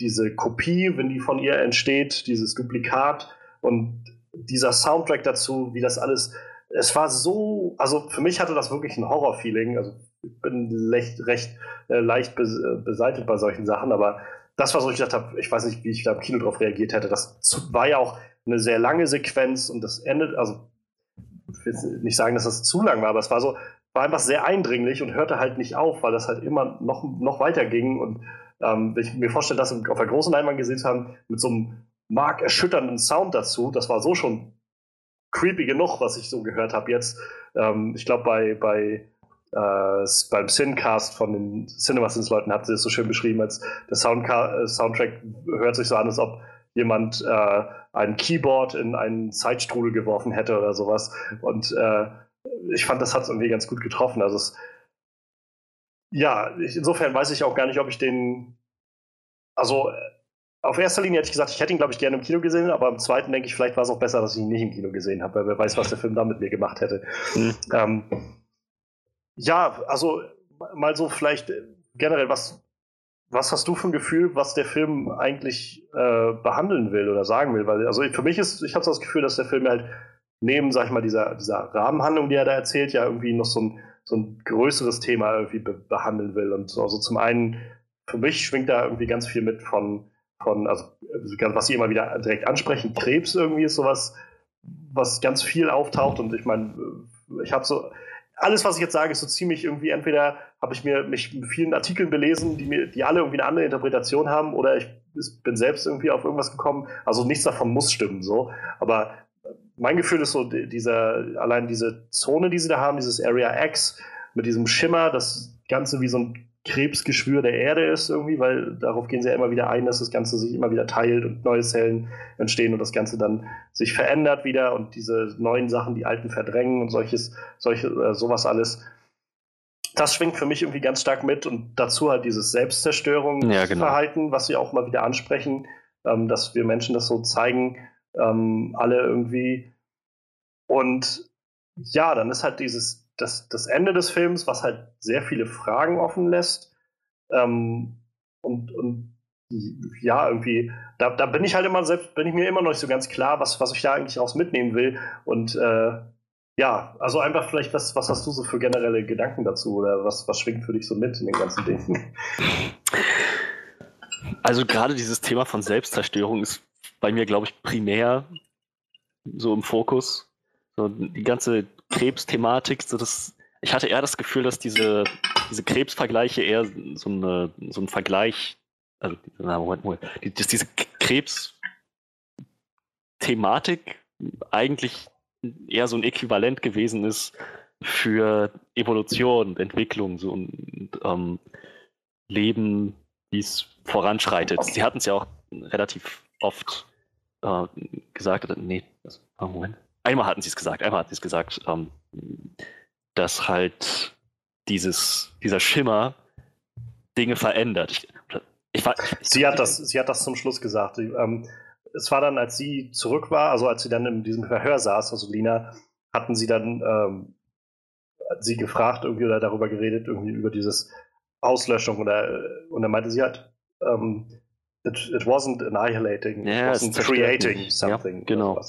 diese Kopie, wenn die von ihr entsteht, dieses Duplikat und dieser Soundtrack dazu, wie das alles. Es war so, also für mich hatte das wirklich ein Horror-Feeling. Also ich bin recht, recht äh, leicht be äh, beseitigt bei solchen Sachen, aber das war so, ich dachte, ich weiß nicht, wie ich da im Kino drauf reagiert hätte. Das war ja auch eine sehr lange Sequenz und das endet, also ich will nicht sagen, dass das zu lang war, aber es war so, war einfach sehr eindringlich und hörte halt nicht auf, weil das halt immer noch, noch weiter ging. Und ähm, wenn ich mir vorstelle, das auf der großen Leinwand gesehen haben, mit so einem markerschütternden Sound dazu, das war so schon creepy genug, was ich so gehört habe jetzt. Ähm, ich glaube, bei, bei äh, beim Sincast von den CinemaSins-Leuten hat sie es so schön beschrieben, als der Soundca Soundtrack hört sich so an, als ob jemand äh, ein Keyboard in einen Zeitstrudel geworfen hätte oder sowas. Und äh, ich fand, das hat es irgendwie ganz gut getroffen. Also es, ja, ich, insofern weiß ich auch gar nicht, ob ich den, also auf erster Linie hätte ich gesagt, ich hätte ihn, glaube ich, gerne im Kino gesehen, aber im zweiten denke ich, vielleicht war es auch besser, dass ich ihn nicht im Kino gesehen habe, weil wer weiß, was der Film da mit mir gemacht hätte. Mhm. Ähm, ja, also mal so vielleicht generell, was, was hast du für ein Gefühl, was der Film eigentlich äh, behandeln will oder sagen will? Weil, also für mich ist, ich habe das Gefühl, dass der Film halt neben, sag ich mal, dieser, dieser Rahmenhandlung, die er da erzählt, ja irgendwie noch so ein, so ein größeres Thema irgendwie be behandeln will. Und also zum einen, für mich schwingt da irgendwie ganz viel mit von, von also was sie immer wieder direkt ansprechen, Krebs irgendwie ist sowas, was ganz viel auftaucht. Und ich meine, ich habe so, alles, was ich jetzt sage, ist so ziemlich irgendwie, entweder habe ich mir mich mit vielen Artikeln belesen, die mir, die alle irgendwie eine andere Interpretation haben, oder ich bin selbst irgendwie auf irgendwas gekommen. Also nichts davon muss stimmen, so. Aber mein Gefühl ist so, dieser, allein diese Zone, die sie da haben, dieses Area X mit diesem Schimmer, das Ganze wie so ein Krebsgeschwür der Erde ist irgendwie, weil darauf gehen sie ja immer wieder ein, dass das Ganze sich immer wieder teilt und neue Zellen entstehen und das Ganze dann sich verändert wieder und diese neuen Sachen die alten verdrängen und solches, solche, äh, sowas alles. Das schwingt für mich irgendwie ganz stark mit und dazu halt dieses Selbstzerstörungsverhalten, ja, genau. was sie auch mal wieder ansprechen, ähm, dass wir Menschen das so zeigen, ähm, alle irgendwie. Und ja, dann ist halt dieses das, das Ende des Films, was halt sehr viele Fragen offen lässt. Ähm, und, und ja, irgendwie, da, da bin ich halt immer selbst, bin ich mir immer noch nicht so ganz klar, was, was ich da eigentlich raus mitnehmen will. Und äh, ja, also einfach vielleicht, was, was hast du so für generelle Gedanken dazu oder was, was schwingt für dich so mit in den ganzen Dingen? Also gerade dieses Thema von Selbstzerstörung ist bei mir, glaube ich, primär so im Fokus. So die ganze Krebsthematik, so das, ich hatte eher das Gefühl, dass diese, diese Krebsvergleiche eher so, eine, so ein Vergleich, also na, Moment, Moment, dass diese Krebsthematik eigentlich eher so ein Äquivalent gewesen ist für Evolution, Entwicklung so und ähm, Leben, wie es voranschreitet. Sie hatten es ja auch relativ oft äh, gesagt, nee, also, Moment einmal hatten sie es gesagt, einmal hatten sie es gesagt, ähm, dass halt dieses, dieser Schimmer Dinge verändert. Ich, ich, ich, sie, hat das, sie hat das zum Schluss gesagt. Sie, ähm, es war dann, als sie zurück war, also als sie dann in diesem Verhör saß, also Lina, hatten sie dann ähm, sie gefragt irgendwie oder darüber geredet, irgendwie über dieses Auslöschung oder und dann meinte sie halt, ähm, it, it wasn't annihilating, ja, it wasn't creating something. Ja, genau.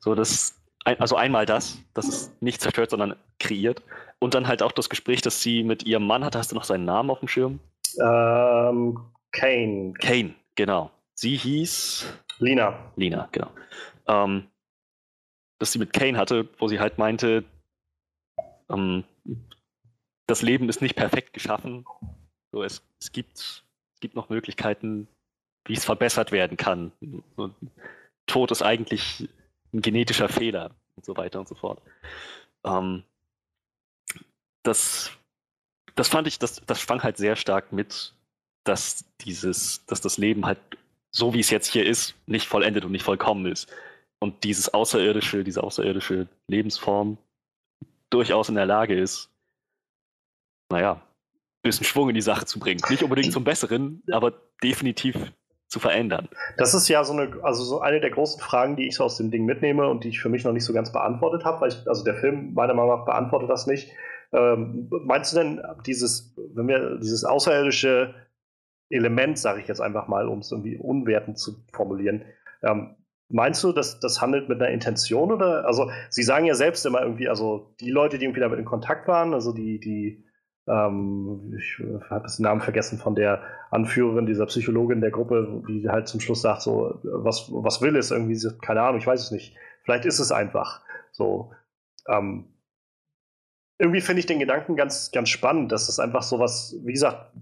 So, das ein, also einmal das, das ist nicht zerstört, sondern kreiert. Und dann halt auch das Gespräch, das sie mit ihrem Mann hatte. Hast du noch seinen Namen auf dem Schirm? Ähm, Kane. Kane, genau. Sie hieß. Lina. Lina, genau. Ähm, dass sie mit Kane hatte, wo sie halt meinte, ähm, das Leben ist nicht perfekt geschaffen. So, es, es, gibt, es gibt noch Möglichkeiten, wie es verbessert werden kann. Und Tod ist eigentlich ein genetischer Fehler und so weiter und so fort. Ähm, das, das fand ich, das, das schwang halt sehr stark mit, dass dieses, dass das Leben halt so wie es jetzt hier ist, nicht vollendet und nicht vollkommen ist. Und dieses außerirdische, diese außerirdische Lebensform durchaus in der Lage ist, naja, ein bisschen Schwung in die Sache zu bringen. Nicht unbedingt zum Besseren, aber definitiv zu verändern? Das ist ja so eine, also so eine der großen Fragen, die ich so aus dem Ding mitnehme und die ich für mich noch nicht so ganz beantwortet habe, weil ich, also der Film meiner Meinung nach beantwortet das nicht. Ähm, meinst du denn, dieses, wenn wir dieses außerirdische Element, sage ich jetzt einfach mal, um es irgendwie unwertend zu formulieren. Ähm, meinst du, dass das handelt mit einer Intention oder? Also, Sie sagen ja selbst immer irgendwie, also die Leute, die irgendwie damit in Kontakt waren, also die, die, ähm, ich habe den Namen vergessen von der Anführerin dieser Psychologin der Gruppe, die halt zum Schluss sagt, so, was, was will es irgendwie, keine Ahnung, ich weiß es nicht. Vielleicht ist es einfach so. Ähm, irgendwie finde ich den Gedanken ganz, ganz spannend, dass das einfach so was, wie gesagt,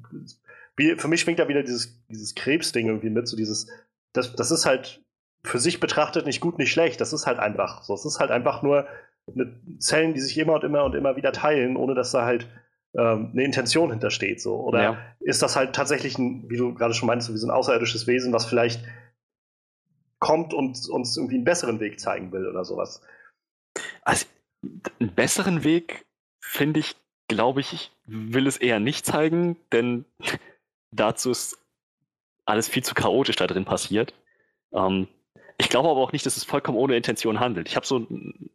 wie, für mich schwingt da wieder dieses, dieses Krebsding irgendwie mit, so dieses, das, das ist halt für sich betrachtet nicht gut, nicht schlecht. Das ist halt einfach so. Es ist halt einfach nur eine Zellen, die sich immer und immer und immer wieder teilen, ohne dass da halt ähm, eine Intention hintersteht. So. Oder ja. ist das halt tatsächlich ein, wie du gerade schon meinst, so wie so ein außerirdisches Wesen, was vielleicht kommt und uns irgendwie einen besseren Weg zeigen will oder sowas? Also, einen besseren Weg finde ich, glaube ich, will es eher nicht zeigen, denn dazu ist alles viel zu chaotisch da drin passiert. Ähm, ich glaube aber auch nicht, dass es vollkommen ohne Intention handelt. Ich habe so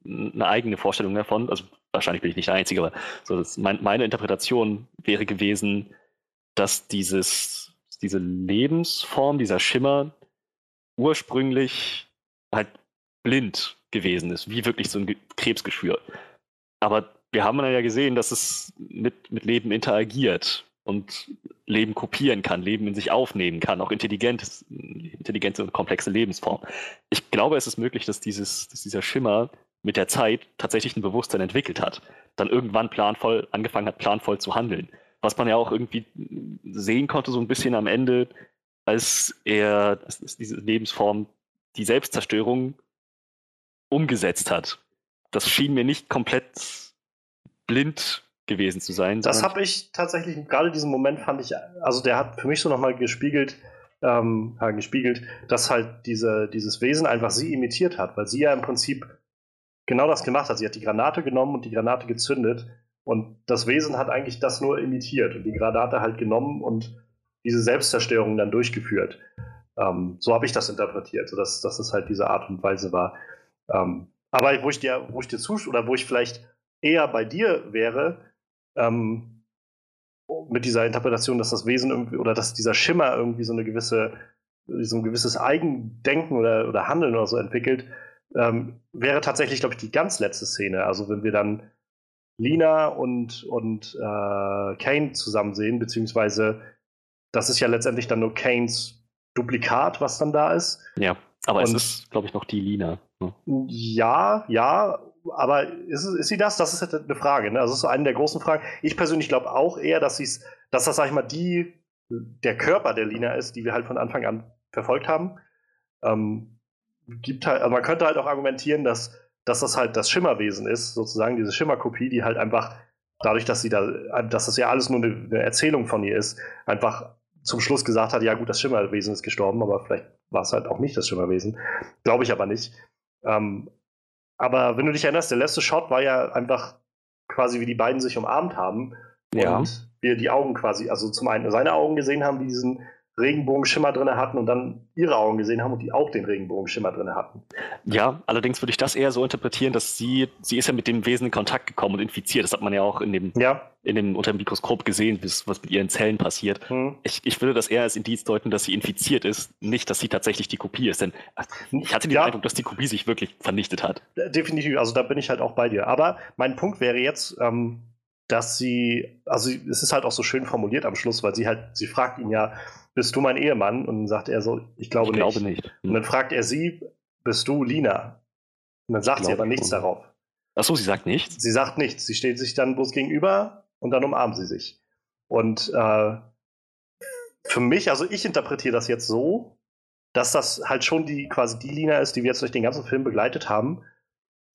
eine eigene Vorstellung davon. Also wahrscheinlich bin ich nicht der Einzige, aber so mein, meine Interpretation wäre gewesen, dass dieses, diese Lebensform, dieser Schimmer ursprünglich halt blind gewesen ist, wie wirklich so ein Krebsgeschwür. Aber wir haben ja gesehen, dass es mit, mit Leben interagiert und Leben kopieren kann, Leben in sich aufnehmen kann, auch intelligentes, intelligente und komplexe Lebensform. Ich glaube, es ist möglich, dass, dieses, dass dieser Schimmer mit der Zeit tatsächlich ein Bewusstsein entwickelt hat, dann irgendwann planvoll angefangen hat, planvoll zu handeln. Was man ja auch irgendwie sehen konnte, so ein bisschen am Ende, als er als diese Lebensform die Selbstzerstörung umgesetzt hat. Das schien mir nicht komplett blind gewesen zu sein. Das habe ich tatsächlich, gerade diesen Moment fand ich, also der hat für mich so nochmal gespiegelt, ähm, gespiegelt, dass halt diese, dieses Wesen einfach sie imitiert hat, weil sie ja im Prinzip genau das gemacht hat. Sie hat die Granate genommen und die Granate gezündet und das Wesen hat eigentlich das nur imitiert und die Granate halt genommen und diese Selbstzerstörung dann durchgeführt. Ähm, so habe ich das interpretiert, sodass dass es halt diese Art und Weise war. Ähm, aber wo ich dir, wo ich dir zustimme, oder wo ich vielleicht eher bei dir wäre, ähm, mit dieser Interpretation, dass das Wesen irgendwie oder dass dieser Schimmer irgendwie so eine gewisse, so ein gewisses Eigendenken oder, oder Handeln oder so entwickelt, ähm, wäre tatsächlich, glaube ich, die ganz letzte Szene. Also wenn wir dann Lina und, und äh, Kane zusammen sehen, beziehungsweise das ist ja letztendlich dann nur Kanes Duplikat, was dann da ist. Ja, aber und, es ist, glaube ich, noch die Lina. Ne? Ja, ja, aber ist, ist sie das? Das ist halt eine Frage. Ne? Also das ist so eine der großen Fragen. Ich persönlich glaube auch eher, dass, sie's, dass das, sag ich mal, die, der Körper der Lina ist, die wir halt von Anfang an verfolgt haben. Ähm, gibt halt, also man könnte halt auch argumentieren, dass, dass das halt das Schimmerwesen ist, sozusagen diese Schimmerkopie, die halt einfach dadurch, dass sie da, dass das ja alles nur eine, eine Erzählung von ihr ist, einfach zum Schluss gesagt hat, ja gut, das Schimmerwesen ist gestorben, aber vielleicht war es halt auch nicht das Schimmerwesen. Glaube ich aber nicht. Ähm, aber wenn du dich erinnerst, der letzte Shot war ja einfach quasi, wie die beiden sich umarmt haben. Ja. Und wir die Augen quasi, also zum einen seine Augen gesehen haben, die diesen Regenbogenschimmer drin hatten und dann ihre Augen gesehen haben und die auch den Regenbogenschimmer drin hatten. Ja, allerdings würde ich das eher so interpretieren, dass sie, sie ist ja mit dem Wesen in Kontakt gekommen und infiziert. Das hat man ja auch in dem, ja. in dem unter dem Mikroskop gesehen, was mit ihren Zellen passiert. Hm. Ich, ich würde das eher als Indiz deuten, dass sie infiziert ist, nicht, dass sie tatsächlich die Kopie ist. Denn ich hatte den ja. Eindruck, dass die Kopie sich wirklich vernichtet hat. Definitiv, also da bin ich halt auch bei dir. Aber mein Punkt wäre jetzt, ähm, dass sie, also es ist halt auch so schön formuliert am Schluss, weil sie halt, sie fragt ihn ja, bist du mein Ehemann? Und dann sagt er so, ich glaube ich nicht. Glaube nicht. Und dann fragt er sie, bist du Lina? Und dann sagt sie aber nichts schon. darauf. Achso, sie sagt nichts? Sie sagt nichts. Sie steht sich dann bloß gegenüber und dann umarmen sie sich. Und äh, für mich, also ich interpretiere das jetzt so, dass das halt schon die quasi die Lina ist, die wir jetzt durch den ganzen Film begleitet haben,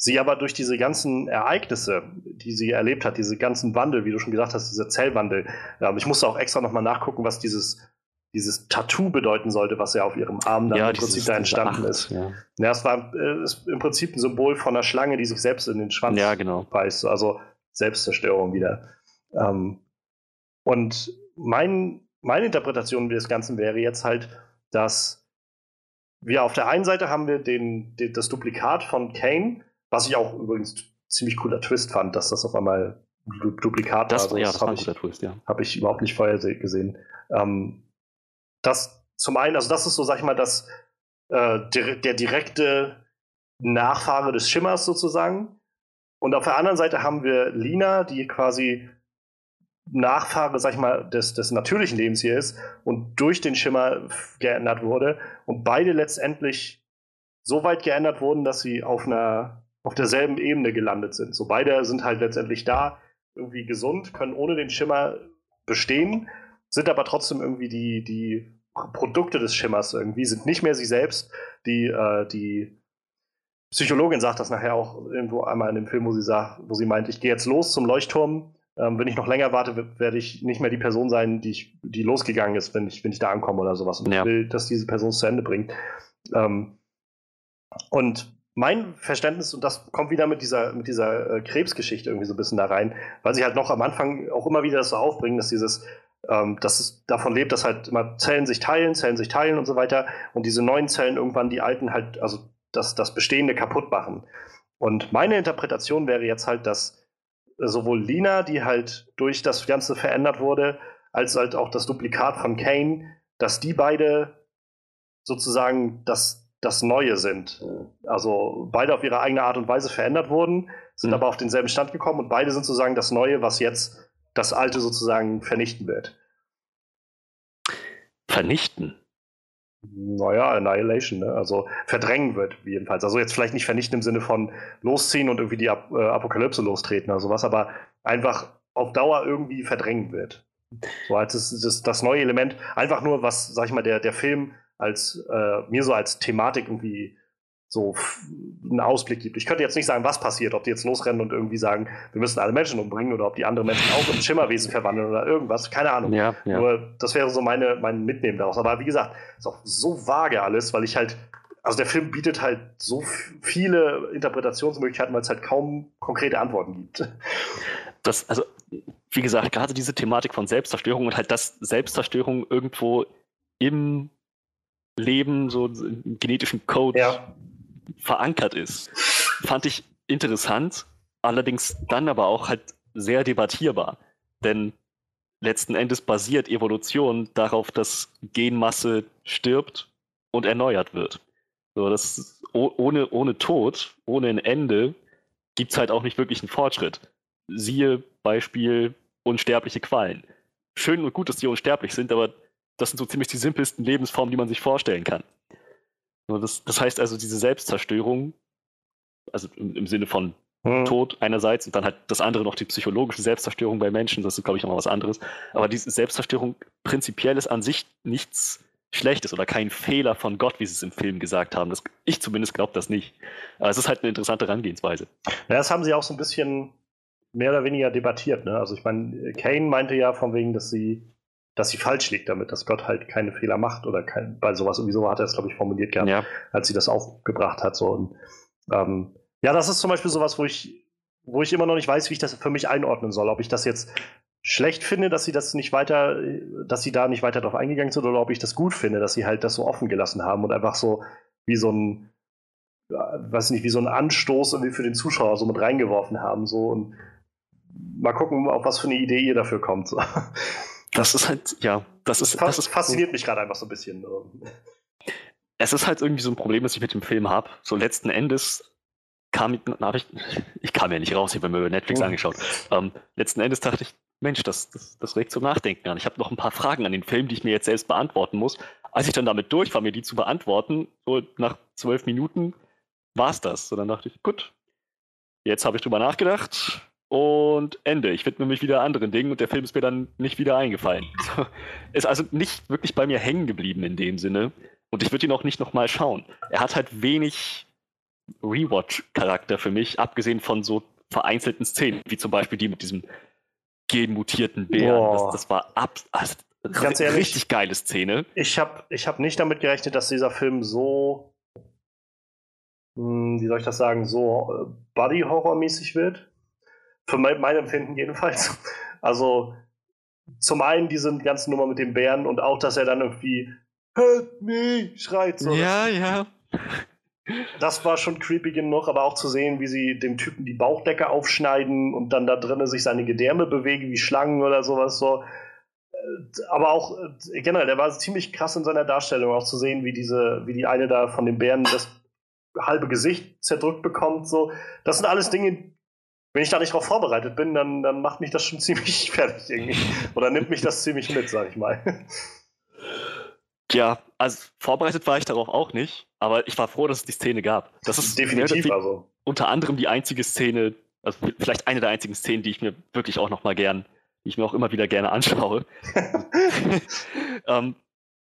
sie aber durch diese ganzen Ereignisse, die sie erlebt hat, diese ganzen Wandel, wie du schon gesagt hast, dieser Zellwandel, ähm, ich musste auch extra nochmal nachgucken, was dieses, dieses Tattoo bedeuten sollte, was ja auf ihrem Arm dann ja, im Prinzip da entstanden Acht, ist. Ja. ja, es war äh, ist im Prinzip ein Symbol von einer Schlange, die sich selbst in den Schwanz ja, genau. beißt, also Selbstzerstörung wieder. Ähm, und mein, meine Interpretation des Ganzen wäre jetzt halt, dass wir auf der einen Seite haben wir den, den das Duplikat von Kane, was ich auch übrigens ziemlich cooler Twist fand, dass das auf einmal ein Duplikat das, war. Also, ja, das war ein guter Twist, ja. Habe ich überhaupt nicht vorher gesehen. Ähm, das zum einen, also das ist so, sag ich mal, das, äh, der, der direkte Nachfahre des Schimmers sozusagen. Und auf der anderen Seite haben wir Lina, die quasi Nachfahre, sag ich mal, des, des natürlichen Lebens hier ist und durch den Schimmer geändert wurde. Und beide letztendlich so weit geändert wurden, dass sie auf einer auf derselben Ebene gelandet sind. So beide sind halt letztendlich da, irgendwie gesund, können ohne den Schimmer bestehen, sind aber trotzdem irgendwie die, die Produkte des Schimmers irgendwie, sind nicht mehr sie selbst. Die, äh, die Psychologin sagt das nachher auch irgendwo einmal in dem Film, wo sie sagt, wo sie meint, ich gehe jetzt los zum Leuchtturm. Ähm, wenn ich noch länger warte, werde ich nicht mehr die Person sein, die, ich, die losgegangen ist, wenn ich, wenn ich da ankomme oder sowas. Und ja. ich will, dass diese Person es zu Ende bringt. Ähm, und mein Verständnis, und das kommt wieder mit dieser, mit dieser äh, Krebsgeschichte irgendwie so ein bisschen da rein, weil sie halt noch am Anfang auch immer wieder das so aufbringen, dass dieses, ähm, dass es davon lebt, dass halt immer Zellen sich teilen, Zellen sich teilen und so weiter und diese neuen Zellen irgendwann die alten halt, also das, das Bestehende kaputt machen. Und meine Interpretation wäre jetzt halt, dass sowohl Lina, die halt durch das Ganze verändert wurde, als halt auch das Duplikat von Kane, dass die beide sozusagen das das Neue sind. Also beide auf ihre eigene Art und Weise verändert wurden, sind mhm. aber auf denselben Stand gekommen und beide sind sozusagen das Neue, was jetzt das Alte sozusagen vernichten wird. Vernichten? Naja, Annihilation, ne? also verdrängen wird jedenfalls. Also jetzt vielleicht nicht vernichten im Sinne von losziehen und irgendwie die Ap äh, Apokalypse lostreten oder sowas, aber einfach auf Dauer irgendwie verdrängen wird. So als das, das, das neue Element, einfach nur was, sag ich mal, der, der Film als äh, mir so als Thematik irgendwie so einen Ausblick gibt. Ich könnte jetzt nicht sagen, was passiert, ob die jetzt losrennen und irgendwie sagen, wir müssen alle Menschen umbringen oder ob die andere Menschen auch in Schimmerwesen verwandeln oder irgendwas. Keine Ahnung. Ja, ja. Nur das wäre so meine, mein Mitnehmen daraus. Aber wie gesagt, ist auch so vage alles, weil ich halt, also der Film bietet halt so viele Interpretationsmöglichkeiten, weil es halt kaum konkrete Antworten gibt. Das, also, wie gesagt, gerade diese Thematik von Selbstzerstörung und halt, dass Selbstzerstörung irgendwo im Leben, so im genetischen Code ja. verankert ist. Fand ich interessant, allerdings dann aber auch halt sehr debattierbar. Denn letzten Endes basiert Evolution darauf, dass Genmasse stirbt und erneuert wird. So, das ohne, ohne Tod, ohne ein Ende, gibt es halt auch nicht wirklich einen Fortschritt. Siehe Beispiel unsterbliche Quallen. Schön und gut, dass die unsterblich sind, aber das sind so ziemlich die simpelsten Lebensformen, die man sich vorstellen kann. Das, das heißt also, diese Selbstzerstörung, also im, im Sinne von hm. Tod einerseits und dann halt das andere noch die psychologische Selbstzerstörung bei Menschen, das ist, glaube ich, nochmal was anderes. Aber diese Selbstzerstörung prinzipiell ist an sich nichts Schlechtes oder kein Fehler von Gott, wie sie es im Film gesagt haben. Das, ich zumindest glaube das nicht. Aber es ist halt eine interessante Herangehensweise. Ja, das haben sie auch so ein bisschen mehr oder weniger debattiert. Ne? Also ich meine, Kane meinte ja von wegen, dass sie dass sie falsch liegt damit, dass Gott halt keine Fehler macht oder kein, bei sowas irgendwie so hat er es, glaube ich, formuliert gehabt, ja. als sie das aufgebracht hat. So. Und, ähm, ja, das ist zum Beispiel sowas, wo ich, wo ich immer noch nicht weiß, wie ich das für mich einordnen soll. Ob ich das jetzt schlecht finde, dass sie das nicht weiter, dass sie da nicht weiter drauf eingegangen sind, oder ob ich das gut finde, dass sie halt das so offen gelassen haben und einfach so wie so ein, weiß nicht, wie so ein Anstoß irgendwie für den Zuschauer so mit reingeworfen haben. So und mal gucken, auf was für eine Idee ihr dafür kommt. So. Das ist halt, ja, das ist. Das, das fasziniert so, mich gerade einfach so ein bisschen. Es ist halt irgendwie so ein Problem, das ich mit dem Film habe. So letzten Endes kam ich, ich kam ja nicht raus, ich habe mir über Netflix oh. angeschaut. Ähm, letzten Endes dachte ich, Mensch, das, das, das regt zum Nachdenken an. Ich habe noch ein paar Fragen an den Film, die ich mir jetzt selbst beantworten muss. Als ich dann damit durch war, mir die zu beantworten, so nach zwölf Minuten war es das. So dann dachte ich, gut, jetzt habe ich drüber nachgedacht, und Ende. Ich widme mich wieder anderen Dingen und der Film ist mir dann nicht wieder eingefallen. ist also nicht wirklich bei mir hängen geblieben in dem Sinne. Und ich würde ihn auch nicht nochmal schauen. Er hat halt wenig Rewatch-Charakter für mich, abgesehen von so vereinzelten Szenen, wie zum Beispiel die mit diesem genmutierten Bären. Das, das, war ab, also Ganz ehrlich, richtig geile Szene. Ich habe ich hab nicht damit gerechnet, dass dieser Film so, hm, wie soll ich das sagen, so äh, Buddy-Horror-mäßig wird. Für mein, mein Empfinden jedenfalls. Also zum einen diese ganze Nummer mit den Bären und auch, dass er dann irgendwie Help me schreit. So. Ja, ja. Das war schon creepy genug, aber auch zu sehen, wie sie dem Typen die Bauchdecke aufschneiden und dann da drinnen sich seine Gedärme bewegen wie Schlangen oder sowas so. aber auch generell, der war ziemlich krass in seiner Darstellung, auch zu sehen, wie diese, wie die eine da von den Bären das halbe Gesicht zerdrückt bekommt. So, das sind alles Dinge, wenn ich da nicht darauf vorbereitet bin, dann, dann macht mich das schon ziemlich fertig irgendwie. Oder nimmt mich das ziemlich mit, sag ich mal. Ja, also vorbereitet war ich darauf auch nicht, aber ich war froh, dass es die Szene gab. Das ist definitiv also. Unter anderem die einzige Szene, also vielleicht eine der einzigen Szenen, die ich mir wirklich auch nochmal gern, die ich mir auch immer wieder gerne anschaue. ähm,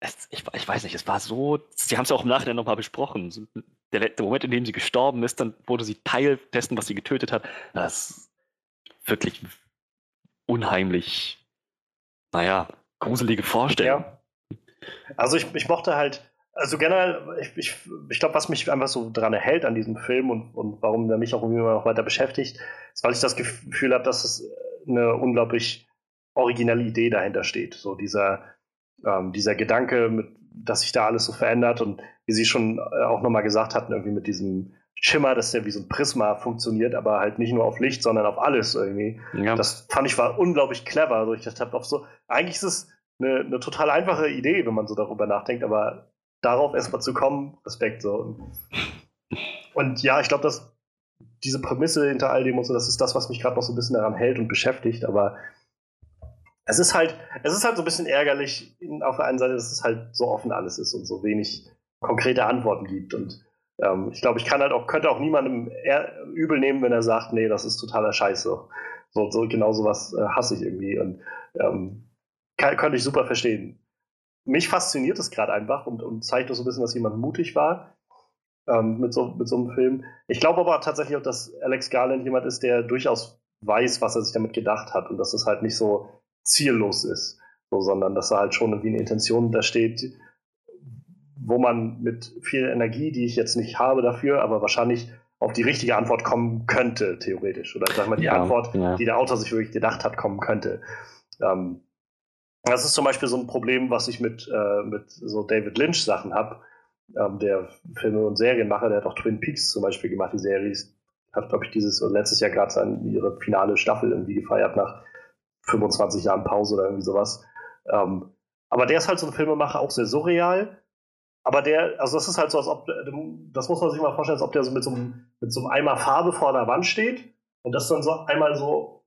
es, ich, ich, weiß nicht, es war so, sie haben es ja auch im Nachhinein nochmal besprochen. Der, der, Moment, in dem sie gestorben ist, dann wurde sie Teil dessen, was sie getötet hat. Das ist wirklich unheimlich, naja, gruselige Vorstellung. Ja. Also ich, ich mochte halt, also generell, ich, ich, ich glaube, was mich einfach so daran erhält an diesem Film und, und warum der mich auch irgendwie noch weiter beschäftigt, ist, weil ich das Gefühl habe, dass es eine unglaublich originelle Idee dahinter steht. So dieser, ähm, dieser Gedanke, mit, dass sich da alles so verändert und wie Sie schon äh, auch nochmal gesagt hatten, irgendwie mit diesem Schimmer, dass der wie so ein Prisma funktioniert, aber halt nicht nur auf Licht, sondern auf alles irgendwie. Ja. Das fand ich war unglaublich clever. Also ich dachte, auf so, eigentlich ist es eine, eine total einfache Idee, wenn man so darüber nachdenkt, aber darauf erstmal zu kommen, Respekt so. Und ja, ich glaube, dass diese Prämisse hinter all dem und so, das ist das, was mich gerade noch so ein bisschen daran hält und beschäftigt, aber es ist halt, es ist halt so ein bisschen ärgerlich auf der einen Seite, dass es halt so offen alles ist und so wenig konkrete Antworten gibt. Und ähm, ich glaube, ich kann halt auch, könnte auch niemandem übel nehmen, wenn er sagt, nee, das ist totaler Scheiße. So, so genau sowas äh, hasse ich irgendwie. Und ähm, kann, könnte ich super verstehen. Mich fasziniert es gerade einfach und, und zeigt auch so ein bisschen, dass jemand mutig war ähm, mit, so, mit so einem Film. Ich glaube aber tatsächlich auch, dass Alex Garland jemand ist, der durchaus weiß, was er sich damit gedacht hat und dass es halt nicht so ziellos ist, so, sondern dass da halt schon irgendwie eine Intention da steht, wo man mit viel Energie, die ich jetzt nicht habe dafür, aber wahrscheinlich auf die richtige Antwort kommen könnte, theoretisch. Oder sag mal, die ja, Antwort, ja. die der Autor sich wirklich gedacht hat, kommen könnte. Ähm, das ist zum Beispiel so ein Problem, was ich mit, äh, mit so David Lynch-Sachen habe. Ähm, der Filme- und Serienmacher, der hat auch Twin Peaks zum Beispiel gemacht, die Serie. Hat, glaube ich, dieses letztes Jahr gerade ihre finale Staffel irgendwie gefeiert nach 25 Jahren Pause oder irgendwie sowas. Ähm, aber der ist halt so ein Filmemacher, auch sehr surreal. Aber der, also das ist halt so, als ob, das muss man sich mal vorstellen, als ob der so mit so einem, mit so einem Eimer Farbe vor der Wand steht und das dann so einmal so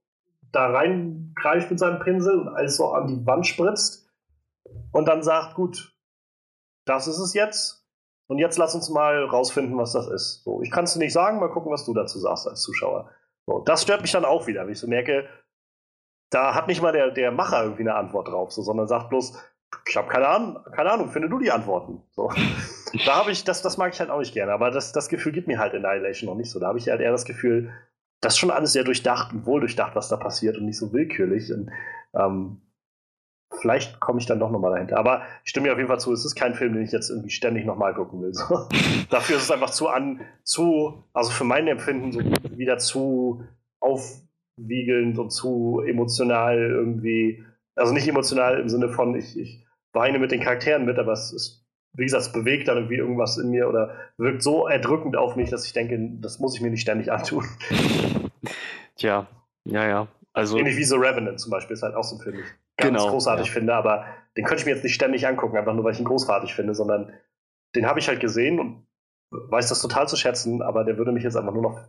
da reingreift mit seinem Pinsel und alles so an die Wand spritzt und dann sagt, gut, das ist es jetzt. Und jetzt lass uns mal rausfinden, was das ist. So, ich kann es dir nicht sagen, mal gucken, was du dazu sagst als Zuschauer. So, das stört mich dann auch wieder, wenn ich so merke, da hat nicht mal der, der Macher irgendwie eine Antwort drauf, so, sondern sagt bloß, ich habe keine Ahnung, keine Ahnung, finde du die Antworten. So. da habe ich, das, das mag ich halt auch nicht gerne, aber das, das Gefühl gibt mir halt Annihilation noch nicht so. Da habe ich halt eher das Gefühl, das ist schon alles sehr durchdacht und wohl durchdacht, was da passiert und nicht so willkürlich. Und, ähm, vielleicht komme ich dann doch nochmal dahinter. Aber ich stimme mir auf jeden Fall zu, es ist kein Film, den ich jetzt irgendwie ständig nochmal gucken will. So. Dafür ist es einfach zu an, zu, also für mein Empfinden so wieder zu aufwiegelnd und zu emotional irgendwie. Also nicht emotional im Sinne von, ich, ich weine mit den Charakteren mit, aber es ist wie gesagt, es bewegt dann irgendwie irgendwas in mir oder wirkt so erdrückend auf mich, dass ich denke, das muss ich mir nicht ständig antun. Tja, ja, ja. Also, Ähnlich wie The Revenant zum Beispiel, ist halt auch so ein Film, den ich ganz genau, großartig ja. finde, aber den könnte ich mir jetzt nicht ständig angucken, einfach nur weil ich ihn großartig finde, sondern den habe ich halt gesehen und weiß das total zu schätzen, aber der würde mich jetzt einfach nur noch,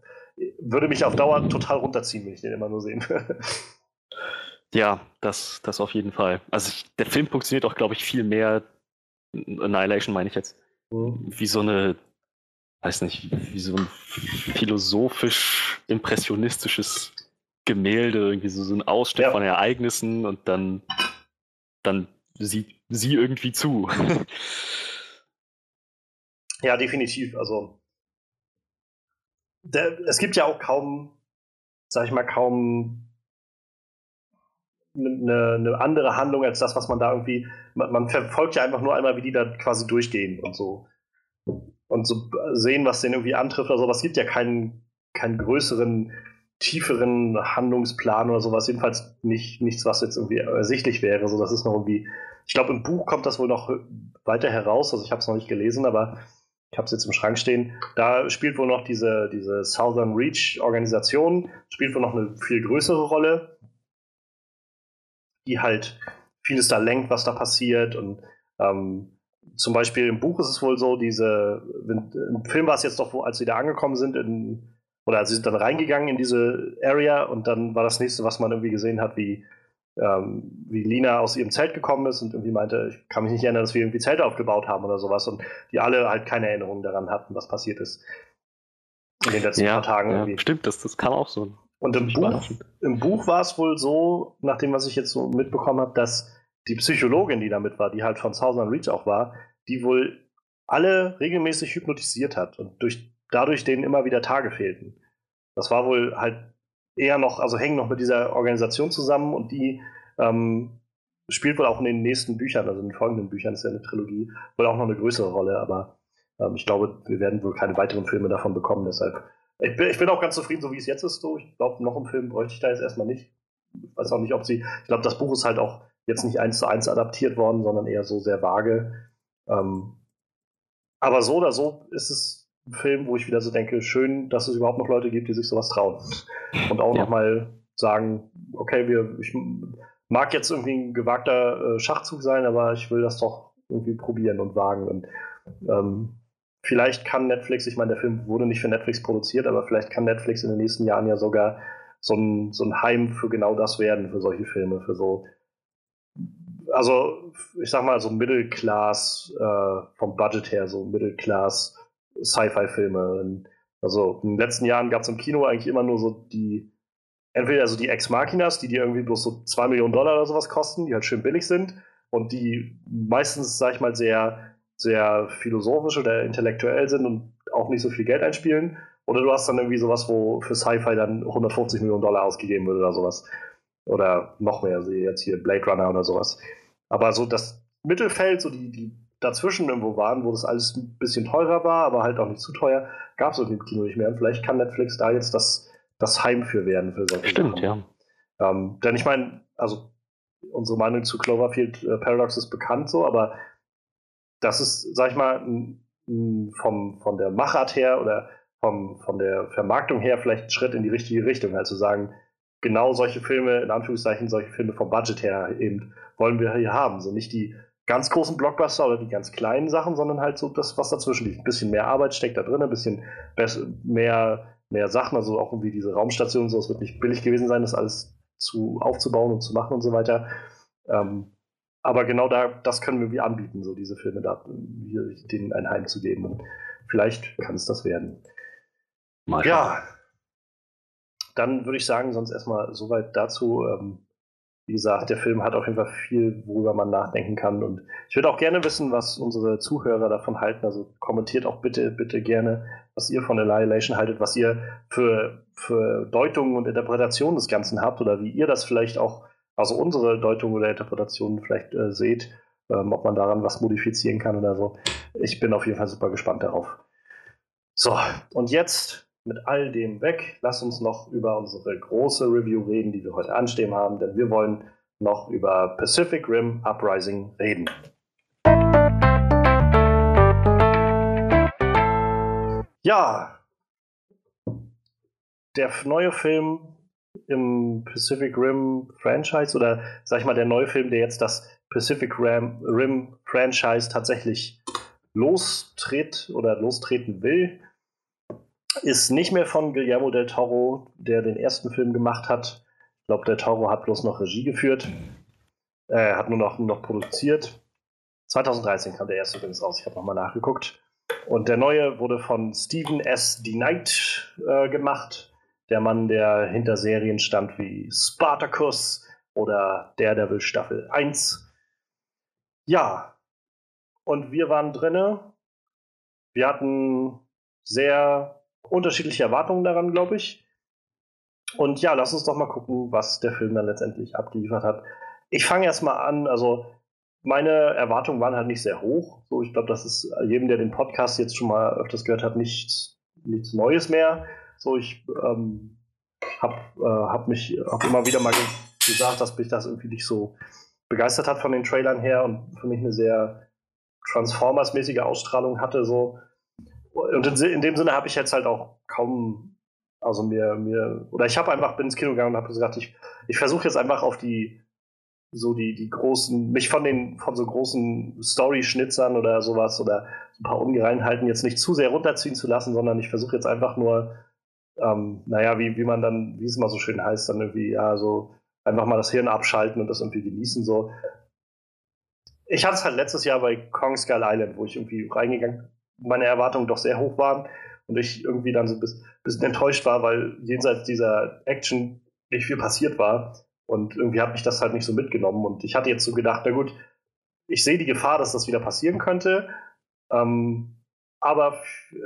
würde mich auf Dauer total runterziehen, wenn ich den immer nur sehen würde. Ja, das, das auf jeden Fall. Also ich, der Film funktioniert auch, glaube ich, viel mehr Annihilation meine ich jetzt, mhm. wie so eine, weiß nicht, wie so ein philosophisch-impressionistisches Gemälde, irgendwie so, so ein Ausschnitt ja. von Ereignissen und dann, dann sieht sie irgendwie zu. ja, definitiv. Also der, es gibt ja auch kaum, sag ich mal, kaum eine, eine andere Handlung als das, was man da irgendwie, man, man, verfolgt ja einfach nur einmal, wie die da quasi durchgehen und so. Und so sehen, was den irgendwie antrifft oder so. Es gibt ja keinen, keinen größeren, tieferen Handlungsplan oder sowas. Jedenfalls nicht, nichts, was jetzt irgendwie ersichtlich wäre. So, das ist noch irgendwie, ich glaube, im Buch kommt das wohl noch weiter heraus. Also ich habe es noch nicht gelesen, aber ich habe es jetzt im Schrank stehen. Da spielt wohl noch diese, diese Southern Reach Organisation, spielt wohl noch eine viel größere Rolle die halt vieles da lenkt, was da passiert. Und ähm, zum Beispiel im Buch ist es wohl so, diese, im Film war es jetzt doch, als sie da angekommen sind, in, oder sie sind dann reingegangen in diese Area und dann war das nächste, was man irgendwie gesehen hat, wie, ähm, wie Lina aus ihrem Zelt gekommen ist und irgendwie meinte, ich kann mich nicht erinnern, dass wir irgendwie Zelte aufgebaut haben oder sowas und die alle halt keine Erinnerung daran hatten, was passiert ist. In den letzten ja, paar Tagen ja, irgendwie. Stimmt, das, das kam auch so. Und im Buch, im Buch war es wohl so, nach dem, was ich jetzt so mitbekommen habe, dass die Psychologin, die damit war, die halt von Southern Reach auch war, die wohl alle regelmäßig hypnotisiert hat und durch, dadurch denen immer wieder Tage fehlten. Das war wohl halt eher noch, also hängen noch mit dieser Organisation zusammen und die ähm, spielt wohl auch in den nächsten Büchern, also in den folgenden Büchern, ist ja eine Trilogie, wohl auch noch eine größere Rolle, aber ähm, ich glaube, wir werden wohl keine weiteren Filme davon bekommen, deshalb. Ich bin, ich bin auch ganz zufrieden, so wie es jetzt ist. So. Ich glaube, noch einen Film bräuchte ich da jetzt erstmal nicht. Ich weiß auch nicht, ob sie. Ich glaube, das Buch ist halt auch jetzt nicht eins zu eins adaptiert worden, sondern eher so sehr vage. Ähm, aber so oder so ist es Film, wo ich wieder so denke, schön, dass es überhaupt noch Leute gibt, die sich sowas trauen. Und auch Ja. nochmal sagen, okay, wir, ich mag jetzt irgendwie ein gewagter äh, Schachzug sein, aber ich will das doch irgendwie probieren und wagen. Und ähm, vielleicht kann Netflix, ich meine, der Film wurde nicht für Netflix produziert, aber vielleicht kann Netflix in den nächsten Jahren ja sogar so ein, so ein Heim für genau das werden, für solche Filme, für so also ich sag mal so Middle-Class äh, vom Budget her, so Middle-Class Sci-Fi-Filme. Also in den letzten Jahren gab es im Kino eigentlich immer nur so die, entweder so die Ex Machinas, die dir irgendwie bloß so 2 Millionen Dollar oder sowas kosten, die halt schön billig sind und die meistens, sag ich mal, sehr, sehr philosophisch oder intellektuell sind und auch nicht so viel Geld einspielen. Oder du hast dann irgendwie sowas, wo für Sci-Fi dann 150 Millionen Dollar ausgegeben wird oder sowas. Oder noch mehr, sehe jetzt hier Blade Runner oder sowas. Aber so das Mittelfeld, so die, die dazwischen irgendwo waren, wo das alles ein bisschen teurer war, aber halt auch nicht zu teuer, gab es irgendwie im Kino nicht mehr. Und vielleicht kann Netflix da jetzt das, das Heim für werden für solche Stimmt, Sachen. ja. Ähm, denn ich meine, also unsere Meinung zu Cloverfield äh, Paradox ist bekannt so, aber das ist, sag ich mal, vom, von der Machart her oder vom, von der Vermarktung her vielleicht ein Schritt in die richtige Richtung. Also sagen, genau solche Filme, in Anführungszeichen solche Filme vom Budget her eben, wollen wir hier haben. So nicht die ganz großen Blockbuster oder die ganz kleinen Sachen, sondern halt so das, was dazwischen liegt. Ein bisschen mehr Arbeit steckt da drin, ein bisschen mehr, mehr Sachen, also auch irgendwie diese Raumstation, so, es wird nicht billig gewesen sein, das alles zu aufzubauen und zu machen und so weiter. Ähm, aber genau da, das können wir wie anbieten, so diese Filme da, hier, denen ein Heim zu geben. Und vielleicht kann es das werden. Mal. Ja, dann würde ich sagen, sonst erstmal soweit dazu. Ähm, wie gesagt, der Film hat auf jeden Fall viel, worüber man nachdenken kann. Und ich würde auch gerne wissen, was unsere Zuhörer davon halten. Also kommentiert auch bitte, bitte gerne, was ihr von Annihilation haltet, was ihr für, für Deutungen und Interpretationen des Ganzen habt oder wie ihr das vielleicht auch, also unsere Deutungen oder Interpretationen vielleicht äh, seht, ähm, ob man daran was modifizieren kann oder so. Ich bin auf jeden Fall super gespannt darauf. So, und jetzt mit all dem weg, lass uns noch über unsere große Review reden, die wir heute anstehen haben, denn wir wollen noch über Pacific Rim Uprising reden. Ja, der neue Film im Pacific Rim Franchise oder sag ich mal der neue Film, der jetzt das Pacific Rim, Rim Franchise tatsächlich lostritt oder lostreten will, ist nicht mehr von Guillermo del Toro, der den ersten Film gemacht hat. Ich glaube, del Toro hat bloß noch Regie geführt. Er hat nur noch, noch produziert. 2013 kam der erste übrigens raus. Ich habe nochmal nachgeguckt. Und der neue wurde von Stephen S. D. Knight äh, gemacht. Der Mann, der hinter Serien stand wie Spartacus oder Daredevil Staffel 1. Ja. Und wir waren drinne. Wir hatten sehr unterschiedliche Erwartungen daran, glaube ich. Und ja, lass uns doch mal gucken, was der Film dann letztendlich abgeliefert hat. Ich fange erstmal an, also meine Erwartungen waren halt nicht sehr hoch. So, ich glaube, das ist jedem, der den Podcast jetzt schon mal öfters gehört hat, nichts, nichts Neues mehr. So, ich ähm, habe äh, hab mich hab immer wieder mal ge gesagt, dass mich das irgendwie nicht so begeistert hat von den Trailern her und für mich eine sehr Transformers-mäßige Ausstrahlung hatte. So. Und in, dem Sinne habe ich jetzt halt auch kaum, also mir, mir oder ich habe einfach bin ins Kino gegangen und habe gesagt, ich, ich versuche jetzt einfach auf die so die, die großen, mich von den, von so großen Story-Schnitzern oder sowas oder ein paar Ungereinheiten jetzt nicht zu sehr runterziehen zu lassen, sondern ich versuche jetzt einfach nur, ähm, naja, wie, wie man dann, wie es immer so schön heißt, dann irgendwie, ja, so einfach mal das Hirn abschalten und das irgendwie genießen, so. Ich hatte es halt letztes Jahr bei Kong Skull Island, wo ich irgendwie reingegangen, meine Erwartungen doch sehr hoch waren und ich irgendwie dann so ein bisschen, enttäuscht war, weil jenseits dieser Action nicht viel passiert war. Und irgendwie hat mich das halt nicht so mitgenommen. Und ich hatte jetzt so gedacht, na gut, ich sehe die Gefahr, dass das wieder passieren könnte. Ähm, aber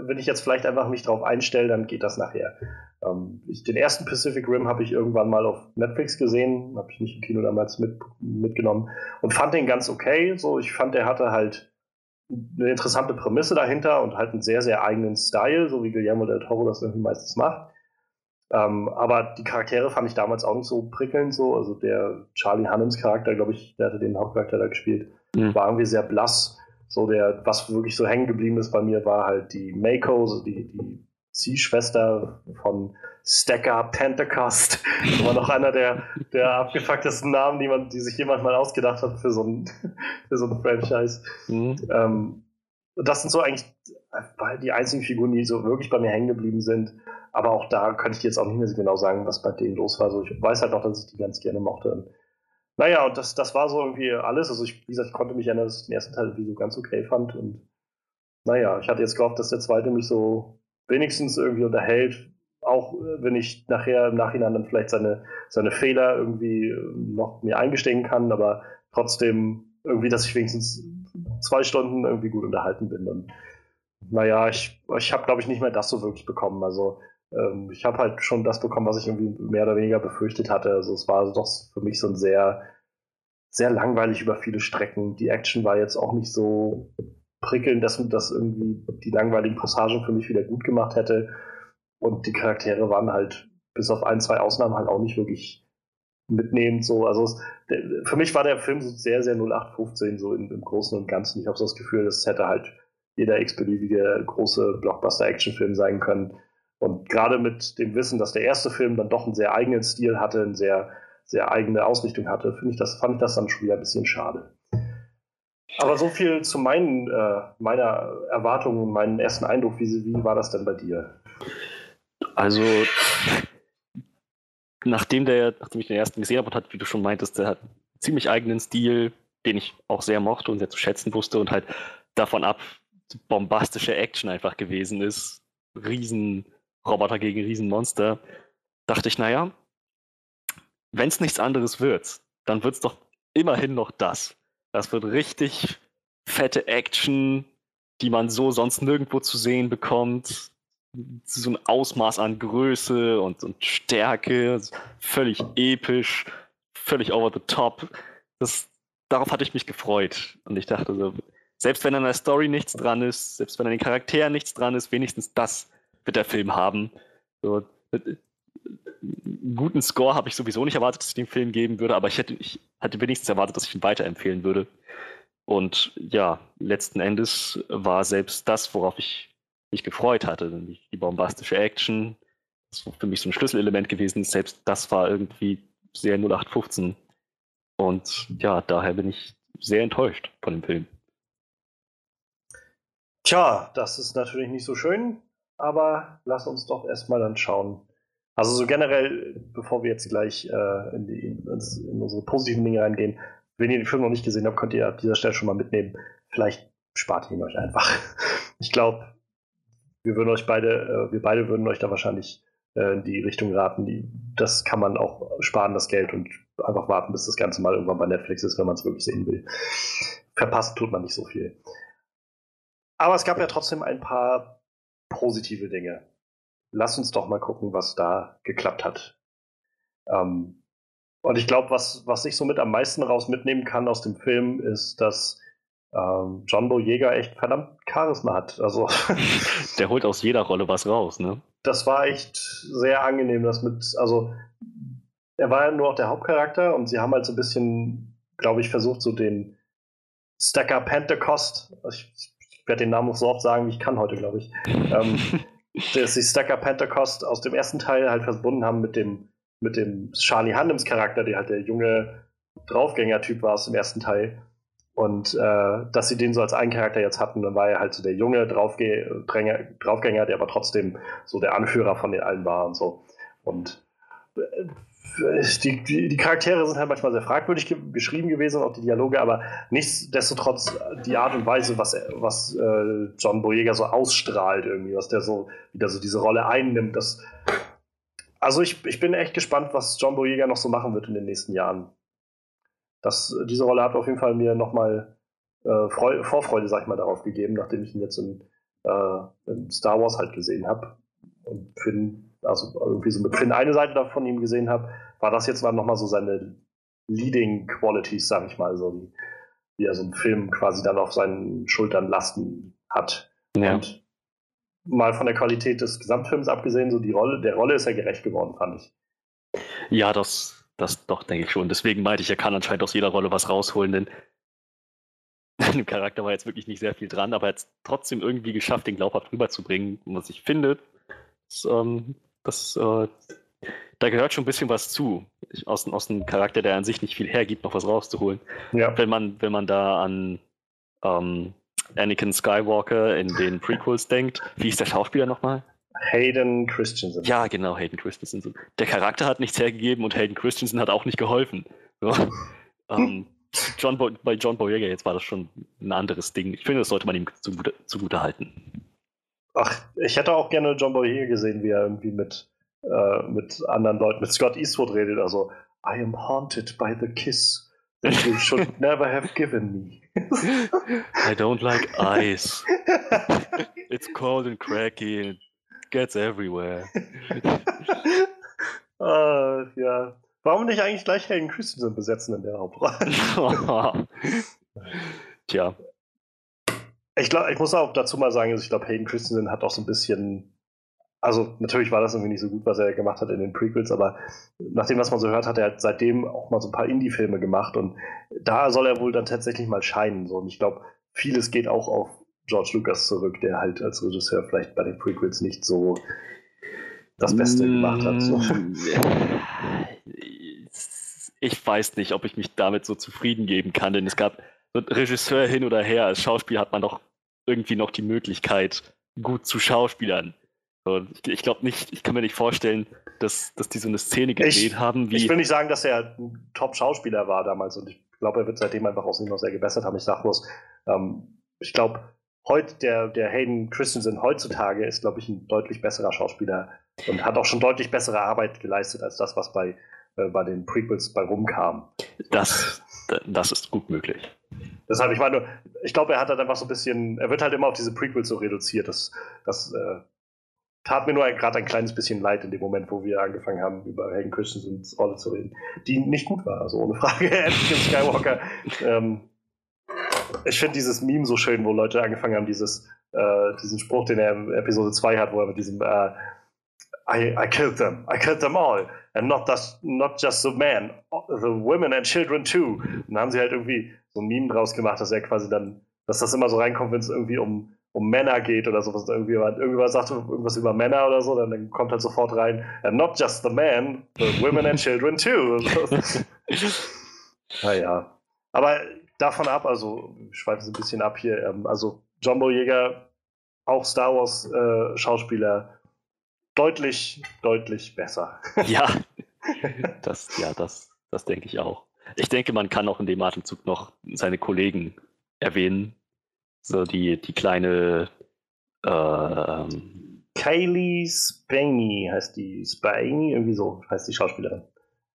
wenn ich jetzt vielleicht einfach mich darauf einstelle, dann geht das nachher. Ähm, ich, den ersten Pacific Rim habe ich irgendwann mal auf Netflix gesehen, habe ich nicht im Kino damals mit, mitgenommen und fand den ganz okay. So, ich fand, der hatte halt eine interessante Prämisse dahinter und halt einen sehr, sehr eigenen Style, so wie Guillermo del Toro das irgendwie meistens macht. Ähm, aber die Charaktere fand ich damals auch nicht so prickelnd so. Also der Charlie Hannems Charakter, glaube ich, der hatte den Hauptcharakter da gespielt, mhm. war irgendwie sehr blass. So der, was wirklich so hängen geblieben ist bei mir, war halt die Mako, so die, die Ziehschwester von Stacker Pentecost. Das war noch einer der, der abgefucktesten Namen, die, man, die sich jemand mal ausgedacht hat für so ein, für so ein Franchise. Mhm. Ähm, das sind so eigentlich die einzigen Figuren, die so wirklich bei mir hängen geblieben sind. Aber auch da könnte ich jetzt auch nicht mehr so genau sagen, was bei denen los war. Also ich weiß halt noch, dass ich die ganz gerne mochte. Naja, und das, das war so irgendwie alles. Also ich, wie gesagt, ich konnte mich erinnern, dass ich den ersten Teil irgendwie so ganz okay fand. Und naja, ich hatte jetzt gehofft, dass der zweite mich so wenigstens irgendwie unterhält. Auch äh, wenn ich nachher im Nachhinein dann vielleicht seine, seine Fehler irgendwie äh, noch mir eingestehen kann, aber trotzdem irgendwie, dass ich wenigstens zwei Stunden irgendwie gut unterhalten bin. Und naja, ich, ich habe, glaube ich, nicht mehr das so wirklich bekommen. Also ähm, ich habe halt schon das bekommen, was ich irgendwie mehr oder weniger befürchtet hatte. Also es war doch für mich so ein sehr, sehr langweilig über viele Strecken. Die Action war jetzt auch nicht so prickelnd, dass das irgendwie die langweiligen Passagen für mich wieder gut gemacht hätte. Und die Charaktere waren halt bis auf ein, zwei Ausnahmen halt auch nicht wirklich mitnehmend so. Also es, der, für mich war der Film so sehr, sehr 0815 so im, im Großen und Ganzen. Ich habe so das Gefühl, es hätte halt jeder x-beliebige große Blockbuster-Actionfilm sein können. Und gerade mit dem Wissen, dass der erste Film dann doch einen sehr eigenen Stil hatte, eine sehr, sehr eigene Ausrichtung hatte, finde ich das, fand ich das dann schon wieder ein bisschen schade. Aber so viel zu meinen, äh, meiner Erwartung und meinem ersten Eindruck. Wie, wie war das denn bei dir? Also, nachdem, der, nachdem ich den ersten gesehen habe und hat, wie du schon meintest, der hat einen ziemlich eigenen Stil, den ich auch sehr mochte und sehr zu schätzen wusste und halt davon ab bombastische Action einfach gewesen ist. Riesenroboter gegen Riesenmonster. Dachte ich, naja, wenn es nichts anderes wird, dann wird es doch immerhin noch das. Das wird richtig fette Action, die man so sonst nirgendwo zu sehen bekommt. So ein Ausmaß an Größe und, und Stärke, völlig episch, völlig over the top. Das, darauf hatte ich mich gefreut. Und ich dachte so, selbst wenn an der Story nichts dran ist, selbst wenn an den Charakteren nichts dran ist, wenigstens das wird der Film haben. So, guten Score habe ich sowieso nicht erwartet, dass ich den Film geben würde, aber ich hätte, ich hatte wenigstens erwartet, dass ich ihn weiterempfehlen würde. Und ja, letzten Endes war selbst das, worauf ich mich gefreut hatte, die, die bombastische Action, das war für mich so ein Schlüsselelement gewesen, selbst das war irgendwie sehr 0815. Und ja, daher bin ich sehr enttäuscht von dem Film. Tja, das ist natürlich nicht so schön, aber lass uns doch erstmal dann schauen, also so generell, bevor wir jetzt gleich äh, in, die, in, unsere positiven Dinge reingehen, wenn ihr den Film noch nicht gesehen habt, könnt ihr ab dieser Stelle schon mal mitnehmen. Vielleicht spart ihr ihn euch einfach. Ich glaube, wir würden euch beide, äh, wir beide würden euch da wahrscheinlich äh, in die Richtung raten. Die, das kann man auch sparen, das Geld, und einfach warten, bis das Ganze mal irgendwann bei Netflix ist, wenn man es wirklich sehen will. Verpassen tut man nicht so viel. Aber es gab ja trotzdem ein paar positive Dinge lass uns doch mal gucken, was da geklappt hat. Ähm, und ich glaube, was, was ich somit am meisten raus mitnehmen kann aus dem Film, ist, dass ähm, John Boyega echt verdammt Charisma hat. Also der holt aus jeder Rolle was raus, ne? Das war echt sehr angenehm, das mit, also er war ja nur auch der Hauptcharakter und sie haben halt so ein bisschen, glaube ich, versucht, so den Stacker Pentecost, ich, ich werde den Namen so oft sagen, wie ich kann heute, glaube ich, ähm, dass sie Stacker Pentecost aus dem ersten Teil halt verbunden haben mit dem, mit dem Charlie Handems Charakter, der halt der junge Draufgänger-Typ warst im ersten Teil. Und äh, dass sie den so als einen Charakter jetzt hatten, dann war er halt so der junge Draufge Draufgänger, der aber trotzdem so der Anführer von den allen war und so. Und äh, die, die, die, Charaktere sind halt manchmal sehr fragwürdig ge geschrieben gewesen, auch die Dialoge, aber nichtsdestotrotz die Art und Weise, was, was äh, John Boyega so ausstrahlt, irgendwie, was der so wieder so diese Rolle einnimmt, das. Also ich, ich bin echt gespannt, was John Boyega noch so machen wird in den nächsten Jahren. Das, diese Rolle hat auf jeden Fall mir nochmal äh, Vorfreude, sag ich mal, darauf gegeben, nachdem ich ihn jetzt in, äh, in Star Wars halt gesehen habe. Und Finn, also irgendwie so mit Finn eine Seite davon ihm gesehen habe, war das jetzt dann nochmal so seine Leading Qualities, sag ich mal, so wie er so einen Film quasi dann auf seinen Schultern lasten hat. Ja. Und mal von der Qualität des Gesamtfilms abgesehen, so die Rolle, der Rolle ist er gerecht geworden, fand ich. Ja, das, das doch, denke ich schon. Deswegen meinte ich, er kann anscheinend aus jeder Rolle was rausholen, denn dem Charakter war jetzt wirklich nicht sehr viel dran, aber er hat es trotzdem irgendwie geschafft, den glaubhaft rüberzubringen. was ich finde, das, ähm, das äh, da gehört schon ein bisschen was zu. Aus, aus einem Charakter, der an sich nicht viel hergibt, noch was rauszuholen. Ja. Wenn man, wenn man da an ähm, Anakin Skywalker in den Prequels denkt, wie ist der Schauspieler nochmal? Hayden Christensen. Ja, genau, Hayden Christensen. Der Charakter hat nichts hergegeben und Hayden Christensen hat auch nicht geholfen. So. ähm, John Bo bei John Boyega jetzt war das schon ein anderes Ding. Ich finde, das sollte man ihm zugute, zugute halten. Ach, ich hätte auch gerne John Boyega gesehen, wie er irgendwie mit äh, mit anderen Leuten, mit Scott Eastwood redet, also I am haunted by the kiss that you should never have given me. I don't like ice. It's cold and cracky and gets everywhere. uh, ja. Warum nicht eigentlich gleich Hayden Christensen besetzen in der Hauptrolle? Tja. Ich glaube, ich muss auch dazu mal sagen, also ich glaube, Hayden Christensen hat auch so ein bisschen also natürlich war das irgendwie nicht so gut, was er gemacht hat in den Prequels, aber nach dem, was man so hört, hat er seitdem auch mal so ein paar Indie-Filme gemacht und da soll er wohl dann tatsächlich mal scheinen. So. Und ich glaube, vieles geht auch auf George Lucas zurück, der halt als Regisseur vielleicht bei den Prequels nicht so das Beste gemacht hat. So. Ich weiß nicht, ob ich mich damit so zufrieden geben kann, denn es gab Regisseur hin oder her, als Schauspieler hat man doch irgendwie noch die Möglichkeit, gut zu Schauspielern. Ich, ich glaube nicht, ich kann mir nicht vorstellen, dass, dass die so eine Szene gedreht haben wie. Ich will nicht sagen, dass er ein Top-Schauspieler war damals und ich glaube, er wird seitdem einfach aus ihm noch sehr gebessert haben. Ich sage bloß, ähm, ich glaube, heute der, der Hayden Christensen heutzutage ist, glaube ich, ein deutlich besserer Schauspieler und hat auch schon deutlich bessere Arbeit geleistet als das, was bei, bei den Prequels bei rumkam. Das, das ist gut möglich. Deshalb, ich meine, ich glaube, er hat halt einfach so ein bisschen, er wird halt immer auf diese Prequels so reduziert, dass, dass äh, tat mir nur gerade ein kleines bisschen leid in dem Moment, wo wir angefangen haben, über Hayden Christensens Rolle zu reden, die nicht gut war, also ohne Frage. Anakin Skywalker. ähm, ich finde dieses Meme so schön, wo Leute angefangen haben, dieses, äh, diesen Spruch, den er in Episode 2 hat, wo er mit diesem äh, I, I killed them, I killed them all, and not, just, not just the men, the women and children too. Und dann haben sie halt irgendwie so ein Meme draus gemacht, dass er quasi dann, dass das immer so reinkommt, wenn es irgendwie um um Männer geht oder sowas. Irgendwie, irgendwas sagt irgendwas über Männer oder so, dann, dann kommt halt sofort rein, and not just the men, the women and children too. naja. Aber davon ab, also ich schweife es ein bisschen ab hier, ähm, also John Boyega, auch Star Wars äh, Schauspieler, deutlich, deutlich besser. ja, das, ja, das, das denke ich auch. Ich denke, man kann auch in dem Atemzug noch seine Kollegen erwähnen, so die, die kleine äh, Kaylee Spaney heißt die. Spaney, irgendwie so heißt die Schauspielerin.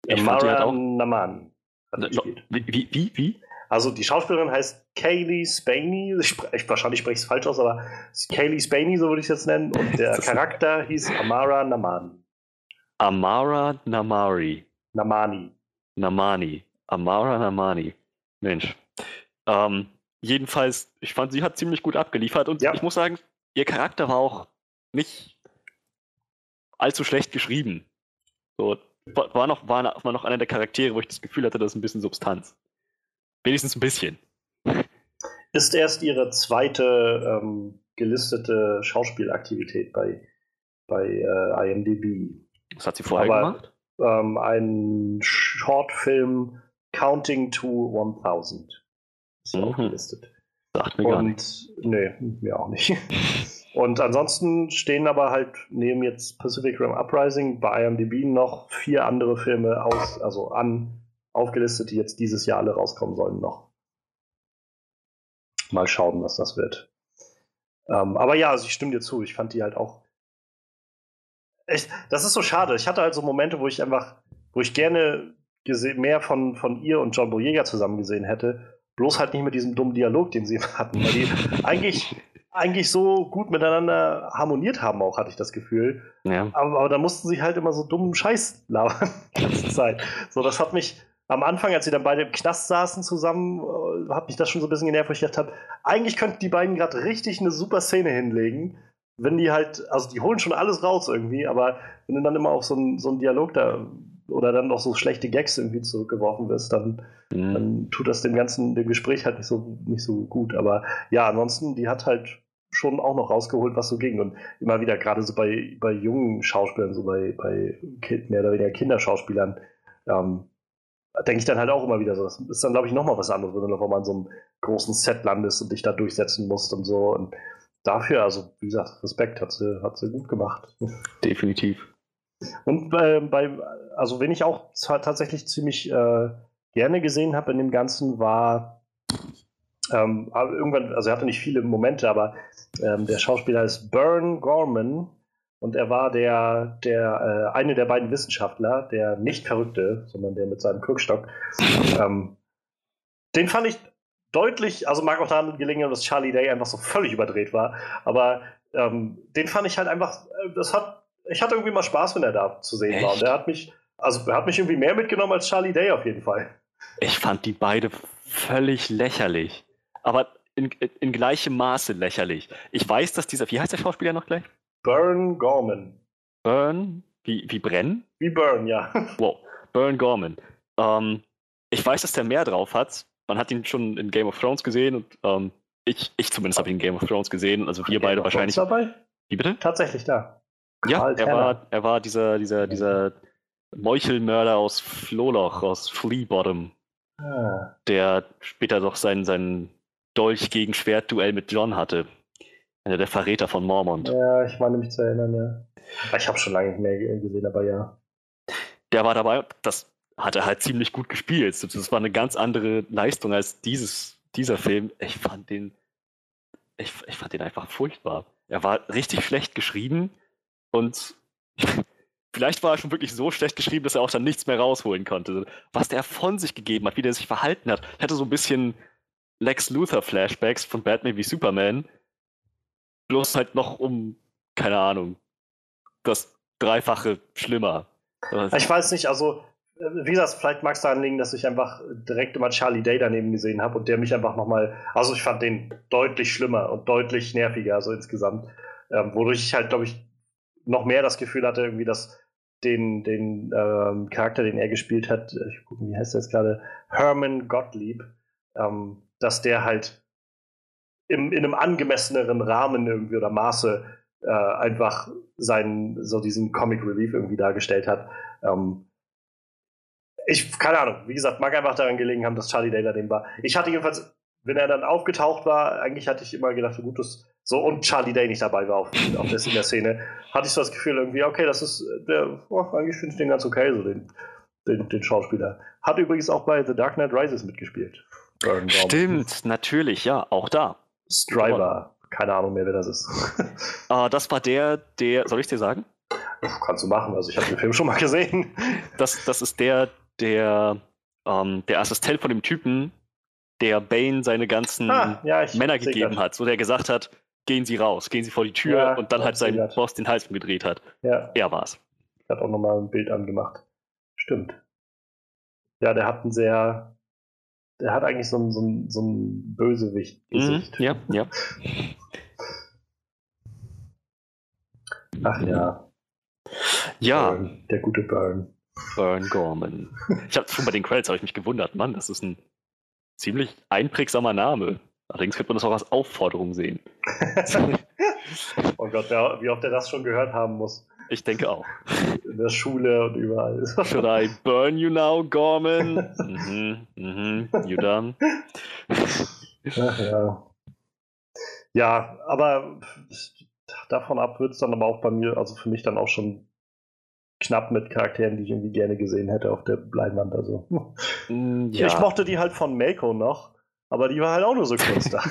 Ich Mara Naman hat gespielt. Wie, wie, wie? Also die Schauspielerin heißt Kaylee Spaney. Ich, ich, wahrscheinlich spreche ich es falsch aus, aber Kaylee Spaney, so würde ich es jetzt nennen. Und der Charakter hieß Amara Naman. Amara Namari. Namani. Namani. Amara Namani. Mensch. Ähm, jedenfalls, ich fand, sie hat ziemlich gut abgeliefert und ja. ich muss sagen, ihr Charakter war auch nicht allzu schlecht geschrieben. So, war noch, war, war noch einer der Charaktere, wo ich das Gefühl hatte, das ist ein bisschen Substanz. Wenigstens ein bisschen. Ist erst ihre zweite ähm, gelistete Schauspielaktivität bei, bei äh, IMDb. Was hat sie vorher Aber, gemacht? Ähm, ein Shortfilm Counting to 1000. Ist hier Mhm. aufgelistet. Sagt mir gar nichts. Und nee, mir auch nicht. Und ansonsten stehen aber halt neben jetzt Pacific Rim Uprising bei IMDb noch vier andere Filme aus, also an, aufgelistet, die jetzt dieses Jahr alle rauskommen sollen noch. Mal schauen, was das wird. Ähm, aber ja, also ich stimme dir zu, ich fand die halt auch. Echt, das ist so schade. Ich hatte halt so Momente, wo ich einfach, wo ich gerne mehr von, von ihr und John Boyega zusammen gesehen hätte. Bloß halt nicht mit diesem dummen Dialog, den sie hatten, weil die eigentlich, eigentlich so gut miteinander harmoniert haben, auch hatte ich das Gefühl. Ja. Aber, aber da mussten sie halt immer so dummen Scheiß labern die ganze Zeit. So, das hat mich am Anfang, als sie dann beide im Knast saßen zusammen, äh, hat mich das schon so ein bisschen genervt, wo ich gedacht habe, eigentlich könnten die beiden gerade richtig eine super Szene hinlegen, wenn die halt, also die holen schon alles raus irgendwie, aber wenn du dann immer auf so einen so einen Dialog da oder dann noch so schlechte Gags irgendwie zurückgeworfen wirst, dann, Mhm. dann tut das dem ganzen, dem Gespräch halt nicht so, nicht so gut. Aber ja, ansonsten, die hat halt schon auch noch rausgeholt, was so ging. Und immer wieder, gerade so bei, bei jungen Schauspielern, so bei, bei Kind, mehr oder weniger Kinderschauspielern, ähm, denke ich dann halt auch immer wieder so. Das ist dann, glaube ich, nochmal was anderes, wenn du noch mal in so einem großen Set landest und dich da durchsetzen musst und so. Und dafür, also wie gesagt, Respekt hat sie, hat sie gut gemacht. Definitiv. Und äh, bei, also wen ich auch tatsächlich ziemlich äh, gerne gesehen habe in dem Ganzen, war ähm, irgendwann, also er hatte nicht viele Momente, aber ähm, der Schauspieler ist Bern Gorman und er war der, der äh, eine der beiden Wissenschaftler, der nicht Verrückte, sondern der mit seinem Krückstock. Ähm, den fand ich deutlich, also mag auch daran gelingen, dass Charlie Day einfach so völlig überdreht war, aber ähm, den fand ich halt einfach, äh, das hat, ich hatte irgendwie mal Spaß, wenn er da zu sehen war. Echt? Und er hat mich, also er hat mich irgendwie mehr mitgenommen als Charlie Day auf jeden Fall. Ich fand die beide völlig lächerlich. Aber in, in gleichem Maße lächerlich. Ich weiß, dass dieser, wie heißt der Schauspieler noch gleich? Bern Gorman. Burn? Wie, wie brennen? Wie Bern, ja. Wow, Burn Gorman. Ähm, ich weiß, dass der mehr drauf hat. Man hat ihn schon in Game of Thrones gesehen und ähm, ich, ich zumindest habe ihn in Game of Thrones gesehen. Also wir beide Game of wahrscheinlich. Dabei? Wie bitte? Tatsächlich da. Ja, Karl er Tanner. war, er war dieser, dieser, dieser Meuchelmörder aus Flohloch, aus Flea Bottom, Ah. der später doch sein, sein Dolch gegen Schwertduell mit John hatte. Einer der Verräter von Mormont. Ja, ich meine mich zu erinnern, ja. Ich habe schon lange nicht mehr ge- gesehen, aber ja. Der war dabei, das hat er halt ziemlich gut gespielt. Das war eine ganz andere Leistung als dieses, dieser Film. Ich fand den, ich, ich fand den einfach furchtbar. Er war richtig schlecht geschrieben und vielleicht war er schon wirklich so schlecht geschrieben, dass er auch dann nichts mehr rausholen konnte. Was der von sich gegeben hat, wie der sich verhalten hat. Ich hatte so ein bisschen Lex Luthor Flashbacks von Batman wie Superman. Bloß halt noch um, keine Ahnung, das Dreifache schlimmer. Ich weiß nicht, also, äh, wie gesagt, vielleicht mag es daran liegen, dass ich einfach direkt immer Charlie Day daneben gesehen habe und der mich einfach nochmal, also ich fand den deutlich schlimmer und deutlich nerviger, so insgesamt. Ähm, wodurch ich halt, glaube ich, noch mehr das Gefühl hatte, irgendwie, dass den, den ähm, Charakter, den er gespielt hat, äh, ich gucke, wie heißt der jetzt gerade, Herman Gottlieb, ähm, dass der halt im, in einem angemesseneren Rahmen irgendwie oder Maße äh, einfach seinen, so diesen Comic Relief irgendwie dargestellt hat. Ähm, ich, keine Ahnung, wie gesagt, mag einfach daran gelegen haben, dass Charlie Day daneben war. Ich hatte jedenfalls, wenn er dann aufgetaucht war, eigentlich hatte ich immer gedacht, so gut, das, so und Charlie Day nicht dabei war auf, auf der, in der Szene, hatte ich so das Gefühl irgendwie, okay, das ist, der, oh, eigentlich finde ich den ganz okay, so den, den, den Schauspieler. Hat übrigens auch bei The Dark Knight Rises mitgespielt. Stimmt, natürlich, ja, auch da. Striver, keine Ahnung mehr, wer das ist. Äh, das war der, der, soll ich dir sagen? Kannst du machen, also ich habe den Film schon mal gesehen. Das, das ist der, der, ähm, der Assistent von dem Typen, der Bane seine ganzen Ah, ja, Männer gegeben hat, so der gesagt hat, gehen Sie raus, gehen Sie vor die Tür Ja, und dann halt sein grad. Boss den Hals umgedreht hat. Ja, Er war's. hat auch nochmal ein Bild angemacht. Stimmt. Ja, der hat ein sehr, der hat eigentlich so ein, so ein, so ein Mhm, Bösewicht-Gesicht. ja, ja. Ach ja, Ja, Burn, der gute Burn. Burn Gorman. Ich habe schon bei den Credits habe ich mich gewundert, Mann, das ist ein ziemlich einprägsamer Name. Allerdings könnte man das auch als Aufforderung sehen. oh Gott, wer, wie oft er das schon gehört haben muss. Ich denke auch. In der Schule und überall. Should I burn you now, Gorman? Mhm, mhm, you done? Ach, ja. ja, aber davon ab wird es dann aber auch bei mir, also für mich dann auch schon knapp mit Charakteren, die ich irgendwie gerne gesehen hätte auf der Leinwand. Also. Mm, Ja, Ich mochte die halt von Mako noch, aber die war halt auch nur so kurz da.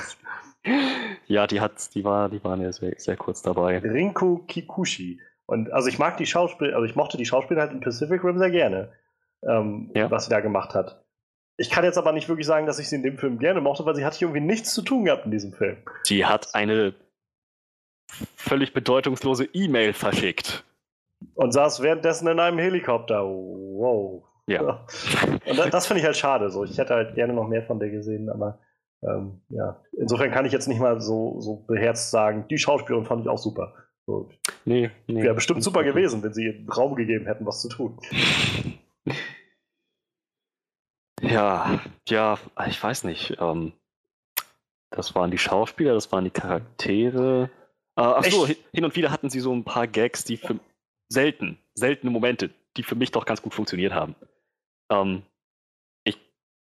ja die, hat, die, war, die waren ja sehr, sehr kurz dabei. Rinku Kikuchi. Und also ich mag die Schauspieler, also ich mochte die Schauspieler halt in Pacific Rim sehr gerne, ähm, Ja. was sie da gemacht hat. Ich kann jetzt aber nicht wirklich sagen, dass ich sie in dem Film gerne mochte, weil sie hatte irgendwie nichts zu tun gehabt in diesem Film. Sie hat eine völlig bedeutungslose E-Mail verschickt. Und saß währenddessen in einem Helikopter. Wow. Ja. Und das, das finde ich halt schade. So. Ich hätte halt gerne noch mehr von der gesehen, aber ähm, ja. Insofern kann ich jetzt nicht mal so, so beherzt sagen, die Schauspielerin fand ich auch super. So, Nee, nee. Wäre bestimmt super gewesen, wenn sie Raum gegeben hätten, was zu tun. Ja, ja, ich weiß nicht. Ähm, das waren die Schauspieler, das waren die Charaktere. Äh, ach so, Echt? hin hin und wieder hatten sie so ein paar Gags, die für selten, seltene Momente, die für mich doch ganz gut funktioniert haben. Ähm, ich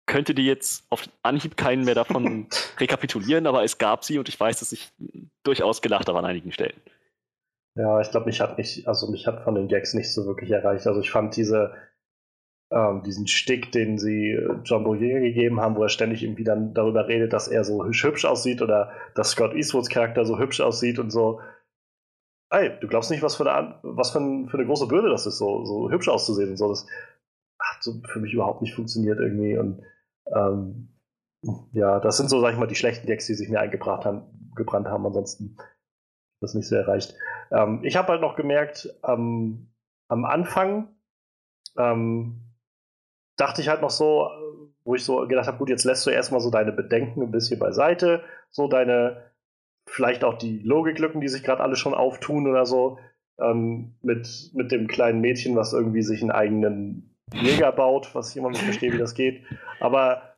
könnte dir jetzt auf Anhieb keinen mehr davon rekapitulieren, aber es gab sie und ich weiß, dass ich durchaus gelacht habe an einigen Stellen. Ja, ich glaube, mich hat nicht, also mich hat von den Gags nicht so wirklich erreicht. Also ich fand diese, ähm, diesen Stick, den sie äh, John Boyega gegeben haben, wo er ständig irgendwie dann darüber redet, dass er so hübsch, hübsch aussieht oder dass Scott Eastwoods Charakter so hübsch aussieht und so. Ey, du glaubst nicht, was für eine, was für, ein, für eine große Bürde das ist, so, so hübsch auszusehen und so. Das hat so für mich überhaupt nicht funktioniert irgendwie. Und ähm, ja, das sind so, sag ich mal, die schlechten Gags, die sich mir eingebracht haben, gebrannt haben. Ansonsten das nicht so erreicht. Ähm, ich habe halt noch gemerkt, ähm, am Anfang ähm, dachte ich halt noch so, wo ich so gedacht habe, gut, jetzt lässt du erstmal so deine Bedenken ein bisschen beiseite, so deine, vielleicht auch die Logiklücken, die sich gerade alle schon auftun oder so, ähm, mit, mit dem kleinen Mädchen, was irgendwie sich einen eigenen Jäger baut, was ich immer nicht verstehe, wie das geht. Aber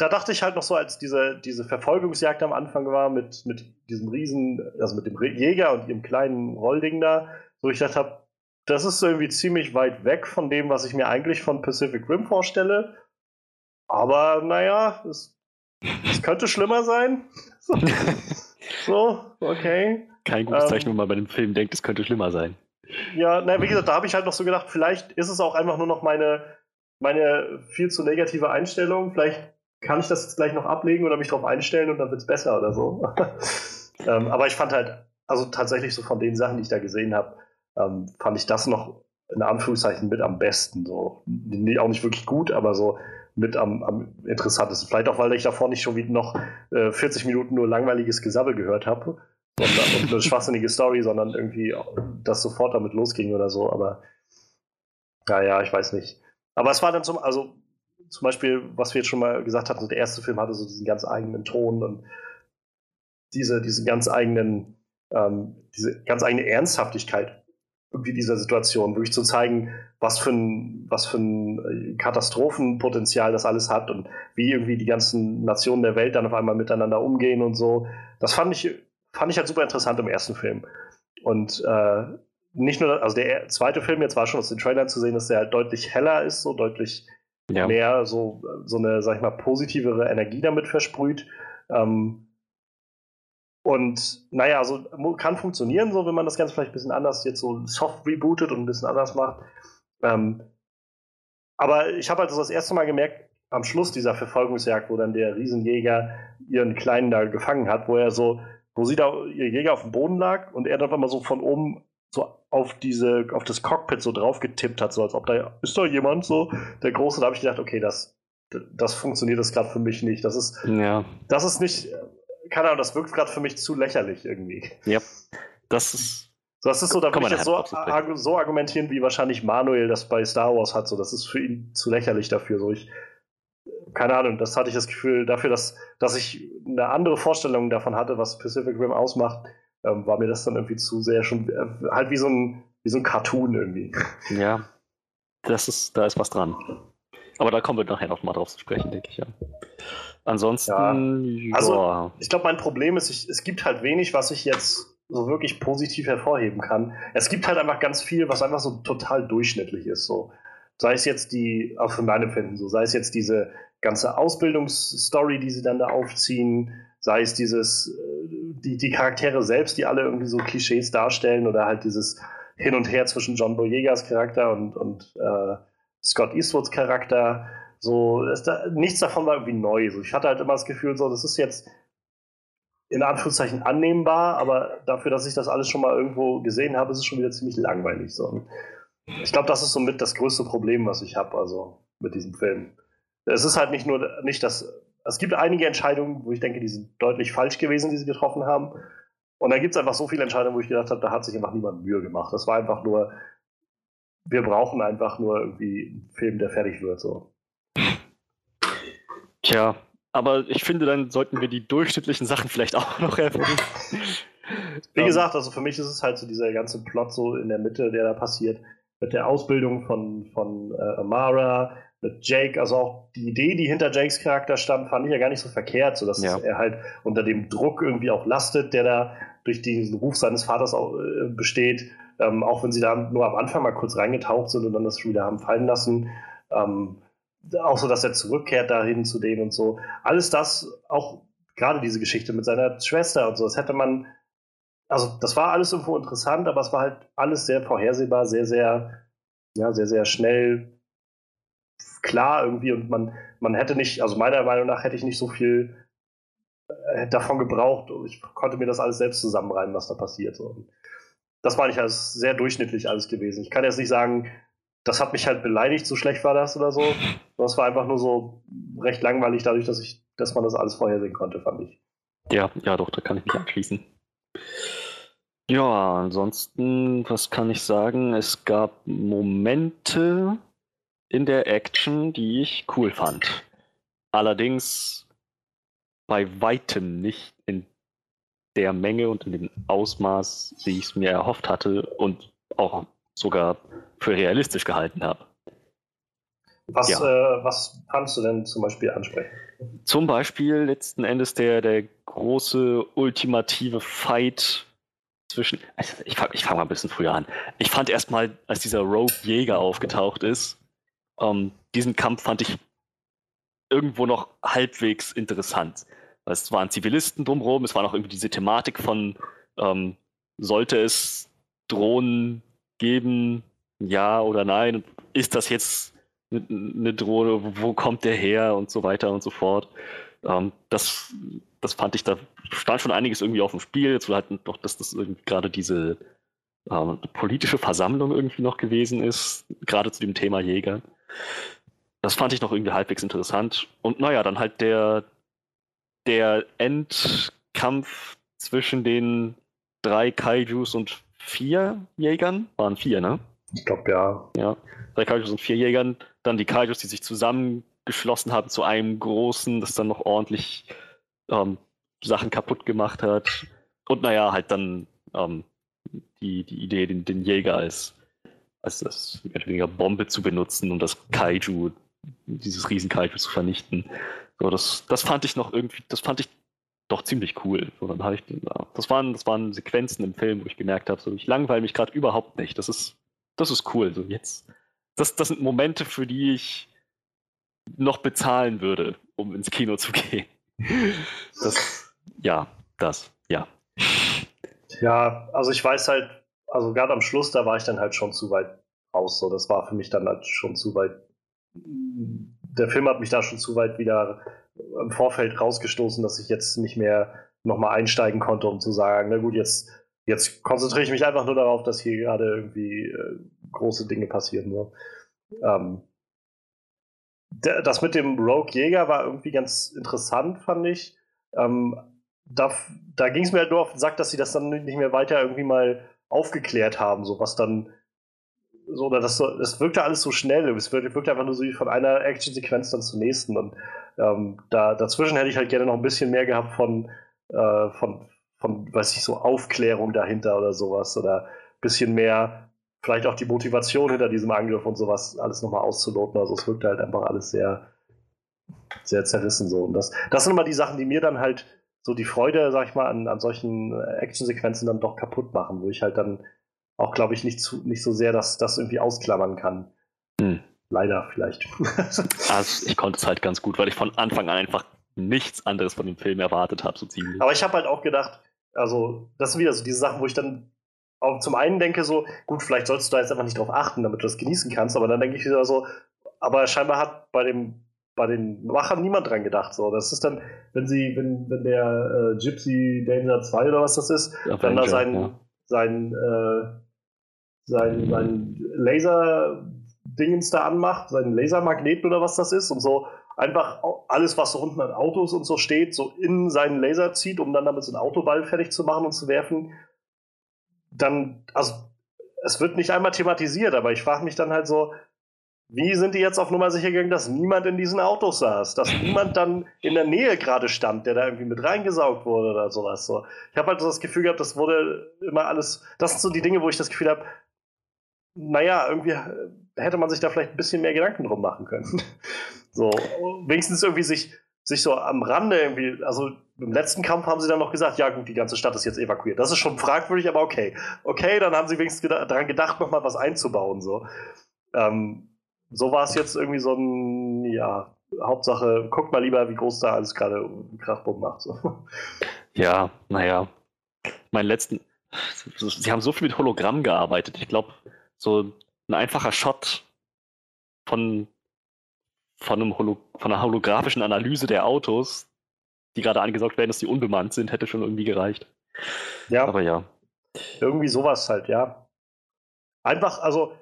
da dachte ich halt noch so, als diese, diese Verfolgungsjagd am Anfang war mit, mit diesem Riesen, also mit dem Jäger und ihrem kleinen Rollding da, wo ich gedacht habe, das ist irgendwie ziemlich weit weg von dem, was ich mir eigentlich von Pacific Rim vorstelle. Aber naja, es, es könnte schlimmer sein. So, so okay. Kein gutes Ähm, Zeichen, wenn man bei dem Film denkt, es könnte schlimmer sein. Ja, na, wie gesagt, da habe ich halt noch so gedacht, vielleicht ist es auch einfach nur noch meine, meine viel zu negative Einstellung. Vielleicht kann ich das jetzt gleich noch ablegen oder mich darauf einstellen und dann wird es besser oder so. ähm, aber ich fand halt, also tatsächlich so von den Sachen, die ich da gesehen habe, ähm, fand ich das noch in Anführungszeichen mit am besten. So. Nee, auch nicht wirklich gut, aber so mit am, am interessantesten. Vielleicht auch, weil ich davor nicht schon wieder noch äh, 40 Minuten nur langweiliges Gesabbel gehört habe und, und eine schwachsinnige Story, sondern irgendwie das sofort damit losging oder so. Aber naja, ich weiß nicht. Aber es war dann zum, also zum Beispiel, was wir jetzt schon mal gesagt hatten, der erste Film hatte so diesen ganz eigenen Ton und diese, diesen ganz eigenen, ähm, diese ganz eigene Ernsthaftigkeit irgendwie dieser Situation, wirklich zu zeigen, was für ein, was für ein Katastrophenpotenzial das alles hat und wie irgendwie die ganzen Nationen der Welt dann auf einmal miteinander umgehen und so. Das fand ich, fand ich halt super interessant im ersten Film. Und äh, nicht nur, also der zweite Film, jetzt war schon aus den Trailern zu sehen, dass der halt deutlich heller ist, so deutlich Ja. mehr so, so eine, sag ich mal, positivere Energie damit versprüht. Ähm, und naja, mu- kann funktionieren, so wenn man das Ganze vielleicht ein bisschen anders jetzt so soft rebootet und ein bisschen anders macht. Ähm, aber ich habe halt so das erste Mal gemerkt, am Schluss dieser Verfolgungsjagd, wo dann der Riesenjäger ihren Kleinen da gefangen hat, wo er so, wo sie da, ihr Jäger auf dem Boden lag und er dann mal so von oben so auf diese, auf das Cockpit so drauf getippt hat, so als ob da, ist da jemand so, der Große, da habe ich gedacht, okay, das, das funktioniert das gerade für mich nicht. Das ist, Ja, das ist nicht, keine Ahnung, das wirkt gerade für mich zu lächerlich irgendwie. das ist. So, das ist so, da Kann man ich jetzt so, drauf sprechen. arg- so argumentieren, wie wahrscheinlich Manuel das bei Star Wars hat. So, das ist für ihn zu lächerlich dafür. So, ich, keine Ahnung, das hatte ich das Gefühl, dafür, dass, dass ich eine andere Vorstellung davon hatte, was Pacific Rim ausmacht, ähm, war mir das dann irgendwie zu sehr schon äh, halt wie so ein, wie so ein Cartoon irgendwie. Ja, das ist, da ist was dran. Aber da kommen wir nachher noch mal drauf zu sprechen, denke ich ja. Ansonsten, ja. Also- Ich glaube, mein Problem ist, ich, es gibt halt wenig, was ich jetzt so wirklich positiv hervorheben kann. Es gibt halt einfach ganz viel, was einfach so total durchschnittlich ist. So. Sei es jetzt die, auch für meine Empfinden so, sei es jetzt diese ganze Ausbildungsstory, die sie dann da aufziehen, sei es dieses, äh, die, die Charaktere selbst, die alle irgendwie so Klischees darstellen oder halt dieses Hin und Her zwischen John Boyegas Charakter und, und äh, Scott Eastwoods Charakter. So, da, nichts davon war irgendwie neu. So, ich hatte halt immer das Gefühl, so, das ist jetzt in Anführungszeichen annehmbar, aber dafür, dass ich das alles schon mal irgendwo gesehen habe, ist es schon wieder ziemlich langweilig. So. ich glaube, das ist somit das größte Problem, was ich habe, also mit diesem Film. Es ist halt nicht nur nicht das. Es gibt einige Entscheidungen, wo ich denke, die sind deutlich falsch gewesen, die sie getroffen haben. Und dann gibt es einfach so viele Entscheidungen, wo ich gedacht habe, da hat sich einfach niemand Mühe gemacht. Das war einfach nur, wir brauchen einfach nur irgendwie einen Film, der fertig wird. So. Tja, aber ich finde, dann sollten wir die durchschnittlichen Sachen vielleicht auch noch erwähnen. Wie gesagt, also für mich ist es halt so dieser ganze Plot so in der Mitte, der da passiert, mit der Ausbildung von, von äh, Amara, Jake, also auch die Idee, die hinter Jakes Charakter stand, fand ich ja gar nicht so verkehrt, so dass ja. er halt unter dem Druck irgendwie auch lastet, der da durch diesen Ruf seines Vaters auch, äh, besteht, ähm, auch wenn sie da nur am Anfang mal kurz reingetaucht sind und dann das wieder haben fallen lassen. Ähm, auch so, dass er zurückkehrt dahin zu denen und so. Alles das, auch gerade diese Geschichte mit seiner Schwester und so, das hätte man, also das war alles irgendwo interessant, aber es war halt alles sehr vorhersehbar, sehr, sehr, ja, sehr, sehr schnell klar irgendwie und man, man hätte nicht, also meiner Meinung nach hätte ich nicht so viel äh, davon gebraucht. Ich konnte mir das alles selbst zusammenreimen, was da passiert. Und das war nicht alles sehr durchschnittlich alles gewesen. Ich kann jetzt nicht sagen, das hat mich halt beleidigt, so schlecht war das oder so. Das war einfach nur so recht langweilig, dadurch, dass ich, dass man das alles vorhersehen konnte, fand ich. Ja, ja, doch, da kann ich mich anschließen. Ja, ansonsten, was kann ich sagen? Es gab Momente in der Action, die ich cool fand. Allerdings bei weitem nicht in der Menge und in dem Ausmaß, wie ich es mir erhofft hatte und auch sogar für realistisch gehalten habe. Was, ja. äh, was kannst du denn zum Beispiel ansprechen? Zum Beispiel letzten Endes der, der große ultimative Fight zwischen. Also ich fange ich fang mal ein bisschen früher an. Ich fand erstmal, als dieser Rogue Jäger aufgetaucht ist, ähm, diesen Kampf fand ich irgendwo noch halbwegs interessant. Es waren Zivilisten drumherum, es war noch irgendwie diese Thematik von, ähm, sollte es Drohnen geben, ja oder nein? Ist das jetzt eine Drohne? Wo kommt der her? Und so weiter und so fort. Ähm, das, das fand ich, da stand schon einiges irgendwie auf dem Spiel. Jetzt halt noch, dass das gerade diese ähm, politische Versammlung irgendwie noch gewesen ist, gerade zu dem Thema Jäger. Das fand ich noch irgendwie halbwegs interessant. Und naja, dann halt der, der Endkampf zwischen den drei Kaijus und vier Jägern. Waren vier, ne? Ich glaube, ja. Ja, drei Kaijus und vier Jägern. Dann die Kaijus, die sich zusammengeschlossen haben zu einem großen, das dann noch ordentlich ähm, Sachen kaputt gemacht hat. Und naja, halt dann ähm, die, die Idee, den, den Jäger als, als das weniger Bombe zu benutzen, um das Kaiju, dieses Riesen-Kaiju zu vernichten. So, das, das fand ich noch irgendwie, das fand ich doch ziemlich cool. So, dann ich, das, waren, das waren Sequenzen im Film, wo ich gemerkt habe, so, ich langweile mich gerade überhaupt nicht. Das ist, das ist cool. So, jetzt, das, das sind Momente, für die ich noch bezahlen würde, um ins Kino zu gehen. Das, ja, das, ja. Ja, also ich weiß halt, also gerade am Schluss, da war ich dann halt schon zu weit raus. So, das war für mich dann halt schon zu weit. Der Film hat mich da schon zu weit wieder im Vorfeld rausgestoßen, dass ich jetzt nicht mehr nochmal einsteigen konnte, um zu sagen, na gut, jetzt, jetzt konzentriere ich mich einfach nur darauf, dass hier gerade irgendwie äh, große Dinge passieren. So. Ähm, das mit dem Rogue Jäger war irgendwie ganz interessant, fand ich. Ähm, da da ging es mir halt nur auf den Sack, dass sie das dann nicht mehr weiter irgendwie mal aufgeklärt haben, so was dann so, oder das, das wirkte alles so schnell. Es wirkte einfach nur so von einer Actionsequenz dann zur nächsten. Und ähm, da, dazwischen hätte ich halt gerne noch ein bisschen mehr gehabt von, äh, von, von, weiß ich, so Aufklärung dahinter oder sowas. Oder ein bisschen mehr, vielleicht auch die Motivation hinter diesem Angriff und sowas alles nochmal auszuloten. Also es wirkte halt einfach alles sehr, sehr zerrissen so. Und das, das sind immer die Sachen, die mir dann halt so die Freude, sag ich mal, an, an solchen äh, Actionsequenzen dann doch kaputt machen, wo ich halt dann auch, glaube ich, nicht, zu, nicht so sehr das, das irgendwie ausklammern kann. Hm. Leider vielleicht. also ich konnte es halt ganz gut, weil ich von Anfang an einfach nichts anderes von dem Film erwartet habe, so ziemlich. Aber ich habe halt auch gedacht, also das sind wieder so diese Sachen, wo ich dann auch zum einen denke so, gut, vielleicht sollst du da jetzt einfach nicht drauf achten, damit du das genießen kannst, aber dann denke ich wieder so, aber scheinbar hat bei dem bei den Machern niemand dran gedacht. So, das ist dann, wenn sie, wenn, wenn der äh, Gypsy Danger 2 oder was das ist, Avenger, dann da sein, ja. sein, äh, sein, sein Laser-Dingens da anmacht, seinen Lasermagneten oder was das ist und so einfach alles, was so unten an Autos und so steht, so in seinen Laser zieht, um dann damit so einen Autoball fertig zu machen und zu werfen, dann, also es wird nicht einmal thematisiert, aber ich frage mich dann halt so, wie sind die jetzt auf Nummer sicher gegangen, dass niemand in diesen Autos saß? Dass niemand dann in der Nähe gerade stand, der da irgendwie mit reingesaugt wurde oder sowas. So. Ich habe halt das Gefühl gehabt, das wurde immer alles. Das sind so die Dinge, wo ich das Gefühl habe, naja, irgendwie hätte man sich da vielleicht ein bisschen mehr Gedanken drum machen können. so, wenigstens irgendwie sich, sich so am Rande irgendwie, also im letzten Kampf haben sie dann noch gesagt, ja gut, die ganze Stadt ist jetzt evakuiert. Das ist schon fragwürdig, aber okay. Okay, dann haben sie wenigstens geda daran gedacht, nochmal was einzubauen. So. Ähm, so war es jetzt irgendwie so ein, ja, Hauptsache, guckt mal lieber, wie groß da alles gerade Krachbumm macht. So. Ja, naja. Mein letzten, sie haben so viel mit Hologramm gearbeitet. Ich glaube, so ein einfacher Shot von, von, einem Holo, von einer holographischen Analyse der Autos, die gerade angesagt werden, dass die unbemannt sind, hätte schon irgendwie gereicht. Ja. Aber ja. Irgendwie sowas halt, ja. Einfach, also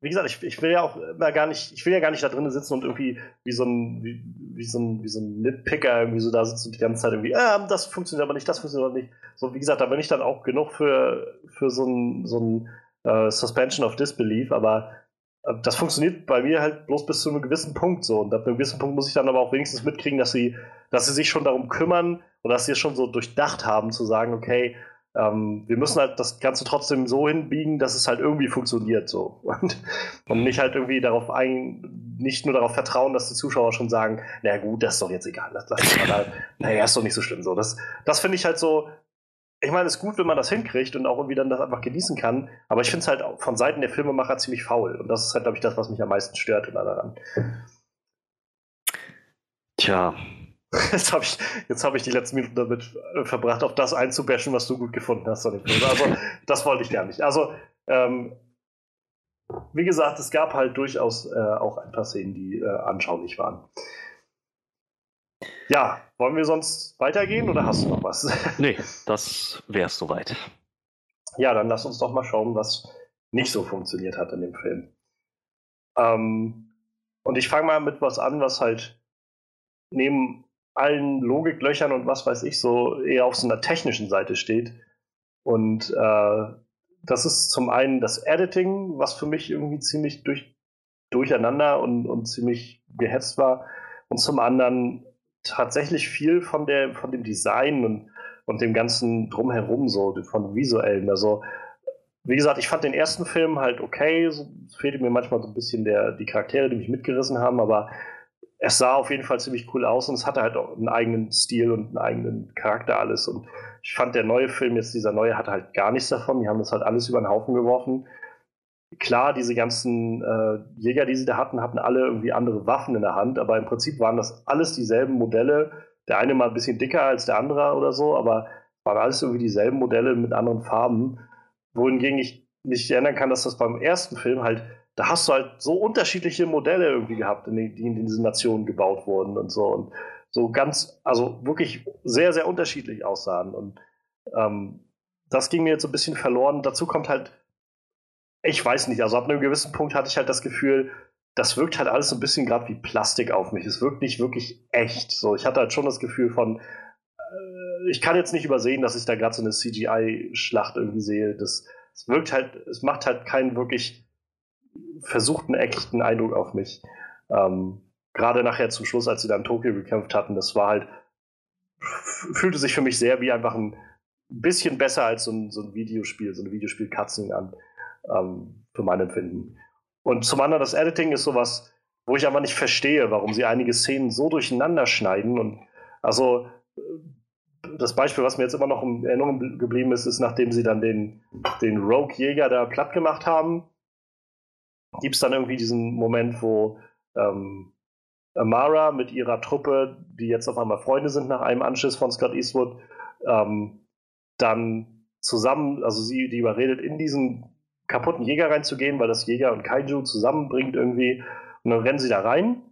wie gesagt, ich, ich will ja auch immer gar nicht, ich will ja gar nicht da drinnen sitzen und irgendwie wie so ein, wie, wie so ein, wie so ein Nitpicker irgendwie so da sitzen und die ganze Zeit irgendwie, äh, das funktioniert aber nicht, das funktioniert aber nicht. So, wie gesagt, da bin ich dann auch genug für, für so ein, so ein uh, Suspension of Disbelief, aber äh, das funktioniert bei mir halt bloß bis zu einem gewissen Punkt so. Und ab einem gewissen Punkt muss ich dann aber auch wenigstens mitkriegen, dass sie, dass sie sich schon darum kümmern und dass sie es schon so durchdacht haben, zu sagen, okay, ähm, wir müssen halt das Ganze trotzdem so hinbiegen, dass es halt irgendwie funktioniert so. Und, und nicht halt irgendwie darauf ein, nicht nur darauf vertrauen, dass die Zuschauer schon sagen, na gut, das ist doch jetzt egal, das, das, das, naja, ist doch nicht so schlimm so. Das, das finde ich halt so, ich meine, es ist gut, wenn man das hinkriegt und auch irgendwie dann das einfach genießen kann, aber ich finde es halt von Seiten der Filmemacher ziemlich faul. Und das ist halt, glaube ich, das, was mich am meisten stört daran. Tja, Jetzt habe ich, hab ich die letzten Minuten damit äh, verbracht, auf das einzubashen, was du gut gefunden hast. Also, das wollte ich gar nicht. Also, ähm, wie gesagt, es gab halt durchaus äh, auch ein paar Szenen, die äh, anschaulich waren. Ja, wollen wir sonst weitergehen oder hast du noch was? Nee, das wäre es soweit. Ja, dann lass uns doch mal schauen, was nicht so funktioniert hat in dem Film. Ähm, und ich fange mal mit was an, was halt neben allen Logiklöchern und was weiß ich so eher auf so einer technischen Seite steht. Und äh, das ist zum einen das Editing, was für mich irgendwie ziemlich durch, durcheinander und, und ziemlich gehetzt war. Und zum anderen tatsächlich viel von, der, von dem Design und, und dem ganzen Drumherum, so von visuellen. Also, wie gesagt, ich fand den ersten Film halt okay. Es fehlte mir manchmal so ein bisschen der, die Charaktere, die mich mitgerissen haben, aber es sah auf jeden Fall ziemlich cool aus und es hatte halt auch einen eigenen Stil und einen eigenen Charakter alles. Und ich fand, der neue Film, jetzt dieser neue, hatte halt gar nichts davon. Die haben das halt alles über den Haufen geworfen. Klar, diese ganzen äh, Jäger, die sie da hatten, hatten alle irgendwie andere Waffen in der Hand, aber im Prinzip waren das alles dieselben Modelle. Der eine mal ein bisschen dicker als der andere oder so, aber waren alles irgendwie dieselben Modelle mit anderen Farben. Wohingegen ich mich erinnern kann, dass das beim ersten Film halt da hast du halt so unterschiedliche Modelle irgendwie gehabt, die in diesen Nationen gebaut wurden und so. Und so ganz, also wirklich sehr, sehr unterschiedlich aussahen. Und ähm, das ging mir jetzt so ein bisschen verloren. Dazu kommt halt, ich weiß nicht, also ab einem gewissen Punkt hatte ich halt das Gefühl, das wirkt halt alles so ein bisschen gerade wie Plastik auf mich. Es wirkt nicht wirklich echt. So, ich hatte halt schon das Gefühl von, äh, ich kann jetzt nicht übersehen, dass ich da gerade so eine CGI-Schlacht irgendwie sehe. Das, es wirkt halt, es macht halt keinen wirklich versuchten echten Eindruck auf mich. Ähm, Gerade nachher zum Schluss, als sie dann Tokio gekämpft hatten, das war halt, fühlte sich für mich sehr wie einfach ein bisschen besser als so ein, so ein Videospiel, so eine Videospiel-Cutscene an, ähm, für mein Empfinden. Und zum anderen, das Editing ist sowas, wo ich aber nicht verstehe, warum sie einige Szenen so durcheinander schneiden und also das Beispiel, was mir jetzt immer noch in Erinnerung geblieben ist, ist, nachdem sie dann den, den Rogue-Jäger da platt gemacht haben, gibt es dann irgendwie diesen Moment, wo ähm, Amara mit ihrer Truppe, die jetzt auf einmal Freunde sind nach einem Anschiss von Scott Eastwood, ähm, dann zusammen, also sie die überredet, in diesen kaputten Jäger reinzugehen, weil das Jäger und Kaiju zusammenbringt irgendwie. Und dann rennen sie da rein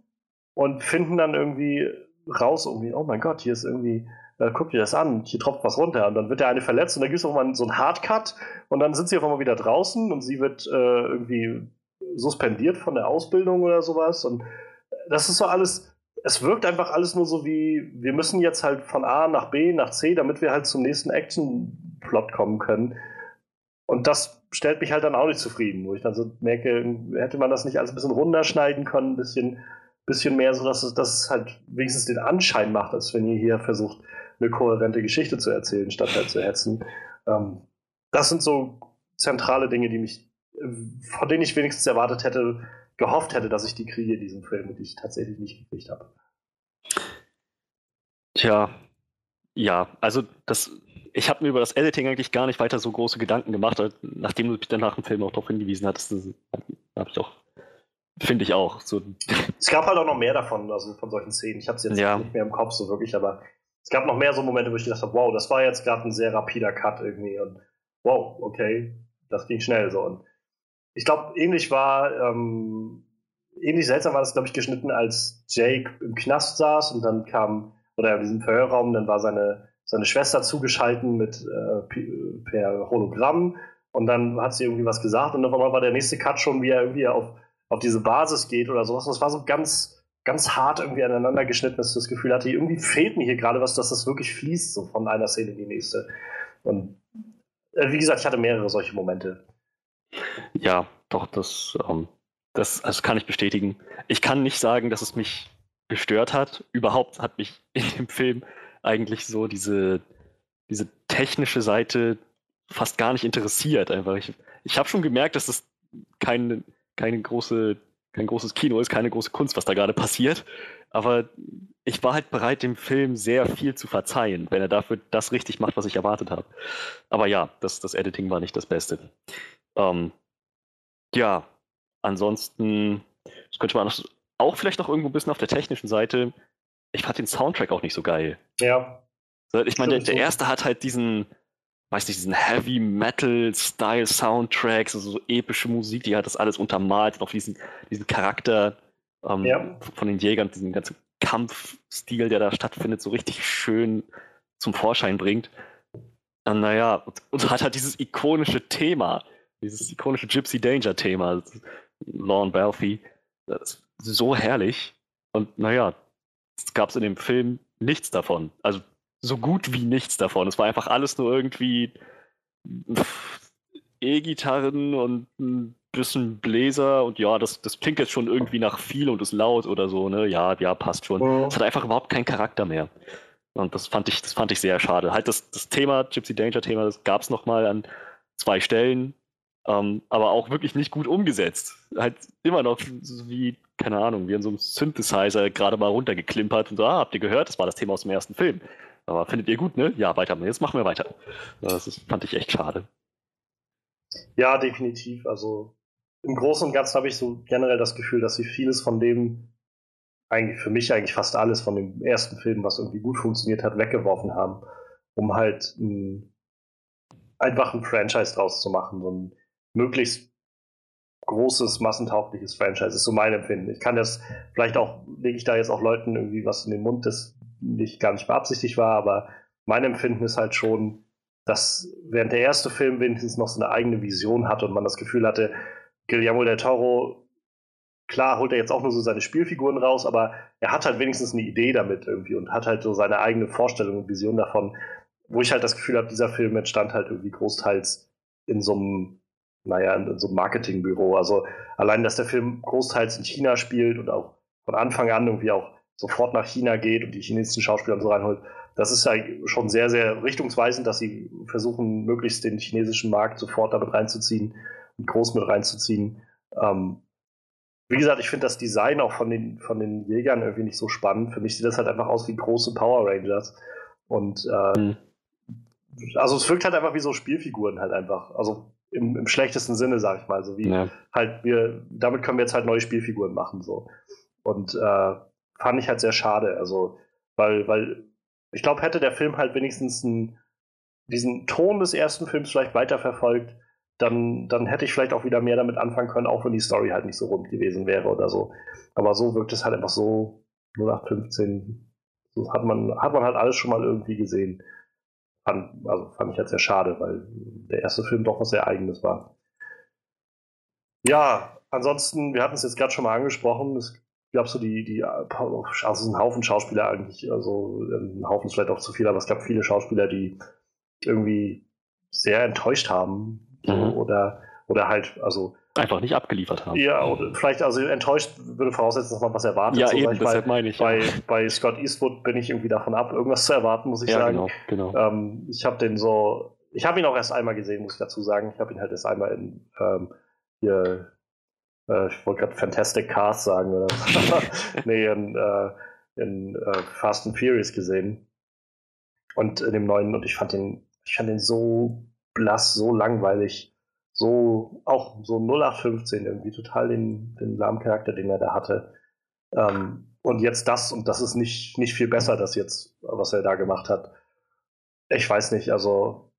und finden dann irgendwie raus, irgendwie, oh mein Gott, hier ist irgendwie, äh, guck dir das an, hier tropft was runter. Und dann wird der eine verletzt und dann gibt es auch mal so einen Hardcut und dann sind sie auf einmal wieder draußen und sie wird äh, irgendwie suspendiert von der Ausbildung oder sowas. Und das ist so alles, es wirkt einfach alles nur so wie, wir müssen jetzt halt von A nach B nach C, damit wir halt zum nächsten Action-Plot kommen können. Und das stellt mich halt dann auch nicht zufrieden, wo ich dann so merke, hätte man das nicht alles ein bisschen runterschneiden können, ein bisschen, bisschen mehr, so dass es, dass es halt wenigstens den Anschein macht, als wenn ihr hier versucht, eine kohärente Geschichte zu erzählen, statt halt zu hetzen. Ähm, das sind so zentrale Dinge, die mich, von denen ich wenigstens erwartet hätte, gehofft hätte, dass ich die kriege, diesen Film, die ich tatsächlich nicht gekriegt habe. Tja, ja, also das, ich habe mir über das Editing eigentlich gar nicht weiter so große Gedanken gemacht, nachdem du mich dann nach dem Film auch darauf hingewiesen hattest, habe ich auch, finde ich auch. So. Es gab halt auch noch mehr davon, also von solchen Szenen. Ich habe es jetzt ja. nicht mehr im Kopf so wirklich, aber es gab noch mehr so Momente, wo ich gedacht habe, wow, das war jetzt gerade ein sehr rapider Cut irgendwie und wow, okay, das ging schnell so. Und ich glaube, ähnlich war, ähm, ähnlich seltsam war das, glaube ich, geschnitten, als Jake im Knast saß und dann kam, oder in diesem Verhörraum, dann war seine, seine Schwester zugeschalten mit äh, per Hologramm und dann hat sie irgendwie was gesagt und auf einmal war der nächste Cut schon, wie er irgendwie auf, auf diese Basis geht oder sowas. Das war so ganz, ganz hart irgendwie aneinander geschnitten, dass ich das Gefühl hatte, irgendwie fehlt mir hier gerade was, dass das wirklich fließt, so von einer Szene in die nächste. Und äh, wie gesagt, ich hatte mehrere solche Momente. Ja, doch, das, ähm, das, das kann ich bestätigen. Ich kann nicht sagen, dass es mich gestört hat. Überhaupt hat mich in dem Film eigentlich so diese, diese technische Seite fast gar nicht interessiert. Einfach. Ich, ich habe schon gemerkt, dass das kein, keine große kein großes Kino ist, keine große Kunst, was da gerade passiert. Aber ich war halt bereit, dem Film sehr viel zu verzeihen, wenn er dafür das richtig macht, was ich erwartet habe. Aber ja, das, das Editing war nicht das Beste. Ähm, ja, ansonsten, das könnte man auch vielleicht noch irgendwo ein bisschen auf der technischen Seite. Ich fand den Soundtrack auch nicht so geil. Ja. Ich meine, der, der erste hat halt diesen, weiß nicht, diesen Heavy Metal Style Soundtracks, also so epische Musik, die hat das alles untermalt, auf diesen, diesen Charakter ähm, ja. von den Jägern, diesen ganzen Kampfstil, der da stattfindet, so richtig schön zum Vorschein bringt. Und naja, und, und hat halt dieses ikonische Thema, dieses ikonische Gypsy Danger Thema, Lorne Balfe, das ist so herrlich. Und naja, es gab es in dem Film nichts davon. Also so gut wie nichts davon. Es war einfach alles nur irgendwie E-Gitarren und ein bisschen Bläser und ja, das, das klingt jetzt schon irgendwie nach viel und ist laut oder so, ne? Ja, ja, passt schon. Es hat einfach überhaupt keinen Charakter mehr. Und das fand ich, das fand ich sehr schade. Halt das, das Thema, Gypsy Danger Thema, das gab es nochmal an zwei Stellen, ähm, aber auch wirklich nicht gut umgesetzt. Halt immer noch so wie, keine Ahnung, wie in so einem Synthesizer gerade mal runtergeklimpert und so, ah, habt ihr gehört, das war das Thema aus dem ersten Film. Aber findet ihr gut, ne? Ja, weiter. Jetzt machen wir weiter. Das ist, fand ich echt schade. Ja, definitiv. Also im Großen und Ganzen habe ich so generell das Gefühl, dass sie vieles von dem, eigentlich für mich eigentlich fast alles von dem ersten Film, was irgendwie gut funktioniert hat, weggeworfen haben, um halt ein, einfach ein Franchise draus zu machen. So ein möglichst großes, massentaugliches Franchise ist so mein Empfinden. Ich kann das, vielleicht auch, lege ich da jetzt auch Leuten irgendwie was in den Mund, das nicht gar nicht beabsichtigt war, aber mein Empfinden ist halt schon, dass während der erste Film wenigstens noch so eine eigene Vision hatte und man das Gefühl hatte, Guillermo del Toro, klar holt er jetzt auch nur so seine Spielfiguren raus, aber er hat halt wenigstens eine Idee damit irgendwie und hat halt so seine eigene Vorstellung und Vision davon, wo ich halt das Gefühl habe, dieser Film entstand halt irgendwie großteils in so einem, naja, in, in so einem Marketingbüro. Also allein, dass der Film großteils in China spielt und auch von Anfang an irgendwie auch sofort nach China geht und die chinesischen Schauspieler und so reinholt, das ist ja schon sehr, sehr richtungsweisend, dass sie versuchen, möglichst den chinesischen Markt sofort damit reinzuziehen und groß mit reinzuziehen. Ähm, wie gesagt, ich finde das Design auch von den, von den Jägern irgendwie nicht so spannend. Für mich sieht das halt einfach aus wie große Power Rangers. Und äh, Mhm. also es wirkt halt einfach wie so Spielfiguren halt einfach. Also im, im schlechtesten Sinne, sag ich mal. So wie Ja. halt wir, damit können wir jetzt halt neue Spielfiguren machen. so Und äh, fand ich halt sehr schade. Also, weil, weil ich glaube, hätte der Film halt wenigstens einen, diesen Ton des ersten Films vielleicht weiterverfolgt, dann, dann hätte ich vielleicht auch wieder mehr damit anfangen können, auch wenn die Story halt nicht so rund gewesen wäre oder so. Aber so wirkt es halt einfach so 0815. So hat man, hat man halt alles schon mal irgendwie gesehen. Fand, also fand ich halt sehr schade, weil der erste Film doch was sehr eigenes war. Ja, ansonsten, wir hatten es jetzt gerade schon mal angesprochen, es gab so die, die, also es ist ein Haufen Schauspieler eigentlich, also ein Haufen ist vielleicht auch zu viel, aber es gab viele Schauspieler, die irgendwie sehr enttäuscht haben. So, Mhm. Oder, oder halt, also Einfach nicht abgeliefert haben. ja, oder vielleicht, also enttäuscht würde voraussetzen, dass man was erwartet. Ja, so, eben, deshalb meine ich. Bei, ja. bei Scott Eastwood bin ich irgendwie davon ab, irgendwas zu erwarten, muss ich ja, sagen. genau, genau. Ähm, ich habe den so, ich habe ihn auch erst einmal gesehen, muss ich dazu sagen. Ich habe ihn halt erst einmal in ähm, hier, äh, ich wollte gerade Fantastic Cars sagen oder nee, in, äh, in äh, Fast and Furious gesehen. Und in dem neuen, und ich fand den, ich fand den so blass, so langweilig, so auch so 0815 irgendwie total den, den lahmen Charakter, den er da hatte. Ähm, und jetzt das, und das ist nicht, nicht viel besser, das jetzt, was er da gemacht hat. Ich weiß nicht, also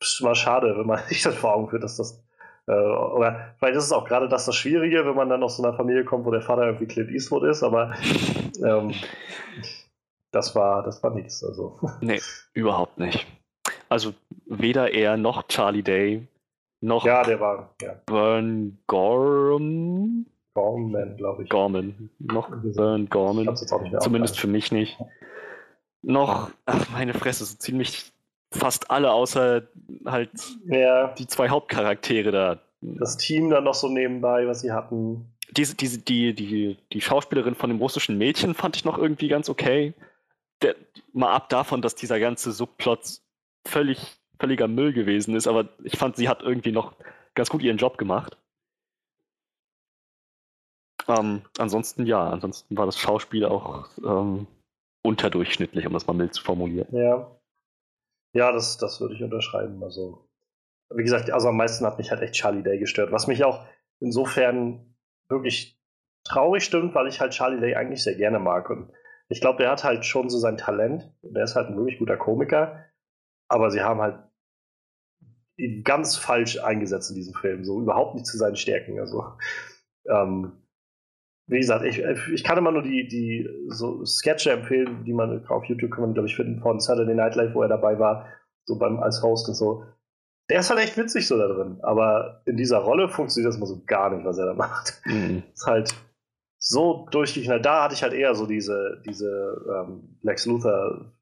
ist immer schade, wenn man sich das vor Augen führt, dass das äh, oder vielleicht ist es auch gerade das das Schwierige, wenn man dann aus so einer Familie kommt, wo der Vater irgendwie Clint Eastwood ist, aber ähm, das war das war nichts. Also Nee, überhaupt nicht. Also weder er noch Charlie Day noch ja, der war ja Vern Gorham, Gorman, glaube ich. Gorman, noch Vern Gorman, zumindest für mich nicht. Noch, ach meine Fresse, so ziemlich fast alle, außer halt. Ja, die zwei Hauptcharaktere da. das Team dann noch so nebenbei, was sie hatten. Diese, diese, die, die, die Schauspielerin von dem russischen Mädchen fand ich noch irgendwie ganz okay. Der, mal ab davon, dass dieser ganze Subplot völlig, völliger Müll gewesen ist, aber ich fand, sie hat irgendwie noch ganz gut ihren Job gemacht. Ähm, ansonsten ja, ansonsten war das Schauspiel auch ähm, unterdurchschnittlich, um das mal mild zu formulieren. Ja. Ja, das, das würde ich unterschreiben. Also, wie gesagt, also am meisten hat mich halt echt Charlie Day gestört. Was mich auch insofern wirklich traurig stimmt, weil ich halt Charlie Day eigentlich sehr gerne mag. Und ich glaube, der hat halt schon so sein Talent. Der ist halt ein wirklich guter Komiker. Aber sie haben halt ihn ganz falsch eingesetzt in diesem Film. So überhaupt nicht zu seinen Stärken. Also, ähm, wie gesagt, ich, ich kann immer nur die, die so Sketche empfehlen, die man auf YouTube kann man, glaube ich, finden von Saturday Night Live, wo er dabei war, so beim als Host und so. Der ist halt echt witzig so da drin, aber in dieser Rolle funktioniert das mal so gar nicht, was er da macht. Mhm. ist halt so durchgeknallt. Da hatte ich halt eher so diese, diese ähm, Lex Luthor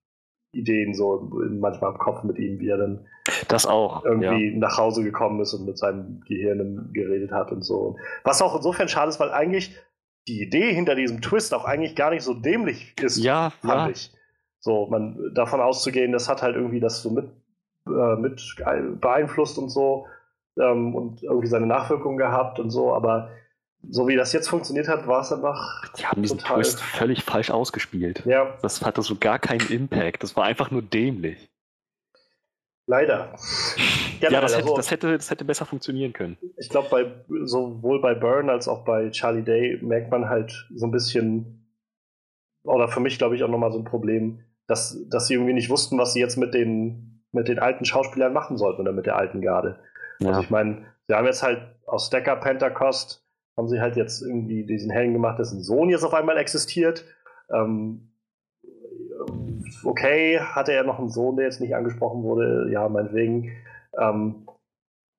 Ideen so manchmal im Kopf mit ihm, wie er dann Das auch. Ja. irgendwie nach Hause gekommen ist und mit seinem Gehirn geredet hat und so. Was auch insofern schade ist, weil eigentlich die Idee hinter diesem Twist auch eigentlich gar nicht so dämlich ist, Ja, fand ja. ich. So, man davon auszugehen, das hat halt irgendwie das so mit, äh, mit beeinflusst und so ähm, und irgendwie seine Nachwirkungen gehabt und so, aber so wie das jetzt funktioniert hat, war es einfach Die haben diesen total- Twist völlig falsch ausgespielt. ja, Das hatte so gar keinen Impact. Das war einfach nur dämlich. Leider. Ja, das, leider hätte, so. das, hätte, das hätte besser funktionieren können. ich glaube, bei sowohl bei Byrne als auch bei Charlie Day merkt man halt so ein bisschen, oder für mich glaube ich auch nochmal so ein Problem, dass, dass sie irgendwie nicht wussten, was sie jetzt mit den, mit den alten Schauspielern machen sollten oder mit der alten Garde. Also Ja. ich meine, sie haben jetzt halt aus Decker Pentecost haben sie halt jetzt irgendwie diesen Helden gemacht, dessen Sohn jetzt auf einmal existiert. Ähm, okay, hatte er noch einen Sohn, der jetzt nicht angesprochen wurde? Ja, meinetwegen. Ähm,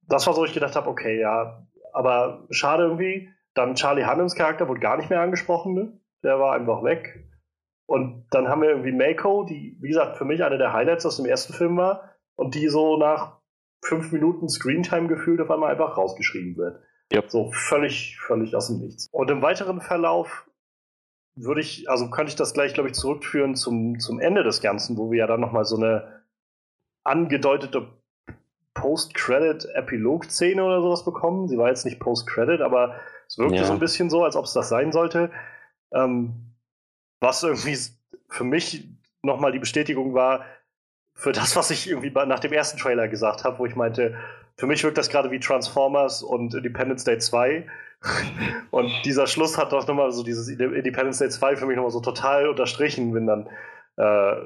das war so, ich gedacht habe, okay, ja, aber schade irgendwie. Dann Charlie Hunnams Charakter wurde gar nicht mehr angesprochen, ne? Der war einfach weg. Und dann haben wir irgendwie Mako, die, wie gesagt, für mich eine der Highlights aus dem ersten Film war und die so nach fünf Minuten Screentime gefühlt auf einmal einfach rausgeschrieben wird. Yep. So völlig, völlig aus dem Nichts. Und im weiteren Verlauf würde ich, also könnte ich das gleich, glaube ich, zurückführen zum, zum Ende des Ganzen, wo wir ja dann nochmal so eine angedeutete Post-Credit-Epilog-Szene oder sowas bekommen. Sie war jetzt nicht Post-Credit, aber es wirkte Ja. so ein bisschen so, als ob es das sein sollte. Ähm, was irgendwie für mich nochmal die Bestätigung war für das, was ich irgendwie nach dem ersten Trailer gesagt habe, wo ich meinte, für mich wirkt das gerade wie Transformers und Independence Day 2. und dieser Schluss hat doch nochmal so dieses Independence Day 2 für mich nochmal so total unterstrichen, wenn dann äh,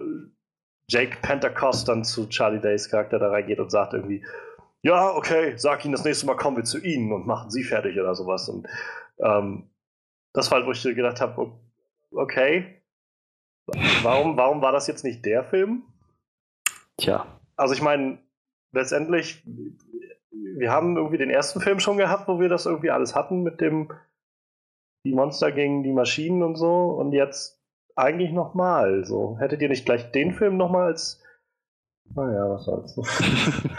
Jake Pentecost dann zu Charlie Days Charakter da reingeht und sagt irgendwie, ja, okay, sag ihnen das nächste Mal kommen wir zu ihnen und machen sie fertig oder sowas. Und ähm, das war halt, wo ich gedacht habe, okay, warum, warum war das jetzt nicht der Film? Tja. Also ich meine, letztendlich, wir haben irgendwie den ersten Film schon gehabt, wo wir das irgendwie alles hatten mit dem die Monster gegen die Maschinen und so und jetzt eigentlich nochmal. So, hättet ihr nicht gleich den Film nochmal als naja, was soll's.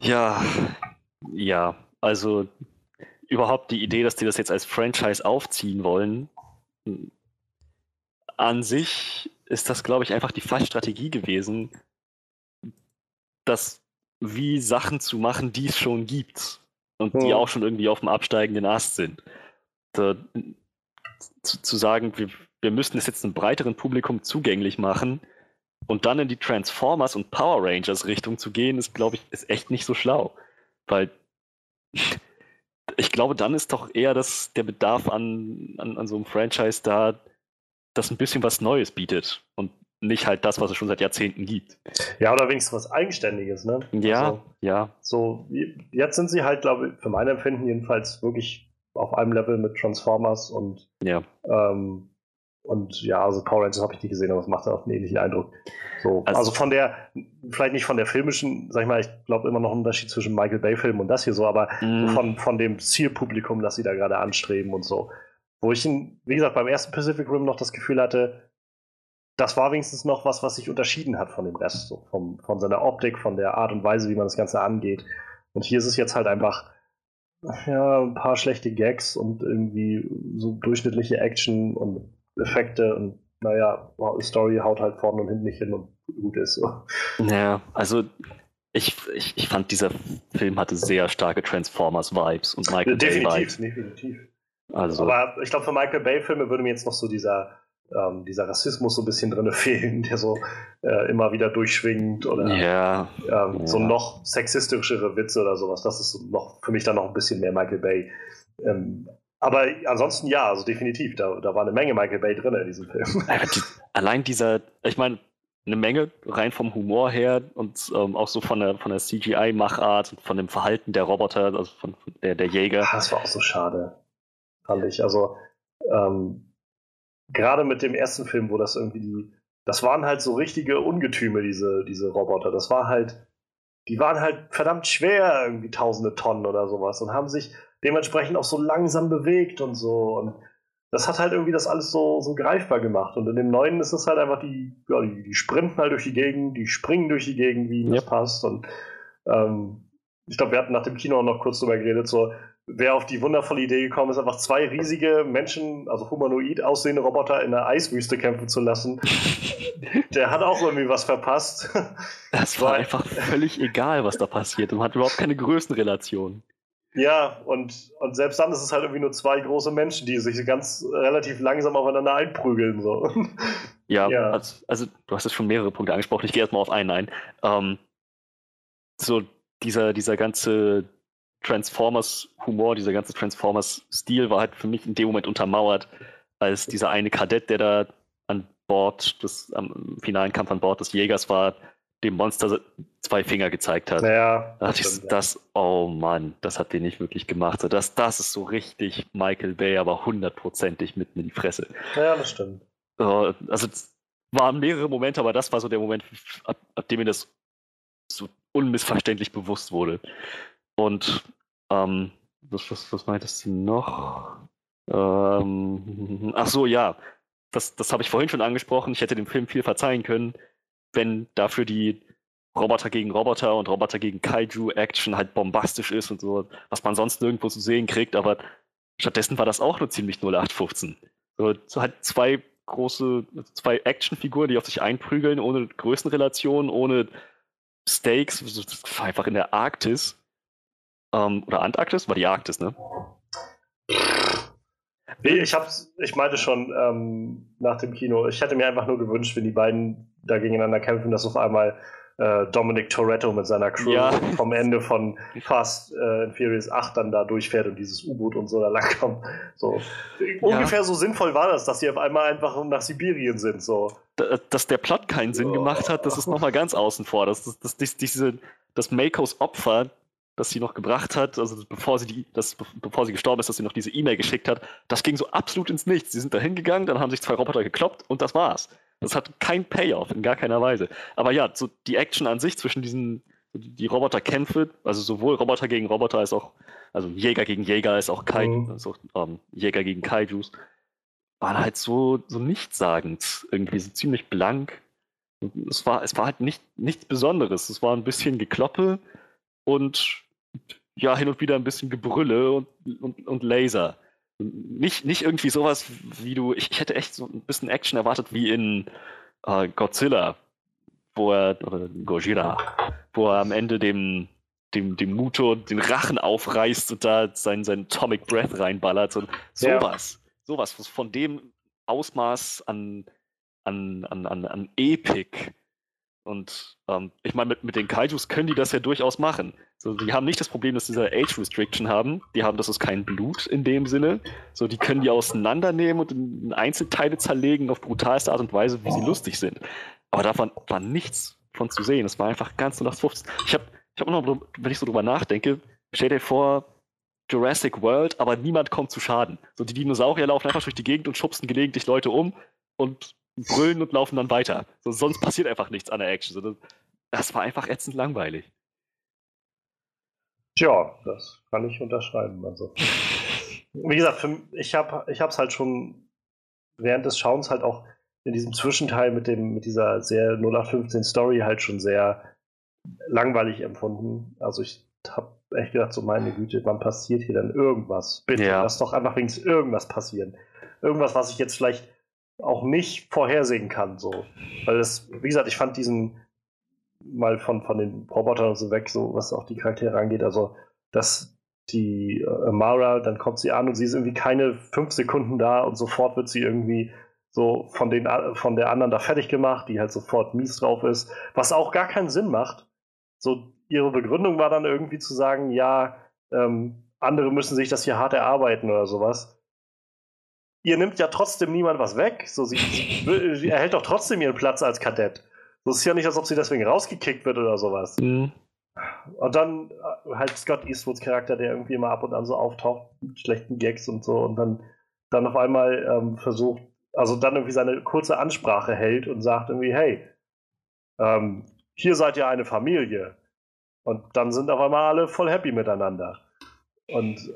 ja, ja, also überhaupt die Idee, dass die das jetzt als Franchise aufziehen wollen, an sich ist das, glaube ich, einfach die falsche Strategie gewesen, das wie Sachen zu machen, die es schon gibt und die auch schon irgendwie auf dem absteigenden Ast sind. Da, zu, zu, sagen, wir, wir müssen es jetzt einem breiteren Publikum zugänglich machen und dann in die Transformers und Power Rangers Richtung zu gehen, ist, glaube ich, ist echt nicht so schlau. Weil ich glaube, dann ist doch eher das, der Bedarf an, an, an so einem Franchise da, das ein bisschen was Neues bietet und nicht halt das, was es schon seit Jahrzehnten gibt. Ja, oder wenigstens was Eigenständiges, ne? Ja, also, ja. So, jetzt sind sie halt, glaube ich, für mein Empfinden jedenfalls wirklich auf einem Level mit Transformers und ja. Ähm, und ja, also Power Rangers habe ich nicht gesehen, aber es macht auch einen ähnlichen Eindruck. So, also, also, von der, vielleicht nicht von der filmischen, sag ich mal, ich glaube immer noch ein Unterschied zwischen Michael Bay-Film und das hier so, aber mm. von, von dem Zielpublikum, das sie da gerade anstreben und so. Wo ich, wie gesagt, beim ersten Pacific Rim noch das Gefühl hatte, das war wenigstens noch was, was sich unterschieden hat von dem Rest, so vom, von seiner Optik, von der Art und Weise, wie man das Ganze angeht. Und hier ist es jetzt halt einfach, ja, ein paar schlechte Gags und irgendwie so durchschnittliche Action und Effekte und naja, Story haut halt vorne und hinten nicht hin und gut ist. So. Ja, also ich, ich, ich fand, dieser Film hatte sehr starke Transformers-Vibes und Michael Bay-Vibes. Definitiv, definitiv. Also. Aber ich glaube, für Michael Bay-Filme würde mir jetzt noch so dieser, ähm, dieser Rassismus so ein bisschen drin fehlen, der so äh, immer wieder durchschwingt oder ja, ähm, ja. so noch sexistischere Witze oder sowas. Das ist noch für mich dann noch ein bisschen mehr Michael Bay. Ähm, aber ansonsten ja, also definitiv, da, da war eine Menge Michael Bay drin in diesem Film. Die, allein dieser, ich meine, eine Menge rein vom Humor her und ähm, auch so von der, von der CGI-Machart und von dem Verhalten der Roboter, also von, der, der Jäger. Das war auch so schade, fand ich. Also ähm, gerade mit dem ersten Film, wo das irgendwie die, das waren halt so richtige Ungetüme, diese, diese Roboter. Das war halt, die waren halt verdammt schwer, irgendwie tausende Tonnen oder sowas und haben sich dementsprechend auch so langsam bewegt und so. Und das hat halt irgendwie das alles so, so greifbar gemacht. Und in dem neuen ist es halt einfach die, ja, die, die sprinten halt durch die Gegend, die springen durch die Gegend, wie ihnen das passt. Und ähm, ich glaube, wir hatten nach dem Kino auch noch kurz drüber geredet, so wer auf die wundervolle Idee gekommen ist, einfach zwei riesige Menschen, also humanoid aussehende Roboter in der Eiswüste kämpfen zu lassen. Der hat auch irgendwie was verpasst. Das war einfach völlig egal, was da passiert und hat überhaupt keine Größenrelation. Ja, und, und selbst dann ist es halt irgendwie nur zwei große Menschen, die sich ganz relativ langsam aufeinander einprügeln. So. Ja, ja. Also, also, du hast jetzt schon mehrere Punkte angesprochen, ich gehe erstmal auf einen ein. Ähm, so dieser, dieser ganze Transformers-Humor, dieser ganze Transformers-Stil war halt für mich in dem Moment untermauert, als dieser eine Kadett, der da an Bord des, am finalen Kampf an Bord des Jägers war, dem Monster zwei Finger gezeigt hat. Ja, da ich, das, oh Mann, das hat den nicht wirklich gemacht. So, das, das ist so richtig Michael Bay, aber hundertprozentig mitten in die Fresse. Ja, das stimmt. also es waren mehrere Momente, aber das war so der Moment, ab, ab dem mir das so unmissverständlich bewusst wurde. Und ähm, was, was, was meintest du noch? Ähm, ach so, ja. Das, das habe ich vorhin schon angesprochen. Ich hätte dem Film viel verzeihen können, wenn dafür die Roboter gegen Roboter und Roboter gegen Kaiju-Action halt bombastisch ist und so, was man sonst nirgendwo zu sehen kriegt, aber stattdessen war das auch nur ziemlich 0815. So, halt zwei große, zwei Actionfiguren, die auf sich einprügeln, ohne Größenrelation, ohne Stakes, einfach in der Arktis. Ähm, oder Antarktis? War die Arktis, ne? Nee, ich hab's, ich meinte schon ähm, nach dem Kino, ich hätte mir einfach nur gewünscht, wenn die beiden da gegeneinander kämpfen, dass auf einmal äh, Dominic Toretto mit seiner Crew Ja. vom Ende von Fast äh, and Furious 8 dann da durchfährt und dieses U-Boot und so da langkommt. So. Ungefähr so sinnvoll war das, dass sie auf einmal einfach nach Sibirien sind. So. Da- Dass der Plot keinen Sinn gemacht hat, das ist nochmal ganz außen vor. Das, das, das, das, diese, das Makos Opfer, das sie noch gebracht hat, also bevor sie, die, das, bevor sie gestorben ist, dass sie noch diese E-Mail geschickt hat, das ging so absolut ins Nichts. Sie sind da hingegangen, dann haben sich zwei Roboter gekloppt und das war's. Das hat kein Payoff in gar keiner Weise. Aber ja, so die Action an sich zwischen diesen, die Roboterkämpfe, also sowohl Roboter gegen Roboter als auch, also Jäger gegen Jäger als auch, Kai, Mhm. also, ähm, Jäger gegen Kaijus, waren halt so, so nichtssagend, irgendwie so ziemlich blank. Es war, es war halt nicht, nichts Besonderes. Es war ein bisschen Gekloppe und ja, hin und wieder ein bisschen Gebrülle und, und, und Laser. Nicht, nicht irgendwie sowas, wie du. Ich, ich hätte echt so ein bisschen Action erwartet wie in äh, Godzilla, wo er, oder Gojira, wo er am Ende dem, dem, dem Muto den Rachen aufreißt und da sein, sein Atomic Breath reinballert und Ja. sowas. Sowas, was von dem Ausmaß an, an, an, an, an Epik. Und ähm, ich meine, mit, mit den Kaijus können die das ja durchaus machen. So, die haben nicht das Problem, dass sie diese Age Restriction haben. Die haben, das ist kein Blut in dem Sinne. So, die können die auseinandernehmen und in Einzelteile zerlegen auf brutalste Art und Weise, wie sie lustig sind. Aber davon war nichts von zu sehen. Es war einfach ganz nach 15. Ich habe ich hab noch, wenn ich so drüber nachdenke, stell dir vor, Jurassic World, aber niemand kommt zu Schaden. So, die Dinosaurier laufen einfach durch die Gegend und schubsen gelegentlich Leute um und brüllen und laufen dann weiter. So, sonst passiert einfach nichts an der Action. So, das, das war einfach ätzend langweilig. Tja, das kann ich unterschreiben. Also. Wie gesagt, für, ich habe ich es halt schon während des Schauens halt auch in diesem Zwischenteil mit, dem, mit dieser sehr 0815 Story halt schon sehr langweilig empfunden. Also ich habe echt gedacht, so meine Güte, wann passiert hier denn irgendwas? Bitte, Ja. lass doch einfach wenigstens irgendwas passieren. Irgendwas, was ich jetzt vielleicht auch nicht vorhersehen kann. So. Weil das, wie gesagt, ich fand diesen mal von, von den Robotern und so weg, so was auch die Charaktere angeht, also dass die äh, Mara, dann kommt sie an und sie ist irgendwie keine fünf Sekunden da und sofort wird sie irgendwie so von, den, von der anderen da fertig gemacht, die halt sofort mies drauf ist, was auch gar keinen Sinn macht. So, ihre Begründung war dann irgendwie zu sagen, ja, ähm, andere müssen sich das hier hart erarbeiten oder sowas. Ihr nimmt ja trotzdem niemand was weg. So, sie, sie, sie erhält doch trotzdem ihren Platz als Kadett. So ist ja nicht, als ob sie deswegen rausgekickt wird oder sowas. Mhm. Und dann äh, halt Scott Eastwoods Charakter, der irgendwie immer ab und an so auftaucht mit schlechten Gags und so und dann, dann auf einmal ähm, versucht, also dann irgendwie seine kurze Ansprache hält und sagt irgendwie, hey, ähm, hier seid ihr eine Familie. Und dann sind auf einmal alle voll happy miteinander. Und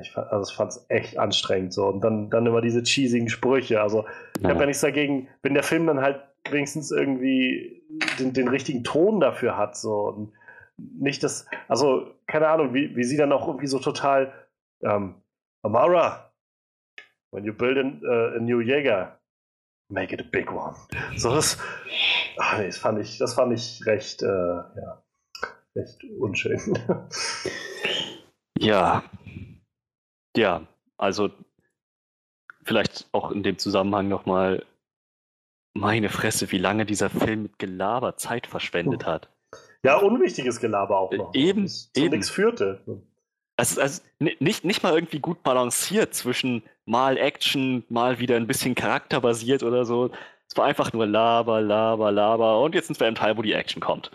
ich fand, also ich fand es echt anstrengend so. Und dann, dann immer diese cheesigen Sprüche. Also ich habe ja nichts dagegen, wenn der Film dann halt wenigstens irgendwie den, den richtigen Ton dafür hat. So. Und nicht das, also keine Ahnung, wie, wie sie dann auch irgendwie so total ähm, Amara, when you build an, uh, a new Jäger, make it a big one. So das, ach nee, das fand ich, das fand ich recht, äh, ja, recht unschön. Ja. Ja, also vielleicht auch in dem Zusammenhang nochmal, meine Fresse, wie lange dieser Film mit Gelaber Zeit verschwendet hat. ja, unwichtiges Gelaber auch noch. Eben, das zu eben. nichts führte. Also, also ni- nicht, nicht mal irgendwie gut balanciert zwischen mal Action, mal wieder ein bisschen charakterbasiert oder so. Es war einfach nur Laber, Laber, Laber und jetzt sind wir im Teil, wo die Action kommt.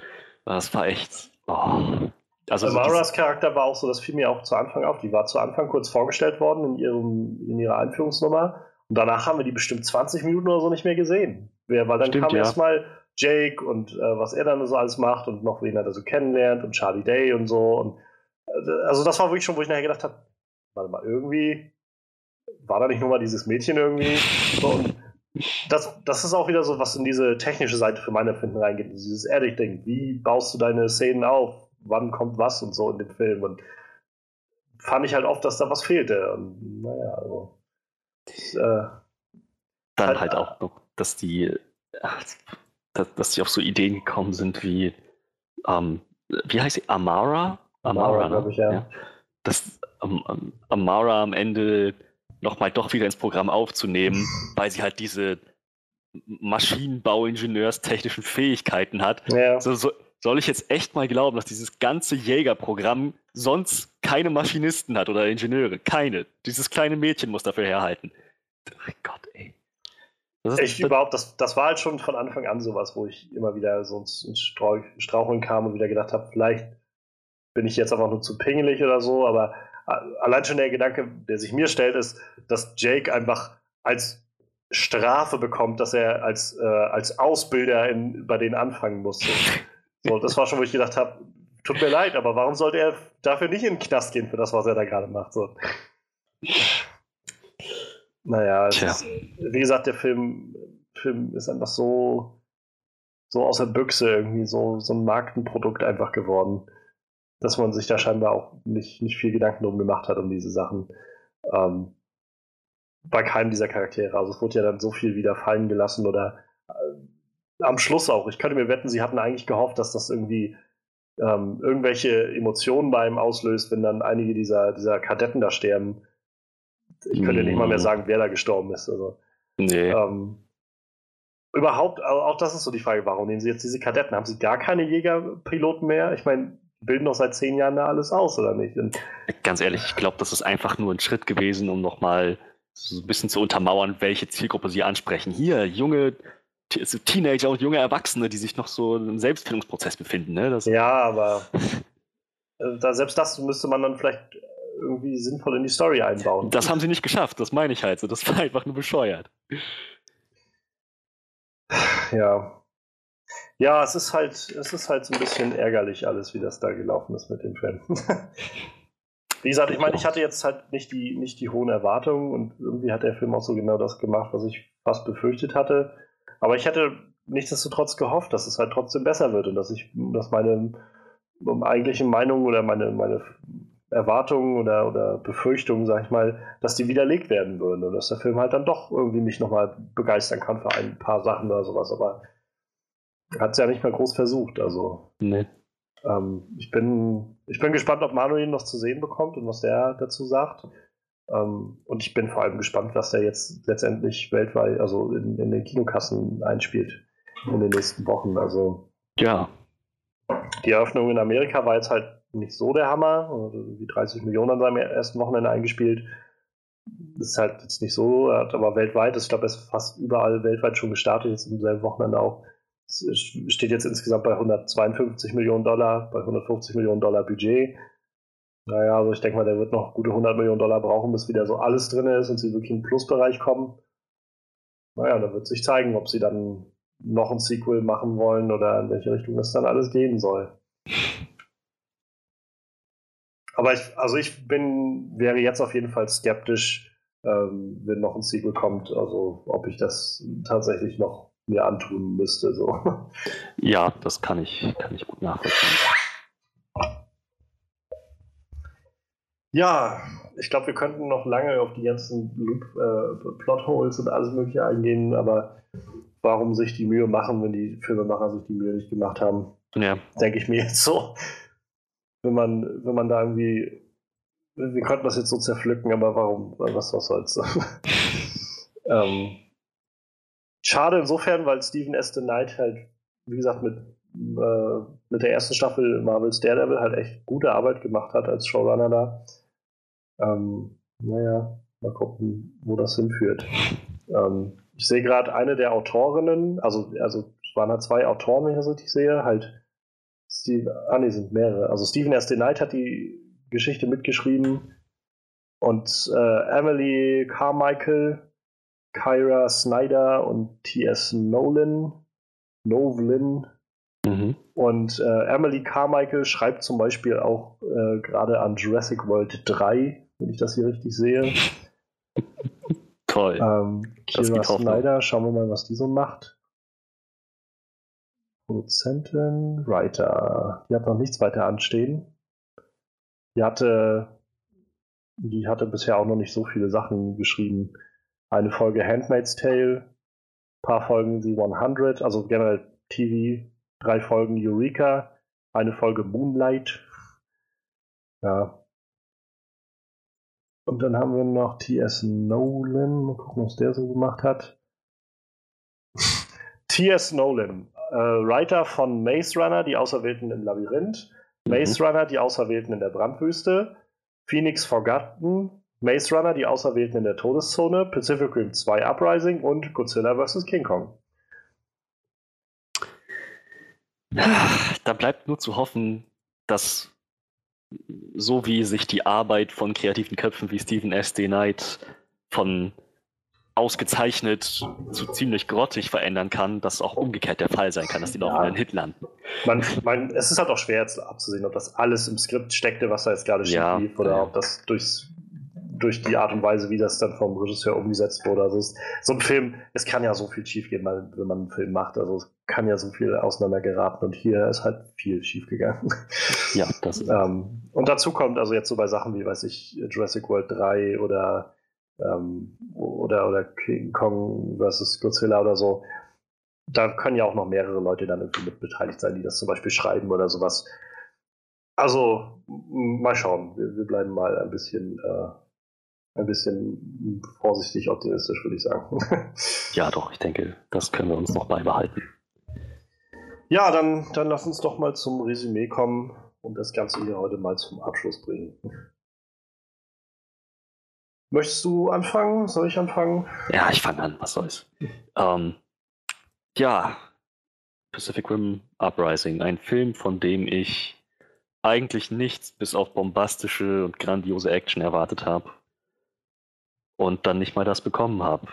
Das war echt. Oh. Also so Amaras Charakter war auch so, das fiel mir auch zu Anfang auf. Die war zu Anfang kurz vorgestellt worden in, ihrem, in ihrer Einführungsnummer. Und danach haben wir die bestimmt 20 Minuten oder so nicht mehr gesehen. Weil dann Stimmt, kam ja. erstmal Jake und äh, was er dann so alles macht und noch wen er da so kennenlernt und Charlie Day und so. Und, äh, also das war wirklich schon, wo ich nachher gedacht habe, warte mal, irgendwie war da nicht nur mal dieses Mädchen irgendwie. So, und das, das ist auch wieder so, was in diese technische Seite für mein Empfinden reingeht. Dieses Ehrlich-Ding. Wie baust du deine Szenen auf? Wann kommt was und so in dem Film? Und fand ich halt oft, dass da was fehlte. Und naja, also. Das, äh, dann halt- halt auch noch, dass die, ach, dass, dass die auf so Ideen gekommen sind wie, ähm, wie heißt sie? Amara? Amara, ne? glaub ich, ja. Dass ähm, ähm, Amara am Ende nochmal doch wieder ins Programm aufzunehmen, weil sie halt diese Maschinenbau-Ingenieurstechnischen Fähigkeiten hat. Ja. So, so, soll ich jetzt echt mal glauben, dass dieses ganze Jägerprogramm sonst keine Maschinisten hat oder Ingenieure? Keine. Dieses kleine Mädchen muss dafür herhalten. Oh Gott, ey. Das Echt überhaupt, das, das war halt schon von Anfang an sowas, wo ich immer wieder so ins, ins Strauch, Straucheln kam und wieder gedacht habe, vielleicht bin ich jetzt einfach nur zu pingelig oder so, aber a- allein schon der Gedanke, der sich mir stellt, ist, dass Jake einfach als Strafe bekommt, dass er als, äh, als Ausbilder in, bei denen anfangen muss. So. das war schon, wo ich gedacht habe, tut mir leid, aber warum sollte er dafür nicht in den Knast gehen für das, was er da gerade macht? So. Naja, ist, wie gesagt, der Film, Film ist einfach so, so aus der Büchse irgendwie, so, so ein Markenprodukt einfach geworden, dass man sich da scheinbar auch nicht, nicht viel Gedanken drum gemacht hat, um diese Sachen. Ähm, bei keinem dieser Charaktere. Also es wurde ja dann so viel wieder fallen gelassen oder äh, am Schluss auch. Ich könnte mir wetten, sie hatten eigentlich gehofft, dass das irgendwie ähm, irgendwelche Emotionen bei ihm auslöst, wenn dann einige dieser, dieser Kadetten da sterben. Ich könnte nicht mal mehr Mhm. sagen, wer da gestorben ist. Also, nee. ähm, überhaupt, au- auch das ist so die Frage, warum nehmen sie jetzt diese Kadetten? Haben sie gar keine Jägerpiloten mehr? Ich meine, bilden doch seit zehn Jahren da alles aus, oder nicht? Und, Ganz ehrlich, ich glaube, das ist einfach nur ein Schritt gewesen, um nochmal so ein bisschen zu untermauern, welche Zielgruppe sie ansprechen. Hier, junge so Teenager und junge Erwachsene, die sich noch so im Selbstfindungsprozess befinden. Ne? Das, ja, aber äh, da, selbst das müsste man dann vielleicht irgendwie sinnvoll in die Story einbauen. das haben sie nicht geschafft, das meine ich halt so. Das war einfach nur bescheuert. Ja. Ja, es ist halt, es ist halt so ein bisschen ärgerlich alles, wie das da gelaufen ist mit dem Film. wie gesagt, ich meine, ich hatte jetzt halt nicht die, nicht die hohen Erwartungen und irgendwie hat der Film auch so genau das gemacht, was ich fast befürchtet hatte. Aber ich hätte nichtsdestotrotz gehofft, dass es halt trotzdem besser wird und dass ich, dass meine eigentliche Meinung oder meine, meine Erwartungen oder, oder Befürchtungen, sag ich mal, dass die widerlegt werden würden und dass der Film halt dann doch irgendwie mich nochmal begeistern kann für ein paar Sachen oder sowas. Aber hat es ja nicht mal groß versucht. Also Nee. ähm, ich, bin, ich bin gespannt, ob Manuel ihn noch zu sehen bekommt und was der dazu sagt. Ähm, und ich bin vor allem gespannt, was der jetzt letztendlich weltweit, also in, in den Kinokassen einspielt in den nächsten Wochen. Also Ja, die Eröffnung in Amerika war jetzt halt nicht so der Hammer. Also irgendwie 30 Millionen an seinem ersten Wochenende eingespielt. Das ist halt jetzt nicht so, er hat aber weltweit, ich glaube, er ist fast überall weltweit schon gestartet, jetzt im selben Wochenende auch. Es steht jetzt insgesamt bei 152 Millionen Dollar, bei 150 Millionen Dollar Budget. Naja, also ich denke mal, der wird noch gute 100 Millionen Dollar brauchen, bis wieder so alles drin ist und sie wirklich in den Plusbereich kommen. Naja, dann wird sich zeigen, ob sie dann noch ein Sequel machen wollen oder in welche Richtung das dann alles gehen soll. Aber ich, also ich bin, wäre jetzt auf jeden Fall skeptisch, ähm, wenn noch ein Sequel kommt, also ob ich das tatsächlich noch mir antun müsste. So. ja, das kann ich, kann ich gut nachvollziehen. Ja, ich glaube, wir könnten noch lange auf die ganzen äh, Plotholes und alles Mögliche eingehen, aber warum sich die Mühe machen, wenn die Filmemacher sich die Mühe nicht gemacht haben, Ja, denke ich mir jetzt so. Wenn man, wenn man da irgendwie. Wir könnten das jetzt so zerpflücken, aber warum? Was, was soll's? ähm, schade insofern, weil Stephen S. The Knight halt, wie gesagt, mit, mit der ersten Staffel Marvel's Daredevil halt echt gute Arbeit gemacht hat als Showrunner da. Ähm, naja, mal gucken, wo das hinführt. Ähm, ich sehe gerade eine der Autorinnen, also, also es waren halt zwei Autoren, wenn ich das richtig sehe, halt Steve, ah nee, sind mehrere. Also Stephen S. Knight hat die Geschichte mitgeschrieben und äh, Emily Carmichael, Kyra Snyder und T.S. Nolan, Novlin mhm. und äh, Emily Carmichael schreibt zum Beispiel auch äh, gerade an Jurassic World 3, wenn ich das hier richtig sehe. toll. Ähm, Kira Hoffnung. Snyder, schauen wir mal, was die so macht. Produzentin, Writer. Die hat noch nichts weiter anstehen. Die hatte, die hatte bisher auch noch nicht so viele Sachen geschrieben. Eine Folge Handmaid's Tale, paar Folgen The 100, also generell TV, drei Folgen Eureka, eine Folge Moonlight. Ja. Und dann haben wir noch T.S. Nolan. Mal gucken, was der so gemacht hat. T.S. Nolan, äh, Writer von Maze Runner, die Auserwählten im Labyrinth, Maze Runner, die Auserwählten in der Brandwüste, Phoenix Forgotten, Maze Runner, die Auserwählten in der Todeszone, Pacific Rim 2 Uprising und Godzilla vs. King Kong. Da bleibt nur zu hoffen, dass so wie sich die Arbeit von kreativen Köpfen wie Stephen S. D. Knight von ausgezeichnet zu ziemlich grottig verändern kann, dass auch umgekehrt der Fall sein kann, dass die noch Ja. einen Hit landen. Man, man, es ist halt auch schwer jetzt abzusehen, ob das alles im Skript steckte, was da jetzt gerade schief Ja, lief, oder ja. ob das durchs, durch die Art und Weise, wie das dann vom Regisseur umgesetzt wurde. Also es, so ein Film, es kann ja so viel schiefgehen, wenn man einen Film macht. Also es kann ja so viel auseinandergeraten und hier ist halt viel schiefgegangen. Ja, das ist. ähm, und dazu kommt also jetzt so bei Sachen wie, weiß ich, Jurassic World 3 oder, ähm, oder, oder King Kong vs. Godzilla oder so, da können ja auch noch mehrere Leute dann irgendwie mit beteiligt sein, die das zum Beispiel schreiben oder sowas. Also, mal schauen. Wir, wir bleiben mal ein bisschen, äh, ein bisschen vorsichtig optimistisch, würde ich sagen. Ja, doch, ich denke, das können wir uns noch beibehalten. ja, dann, dann lass uns doch mal zum Resümee kommen und das Ganze hier heute mal zum Abschluss bringen. Möchtest du anfangen? Soll ich anfangen? Ja, ich fange an, was soll's. Ähm, ja, Pacific Rim Uprising, ein Film, von dem ich eigentlich nichts bis auf bombastische und grandiose Action erwartet habe. Und dann nicht mal das bekommen habe.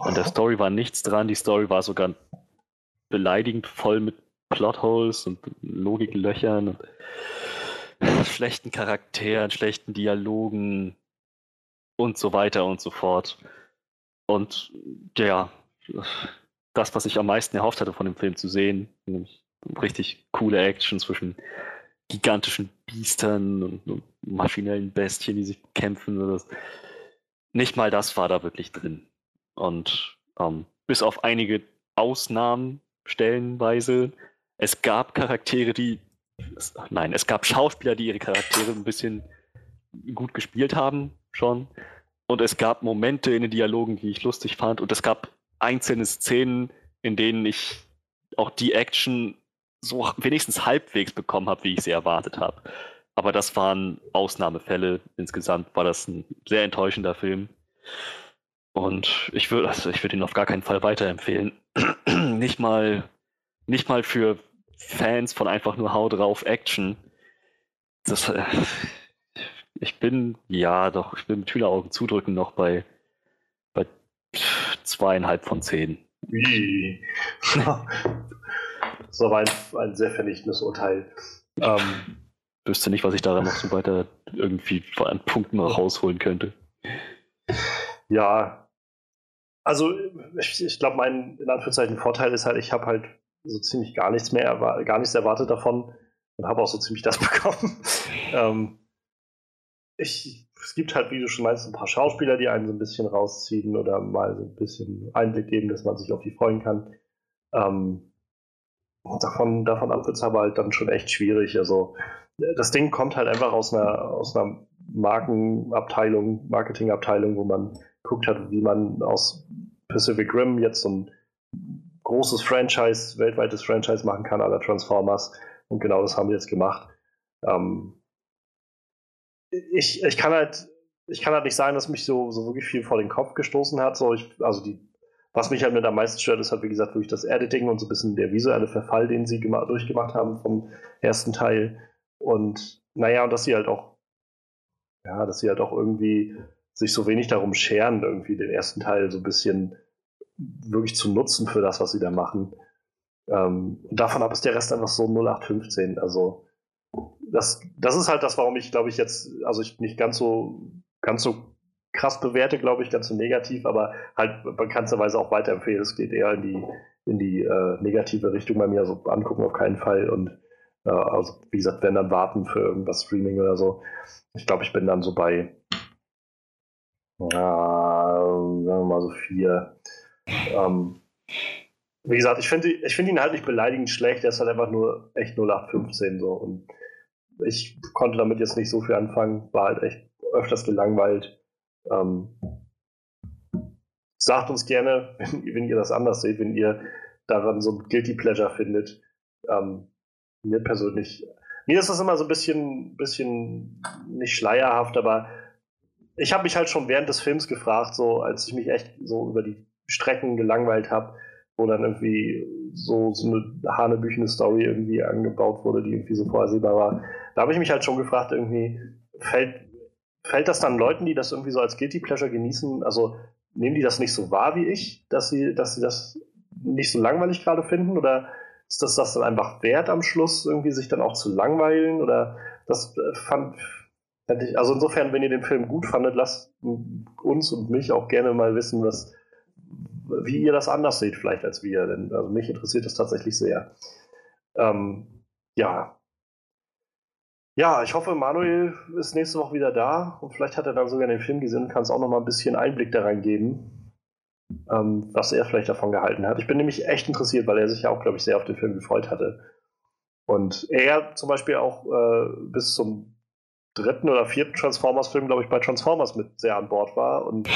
An der Story war nichts dran, die Story war sogar beleidigend voll mit Plotholes und Logiklöchern und schlechten Charakteren, schlechten Dialogen und so weiter und so fort. Und ja, das, was ich am meisten erhofft hatte von dem Film zu sehen, nämlich richtig coole Action zwischen gigantischen Biestern und, und maschinellen Bestien, die sich kämpfen. Oder das. Nicht mal das war da wirklich drin. Und ähm, bis auf einige Ausnahmen stellenweise, es gab Charaktere, die, nein, es gab Schauspieler, die ihre Charaktere ein bisschen gut gespielt haben, schon. Und es gab Momente in den Dialogen, die ich lustig fand. Und es gab einzelne Szenen, in denen ich auch die Action so wenigstens halbwegs bekommen habe, wie ich sie erwartet habe. Aber das waren Ausnahmefälle. Insgesamt war das ein sehr enttäuschender Film. Und ich würde also würd ihn auf gar keinen Fall weiterempfehlen. nicht mal, nicht mal für Fans von einfach nur Hau drauf Action. Das, äh, ich bin, ja, doch, ich bin mit Hühneraugen zudrücken noch bei, bei zweieinhalb von zehn. Das war ein, ein sehr vernichtendes Urteil. Ähm, Wüsste nicht, was ich daran noch so weiter irgendwie an Punkten rausholen könnte. ja, also ich, ich glaube, mein in Anführungszeichen Vorteil ist halt, ich habe halt so ziemlich gar nichts mehr, gar nichts erwartet davon und habe auch so ziemlich das bekommen. ähm, ich, es gibt halt, wie du schon meinst, ein paar Schauspieler, die einen so ein bisschen rausziehen oder mal so ein bisschen Einblick geben, dass man sich auf die freuen kann. Ähm, davon, davon ab wird es aber halt dann schon echt schwierig. Also das Ding kommt halt einfach aus einer, aus einer Markenabteilung, Marketingabteilung, wo man guckt hat, wie man aus Pacific Rim jetzt so ein großes Franchise, weltweites Franchise machen kann, aller Transformers. Und genau das haben wir jetzt gemacht. Ähm, ich, ich kann halt, ich kann halt nicht sagen, dass mich so, so wirklich viel vor den Kopf gestoßen hat. So ich, also die, was mich halt mit am meisten stört, ist halt, wie gesagt, wirklich das Editing und so ein bisschen der visuelle Verfall, den sie gema- durchgemacht haben vom ersten Teil. Und naja, und dass sie halt auch, ja, dass sie halt auch irgendwie sich so wenig darum scheren, irgendwie den ersten Teil so ein bisschen wirklich zu nutzen für das, was sie da machen. Ähm, davon ab ist der Rest einfach so 0815. Also das, das ist halt das, warum ich, glaube ich, jetzt, also ich nicht ganz so, ganz so krass bewerte, glaube ich, ganz so negativ, aber halt bekannterweise auch weiterempfehlen. Es geht eher in die, in die äh, negative Richtung bei mir, also angucken auf keinen Fall und also wie gesagt, wenn dann warten für irgendwas Streaming oder so. Ich glaube, ich bin dann so bei ja, sagen wir mal so vier. Ähm, wie gesagt, ich finde ich find ihn halt nicht beleidigend schlecht, er ist halt einfach nur echt 0815 so und ich konnte damit jetzt nicht so viel anfangen, war halt echt öfters gelangweilt. Ähm, sagt uns gerne, wenn, wenn, ihr das anders seht, wenn ihr daran so ein Guilty Pleasure findet. Ähm, mir persönlich, mir ist das immer so ein bisschen, bisschen nicht schleierhaft, aber ich habe mich halt schon während des Films gefragt, so als ich mich echt so über die Strecken gelangweilt habe, wo dann irgendwie so, so eine hanebüchene Story irgendwie angebaut wurde, die irgendwie so vorhersehbar war. Da habe ich mich halt schon gefragt, irgendwie, fällt, fällt das dann Leuten, die das irgendwie so als Guilty Pleasure genießen, also nehmen die das nicht so wahr wie ich, dass sie, dass sie das nicht so langweilig gerade finden? Oder ist das das dann einfach wert am Schluss, irgendwie sich dann auch zu langweilen? Oder das äh, fand, ich, also insofern, wenn ihr den Film gut fandet, lasst uns und mich auch gerne mal wissen, was, wie ihr das anders seht, vielleicht als wir. Denn also mich interessiert das tatsächlich sehr. Ähm, ja. Ja, ich hoffe, Manuel ist nächste Woche wieder da und vielleicht hat er dann sogar den Film gesehen und kann es auch noch mal ein bisschen Einblick da reingeben, ähm, was er vielleicht davon gehalten hat. Ich bin nämlich echt interessiert, weil er sich ja auch, glaube ich, sehr auf den Film gefreut hatte. Und er zum Beispiel auch äh, bis zum dritten oder vierten Transformers-Film, glaube ich, bei Transformers mit sehr an Bord war und,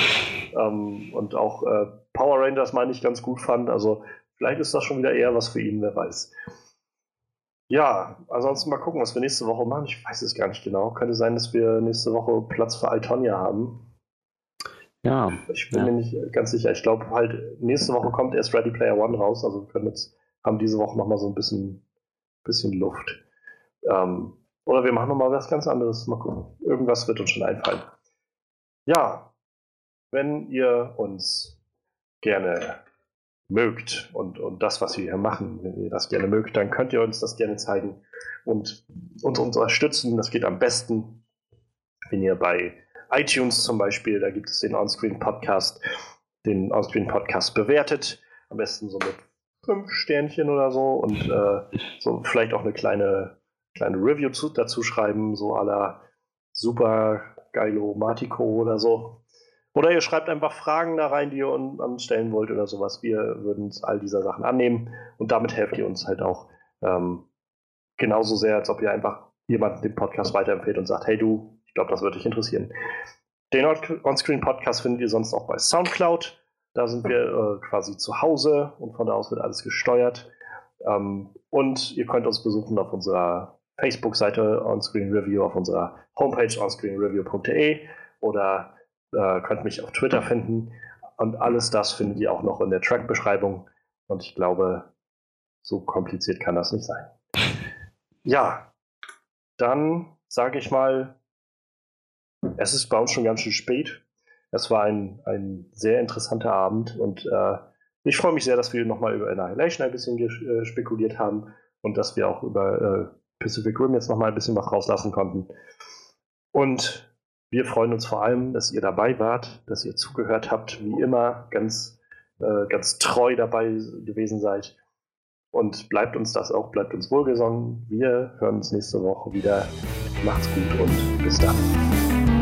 ähm, und auch äh, Power Rangers, meine ich, ganz gut fand. Also vielleicht ist das schon wieder eher was für ihn, wer weiß. Ja, ansonsten mal gucken, was wir nächste Woche machen. Ich weiß es gar nicht genau. Könnte sein, dass wir nächste Woche Platz für Altonia haben. Ja. Ich bin ja. mir nicht ganz sicher. Ich glaube halt, nächste Woche kommt erst Ready Player One raus. Also wir können jetzt, haben diese Woche nochmal so ein bisschen, bisschen Luft. Ähm, oder wir machen nochmal was ganz anderes. Mal gucken. Irgendwas wird uns schon einfallen. Ja, wenn ihr uns gerne mögt und, und das, was wir hier machen, wenn ihr das gerne mögt, dann könnt ihr uns das gerne zeigen und uns unterstützen. Das geht am besten, wenn ihr bei iTunes zum Beispiel, da gibt es den Onscreen Podcast, den Onscreen Podcast bewertet. Am besten so mit fünf Sternchen oder so und äh, so vielleicht auch eine kleine kleine Review zu, dazu schreiben, so aller super geilo Matico oder so. Oder ihr schreibt einfach Fragen da rein, die ihr uns stellen wollt oder sowas. Wir würden uns all dieser Sachen annehmen und damit helft ihr uns halt auch ähm, genauso sehr, als ob ihr einfach jemanden den Podcast weiterempfehlt und sagt, hey du, ich glaube, das würde dich interessieren. Den Onscreen Podcast findet ihr sonst auch bei Soundcloud. Da sind wir äh, quasi zu Hause und von da aus wird alles gesteuert. Ähm, und ihr könnt uns besuchen auf unserer Facebook-Seite Onscreen Review, auf unserer Homepage onscreenreview.de oder äh, könnt mich auf Twitter finden. Und alles das findet ihr auch noch in der Track-Beschreibung. Und ich glaube, so kompliziert kann das nicht sein. Ja, dann sage ich mal, es ist bei uns schon ganz schön spät. Es war ein, ein sehr interessanter Abend und äh, ich freue mich sehr, dass wir nochmal über Annihilation ein bisschen äh, spekuliert haben und dass wir auch über äh, Pacific Rim jetzt nochmal ein bisschen was rauslassen konnten. Und wir freuen uns vor allem, dass ihr dabei wart, dass ihr zugehört habt, wie immer ganz, äh, ganz treu dabei gewesen seid. Und bleibt uns das auch, bleibt uns wohlgesonnen. Wir hören uns nächste Woche wieder. Macht's gut und bis dann.